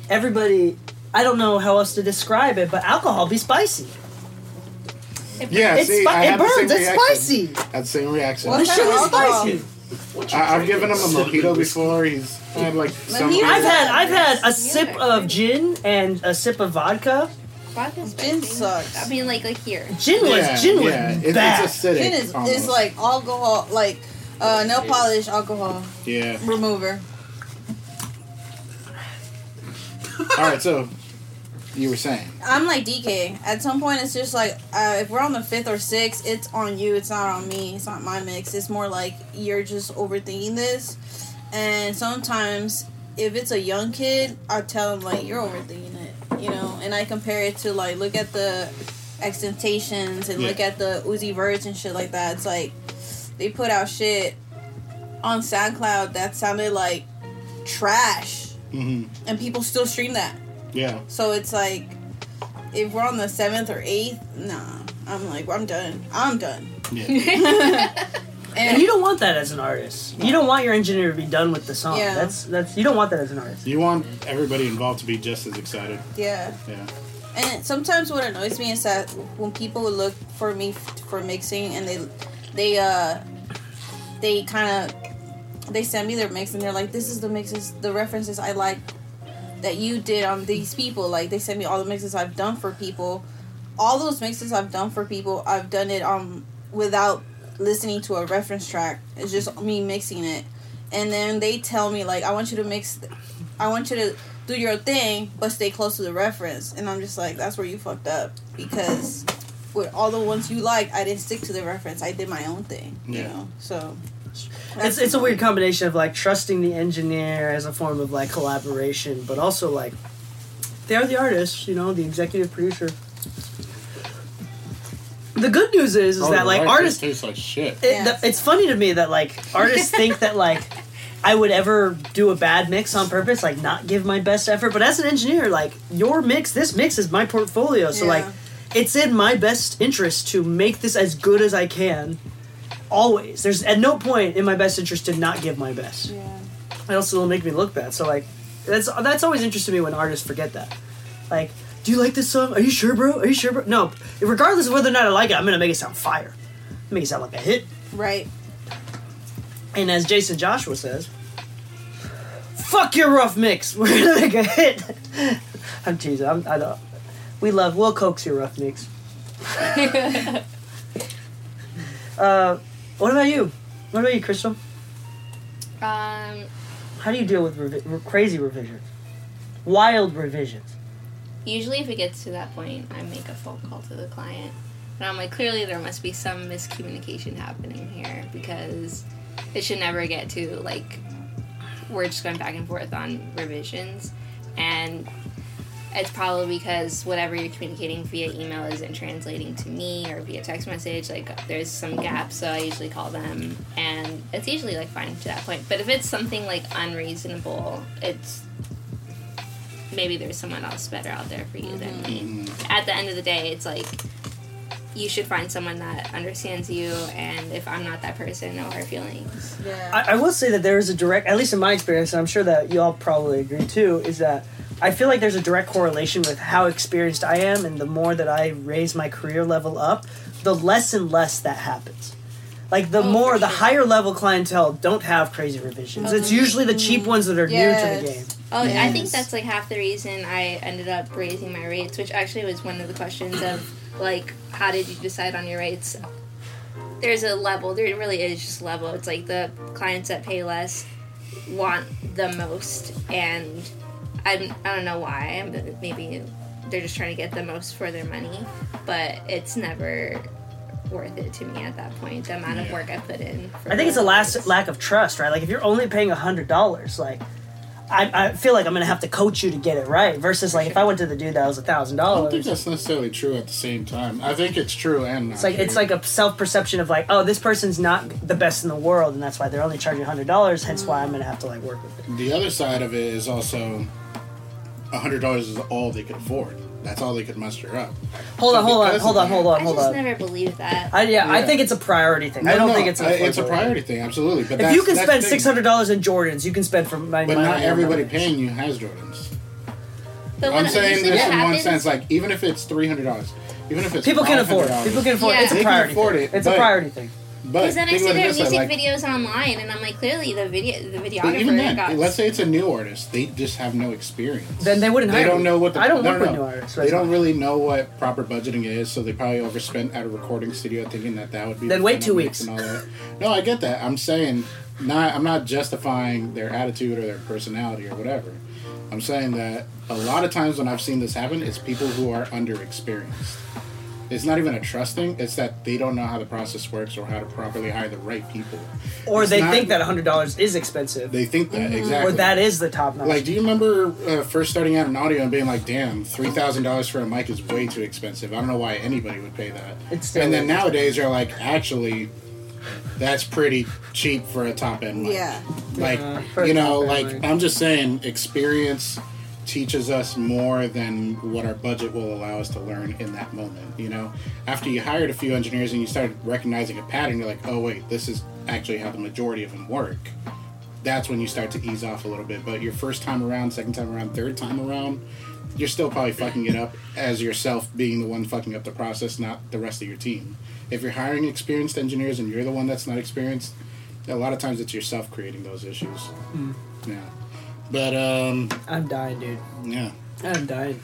A: everybody. I don't know how else to describe it, but alcohol be spicy.
B: Yeah,
A: It's
B: see,
A: spi-
B: I
A: it
B: had the same
A: burns. It's
B: reaction.
A: spicy.
B: Had the same reaction.
C: What
A: This shit is spicy.
B: I, I've given him a mojito before. He's had like some.
C: Mojito?
A: I've had I've had a sip of gin and a sip of vodka.
D: Vodka's
C: Gin
D: spicy.
C: sucks.
D: I mean, like like here.
A: Gin was
B: Yeah,
A: gin was
B: yeah, it-
A: bad.
B: it's acidic.
C: Gin is
B: almost.
C: is like alcohol, like uh, nail polish alcohol
B: Yeah.
C: remover.
B: All right, so you were saying.
C: I'm like DK. At some point, it's just like uh, if we're on the fifth or sixth, it's on you. It's not on me. It's not my mix. It's more like you're just overthinking this. And sometimes, if it's a young kid, I tell them like you're overthinking it, you know. And I compare it to like look at the XXXTentacions and look at the Uzi Verts and shit like that. It's like they put out shit on SoundCloud that sounded like trash,
B: hmm
C: and people still stream that.
B: Yeah.
C: So it's like, if we're on the seventh or eighth, nah. I'm like, I'm done. I'm done.
B: Yeah.
A: And you don't want that as an artist. You don't want your engineer to be done with the song.
C: Yeah.
A: That's that's you don't want that as an artist.
B: you want everybody involved to be just as excited.
C: Yeah.
B: Yeah.
C: And sometimes what annoys me is that when people would look for me f- for mixing and they, they uh, they kind of, they send me their mix and they're like, this is the mixes, the references I like that you did on these people. Like they send me all the mixes I've done for people. All those mixes I've done for people, I've done it um without listening to a reference track. It's just me mixing it. And then they tell me like I want you to mix I want you to do your thing but stay close to the reference. And I'm just like that's where you fucked up because with all the ones you like, I didn't stick to the reference. I did my own thing, you know. So
A: It's it's a weird combination of like trusting the engineer as a form of like collaboration, but also like they are the artist, you know, the executive producer. The good news is, is
B: Oh,
A: that
B: you're
A: like artists
B: taste like shit.
A: it,
C: Yes.
A: the, it's funny to me that like artists think that like I would ever do a bad mix on purpose, like not give my best effort. But as an engineer, like your mix, this mix is my portfolio, so
C: Yeah.
A: like it's in my best interest to make this as good as I can. Always, there's at no point in my best interest to not give my best.
C: yeah.
A: It also will make me look bad. So like, that's that's always interested me when artists forget that. Like, do you like this song? Are you sure, bro? Are you sure, bro? No. Regardless of whether or not I like it, I'm gonna make it sound fire. Make it sound like a hit.
C: Right.
A: And as Jaycen Joshua says, "Fuck your rough mix. We're gonna make a hit." I'm teasing. I'm, I don't. We love. We'll coax your rough mix. uh, what about you? What about you, Crystal?
D: Um,
A: How do you deal with revi- re- crazy revisions, wild revisions?
D: usually, if it gets to that point, I make a phone call to the client, and I'm like, clearly there must be some miscommunication happening here because it should never get to like we're just going back and forth on revisions, and it's probably because whatever you're communicating via email isn't translating to me or via text message. Like there's some gaps, so I usually call them, and it's usually like fine to that point. But if it's something like unreasonable, it's maybe there's someone else better out there for you than me. Mm-hmm. At the end of the day, it's like you should find someone that understands you, and if I'm not that person, know her feelings.
C: Yeah.
A: I, I will say that there is a direct, at least in my experience, and I'm sure that y'all probably agree too, is that I feel like there's a direct correlation with how experienced I am, and the more that I raise my career level up, the less and less that happens. Like the
D: Oh,
A: more
D: for
A: the higher level clientele don't have crazy revisions. It's usually the cheap ones that are new to the game.
D: Oh, I think that's like half the reason I ended up raising my rates, which actually was one of the questions of like, how did you decide on your rates? There's a level. There really is just level. It's like the clients that pay less want the most, and I I don't know why. Maybe they're just trying to get the most for their money, but it's never worth it to me at that point. The amount of work I put in.
A: I think it's a
D: the
A: last lack of trust, right? Like if you're only paying a hundred dollars, like I, I feel like I'm gonna have to coach you to get it right. Versus like if I went to the dude that was a thousand dollars.
B: I don't think that's necessarily true at the same time. I think it's true and not
A: It's like it's like a self perception of like, oh, this person's not the best in the world, and that's why they're only charging hundred dollars. Hence why I'm gonna have to like work with it.
B: the other side of it is also hundred dollars is all they could afford. That's all they could muster up.
A: Hold
B: So
A: on, hold on,
B: because
A: hold on, hold on,
D: I
A: hold
D: just
A: on.
D: never believed that.
A: I, yeah, I think it's a priority thing. I don't
B: no,
A: think it's a.
B: I- it's a priority thing, absolutely. But
A: If
B: that's,
A: you can
B: that's
A: spend six hundred dollars in Jordans, you can spend from my.
B: but
A: my
B: not everybody
A: Jordans.
B: paying you has Jordans.
D: But
B: I'm saying this
D: what
B: in one sense, like even if it's three hundred dollars, even if it's
A: People can afford.
B: $500,
A: People can afford.
D: Yeah.
A: It's a
B: They can
A: priority.
B: afford
A: thing.
B: it,
A: It's a priority thing.
B: But
D: Because then I see
B: about it
D: their
B: this
D: music
B: like,
D: videos online, and I'm like, clearly the video, the videographer
B: even then,
D: got.
B: let's say it's a new artist, they just have no experience.
A: Then they wouldn't
B: They
A: hire
B: don't
A: me.
B: know what the
A: I don't work
B: no,
A: with
B: no.
A: new artists.
B: They don't really know what proper budgeting is, so they probably overspent at a recording studio thinking that that would be.
A: Then
B: the
A: wait
B: final
A: two weeks.
B: And all that. No, I get that. I'm saying not. I'm not justifying their attitude or their personality or whatever. I'm saying that a lot of times when I've seen this happen, it's people who are underexperienced. It's not even a trusting. It's that they don't know how the process works or how to properly hire the right people.
A: Or
B: It's
A: they
B: not-
A: think that hundred dollars is expensive.
B: They think that
A: Or
B: exactly.
A: Or that is the top notch.
B: Like, do you remember uh, first starting out in audio and being like, "Damn, three thousand dollars for a mic is way too expensive. I don't know why anybody would pay that."
A: It's
B: and then nowadays you're like, actually, that's pretty cheap for a top end mic.
C: Yeah.
B: Like,
A: Yeah,
B: you know, like
A: mic.
B: I'm just saying, experience teaches us more than what our budget will allow us to learn in that moment. You know, after you hired a few engineers and you started recognizing a pattern, you're like, oh wait, this is actually how the majority of them work that's when you start to ease off a little bit. But your first time around, second time around, third time around, you're still probably fucking it up as yourself being the one fucking up the process, not the rest of your team. If you're hiring experienced engineers and you're the one that's not experienced, a lot of times it's yourself creating those issues. Mm. Yeah. But um
A: I'm dying, dude.
B: yeah.
A: I'm dying.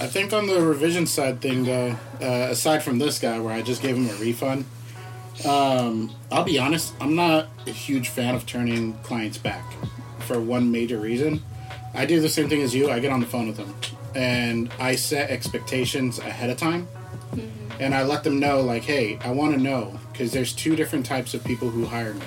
B: I think on the revision side thing, though, uh, aside from this guy where I just gave him a refund, um, I'll be honest, I'm not a huge fan of turning clients back for one major reason. I do the same thing as you. I get on the phone with them and I set expectations ahead of time. And I let them know, like, hey, I want to know because there's two different types of people who hire me.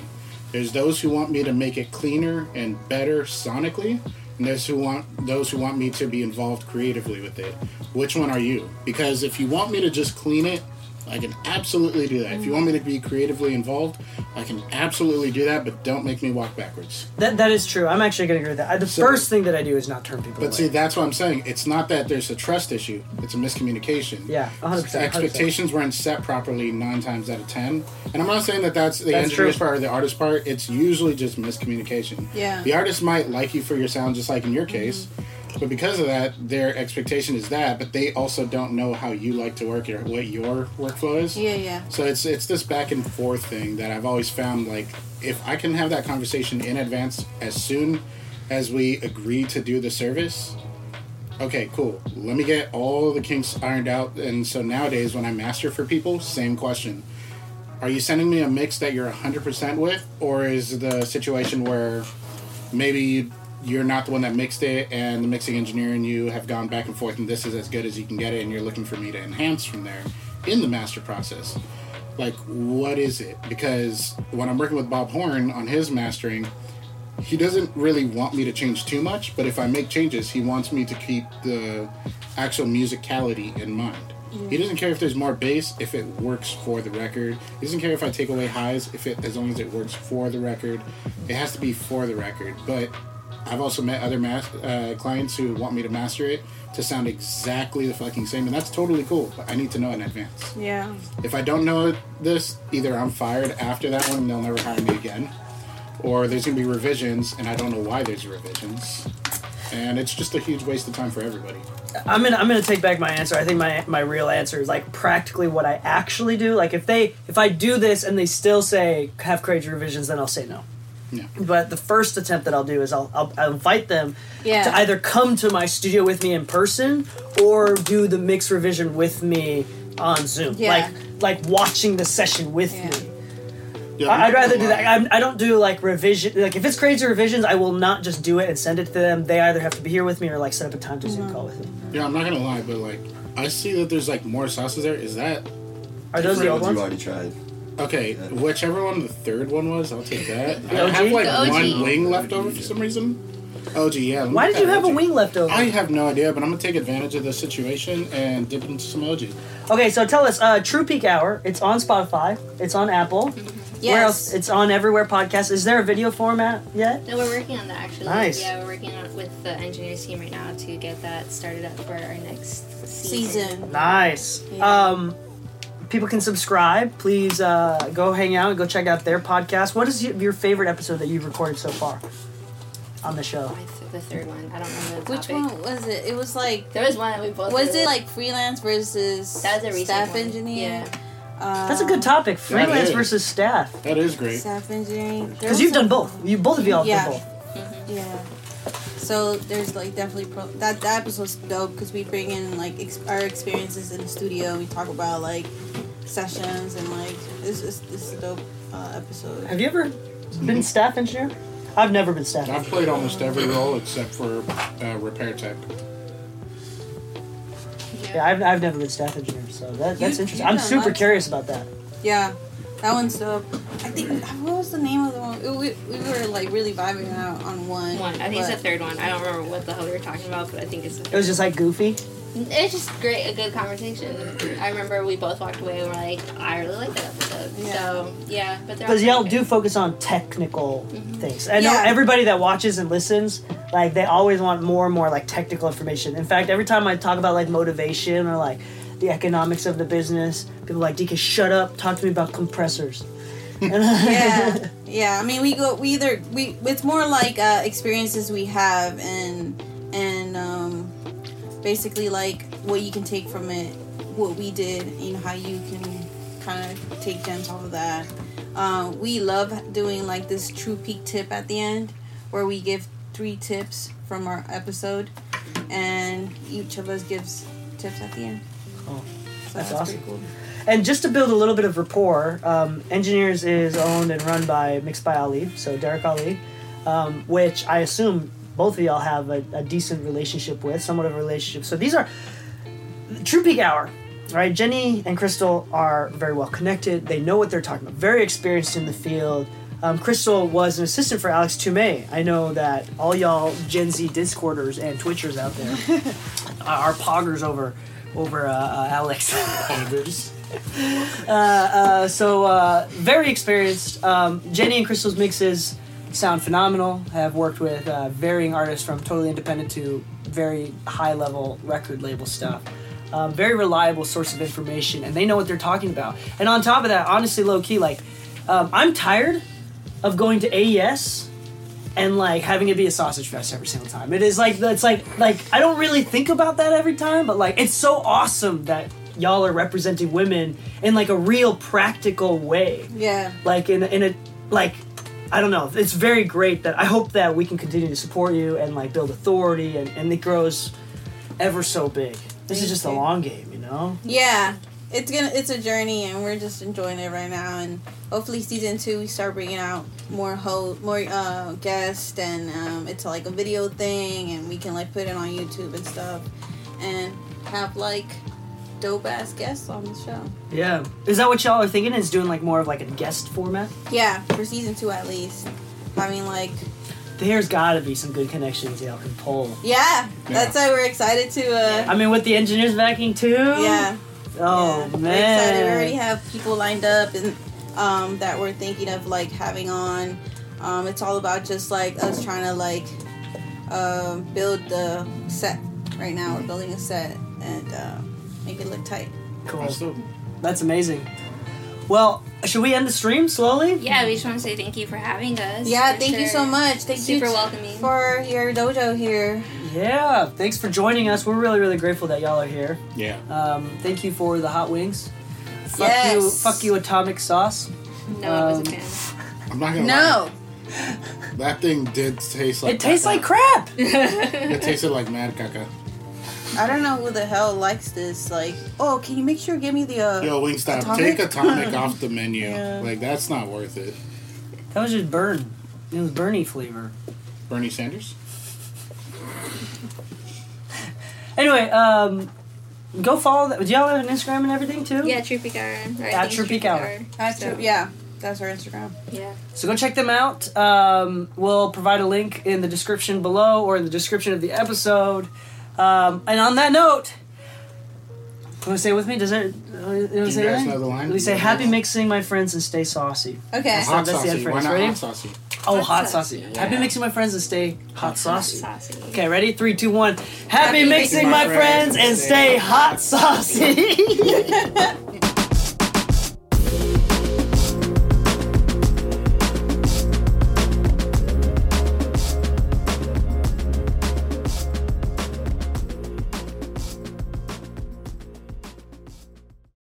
B: There's those who want me to make it cleaner and better sonically, and there's who want those who want me to be involved creatively with it. Which one are you? Because if you want me to just clean it, I can absolutely do that. If you want me to be creatively involved, I can absolutely do that, but don't make me walk backwards.
A: That that is true. I'm actually gonna agree with that. I, the
B: So-
A: first thing that I do is not turn people
B: But
A: away.
B: see, that's what I'm saying. It's not that there's a trust issue; it's a miscommunication.
A: Yeah, 100%, 100%.
B: Expectations weren't set properly nine times out of ten. And I'm not saying that that's the
A: That's
B: engineer's
A: true.
B: part or the artist's part. It's usually just miscommunication.
C: Yeah.
B: The artist might like you for your sound, just like in your case. Mm-hmm. But because of that, their expectation is that, but they also don't know how you like to work or what your workflow is.
C: Yeah, yeah.
B: So it's it's this back and forth thing that I've always found like if I can have that conversation in advance as soon as we agree to do the service, okay, cool. Let me get all the kinks ironed out and so nowadays when I master for people, same question. Are you sending me a mix that you're 100% with or is the situation where maybe you you're not the one that mixed it and the mixing engineer and you have gone back and forth and this is as good as you can get it and you're looking for me to enhance from there in the master process. Like what is it? Because when i'm working with bob horn on his mastering he doesn't really want me to change too much but if i make changes he wants me to keep the actual musicality in mind. He mm. doesn't care if there's more bass if it works for the record. He doesn't care if i take away highs if it as long as it works for the record. It has to be for the record but I've also met other mas- uh, clients who want me to master it to sound exactly the fucking same, and that's totally cool. But I need to know in advance.
C: Yeah.
B: If I don't know this, either I'm fired after that one and they'll never hire me again, or there's gonna be revisions and I don't know why there's revisions. and it's just a huge waste of time for everybody.
A: I'm gonna I'm gonna take back my answer. I think my my real answer is like practically what I actually do. Like if they if I do this and they still say have crazy revisions, then I'll say no.
B: Yeah.
A: But the first attempt that I'll do is I'll, I'll, I'll invite them
C: Yeah.
A: to either come to my studio with me in person or do the mix revision with me on Zoom.
C: Yeah.
A: Like like watching the session with
C: Yeah.
A: me.
B: Yeah,
A: I- I'd rather do that. I'm, I don't do like revision. Like if it's crazy revisions, I will not just do it and send it to them. They either have to be here with me or like set up a time to
C: Mm-hmm.
A: Zoom call with me.
B: Yeah, I'm not gonna lie, but like I see that there's like more sauces there. Is that
A: Are those the
E: Which
A: old
E: ones
A: ones?
E: you already tried?
B: Okay? Whichever one the third one was, I'll take that. I
A: OG?
B: have like
D: The OG.
B: one wing left over for some reason. OG, yeah. let me
A: Why did you have a
B: OG.
A: wing left over?
B: I have no idea, but I'm gonna take advantage of the situation and dip into some OG.
A: Okay, so tell us, uh, True Peak Hour. It's on Spotify. It's on Apple. Where
C: Yes.
A: else? It's on everywhere. Podcast. Is there a video format yet?
D: No, we're working on that actually.
A: Nice.
D: Yeah, we're working on with the Engineears team right now to get that started up for our next season.
C: Season.
A: Nice.
C: Yeah.
A: Um, people can subscribe. Please uh, go hang out and go check out their podcast. What is your, your favorite episode that you've recorded so far on the show?
D: My th- the third one. I don't remember the
C: Which
D: topic.
C: one was it? It was like
D: There was one that we both.
C: was
D: really
C: it like freelance versus
D: That was a
C: staff
D: one.
C: engineer?
D: Yeah.
C: Uh,
A: That's a good topic. Freelance versus staff.
B: That is great.
C: Staff engineering.
A: Because you've done both. You both of y'all have
C: Yeah.
A: done both.
C: Yeah. So there's like definitely pro- that that episode's dope because we bring in like ex- our experiences in the studio. We talk about like sessions and like this is this is a dope uh, episode.
A: Have you ever been staff engineer? I've never been staff.
B: I've
A: engineer.
B: played almost every role except for uh, repair tech.
A: Yeah, I've, I've never been staff engineer, so that, that's
C: You-
A: interesting.
C: you've
A: I'm
C: done
A: super
C: lots.
A: curious about that.
C: Yeah, that one's dope. I think what was the name of the one? We, we were like really vibing out on one.
D: One. I think it's the third one. I don't remember what the hell we were talking about, but I think it's. The
A: It was just like goofy.
D: It's just great, a good conversation. I remember we both walked away and were like, I really like that episode.
C: Yeah.
D: So yeah, but
A: Because y'all do focus on technical mm-hmm. things. I know
C: Yeah.
A: everybody that watches and listens, like they always want more and more like technical information. In fact, every time I talk about like motivation or like the economics of the business, people are like DK, shut up, talk to me about compressors.
C: yeah, yeah. I mean, we go. We either we. It's more like uh, experiences we have, and and um, basically like what you can take from it, what we did, and how you can kind of take gems off of that. Um, we love doing like this true peak tip at the end, where we give three tips from our episode, and each of us gives tips at the end.
A: Oh,
C: So
A: that's awesome.
C: cool.
A: And just to build a little bit of rapport, um, Engineears is owned and run by Mixed by Ali, so Derek Ali, um, which I assume both of y'all have a, a decent relationship with, somewhat of a relationship. So these are True Peak Hour, right? Jenny and Crystal are very well connected. They know what they're talking about. Very experienced in the field. Um, Crystal was an assistant for Alex Tumay. I know that all y'all Gen Z Discorders and Twitchers out there are poggers over over uh, uh, Alex. Uh, so uh, very experienced. Um, Jenny and Crystal's mixes sound phenomenal. I have worked with uh, varying artists from totally independent to very high level record label stuff. Um, very reliable source of information, and they know what they're talking about. And on top of that, honestly, low key, like um, I'm tired of going to AES and like having it be a sausage fest every single time. It is like it's like like I don't really think about that every time, but like it's so awesome that y'all are representing women in like a real practical way.
C: Yeah.
A: Like in a- in a like I don't know. It's very great that I hope that we can continue to support you and like build authority and, and it grows ever so big. This is
C: Thank
A: just a long game, you know?
C: Yeah, it's gonna it's a journey, and we're just enjoying it right now. And hopefully, season two we start bringing out more ho more uh, guests, and um, it's like a video thing, and we can like put it on YouTube and stuff, and have like dope ass guests on the show.
A: Yeah. Is that what y'all are thinking? Is doing like more of like a guest format?
C: Yeah, for season two at least. I mean, like,
A: There's gotta be some good connections y'all can pull.
C: yeah, that's why we're excited to. Uh,
A: I mean with the Engineears backing too?
C: yeah.
A: Oh
C: Yeah, We're excited. We already have people lined up and um, that we're thinking of like having on. Um, it's all about just like us trying to like um build the set. Right now, we're building a set and uh, make it look tight.
A: Cool.
B: That's.
A: That's amazing. Well, should we end the stream slowly?
D: Yeah, we just want to say thank you for having us.
C: Yeah,
D: for
C: thank you so much. Thank
D: Super
C: you
D: welcoming.
C: for your dojo here.
A: Yeah. Thanks for joining us. We're really, really grateful that y'all are here.
B: Yeah.
A: Um, thank you for the hot wings. Fuck
C: Yes.
A: you, fuck you, atomic sauce.
D: No one was
A: Um,
D: a fan.
B: I'm not gonna
C: No.
B: lie. That thing did taste like
A: It tastes
B: caca.
A: like crap.
B: It tasted like mad caca.
C: I don't know who the hell likes this. Like, oh, can you make sure give me the uh,
B: Yo, Wingstop,
C: Atomic?
B: take Atomic off the menu.
A: Yeah.
B: Like, that's not worth it.
A: That was just burn. It was Bernie flavor.
B: Bernie Sanders?
A: Anyway, um, go follow. That. Do y'all have an Instagram and everything too?
D: Yeah, True Peak Hour. Or I
A: At
D: think
A: True Peak Hour.
C: That's
D: So,
C: true. Yeah, that's our Instagram.
D: Yeah.
A: So go check them out. Um, we'll provide a link in the description below or in the description of the episode. Um, and on that note, you want to say it with me? Does it? Uh, you want to
B: you
A: say
B: guys know the line?
A: We say
B: Yeah.
A: happy mixing, my friends, and stay saucy.
C: Okay.
A: So
B: Hot
A: that's the end
B: saucy.
A: phrase.
B: Why not
A: Ready?
B: hot saucy?
A: Oh,
D: Hot
A: hot
D: saucy.
A: saucy. Happy mixing, my friends, and stay hot saucy.
D: Saucy.
A: Okay, ready? Three, two, one. Happy, mixing, my friends, and stay hot saucy.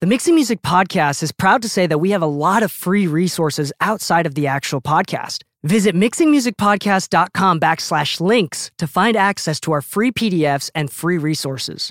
A: The Mixing Music Podcast is proud to say that we have a lot of free resources outside of the actual podcast. Visit mixingmusicpodcast.com backslash links to find access to our free PDFs and free resources.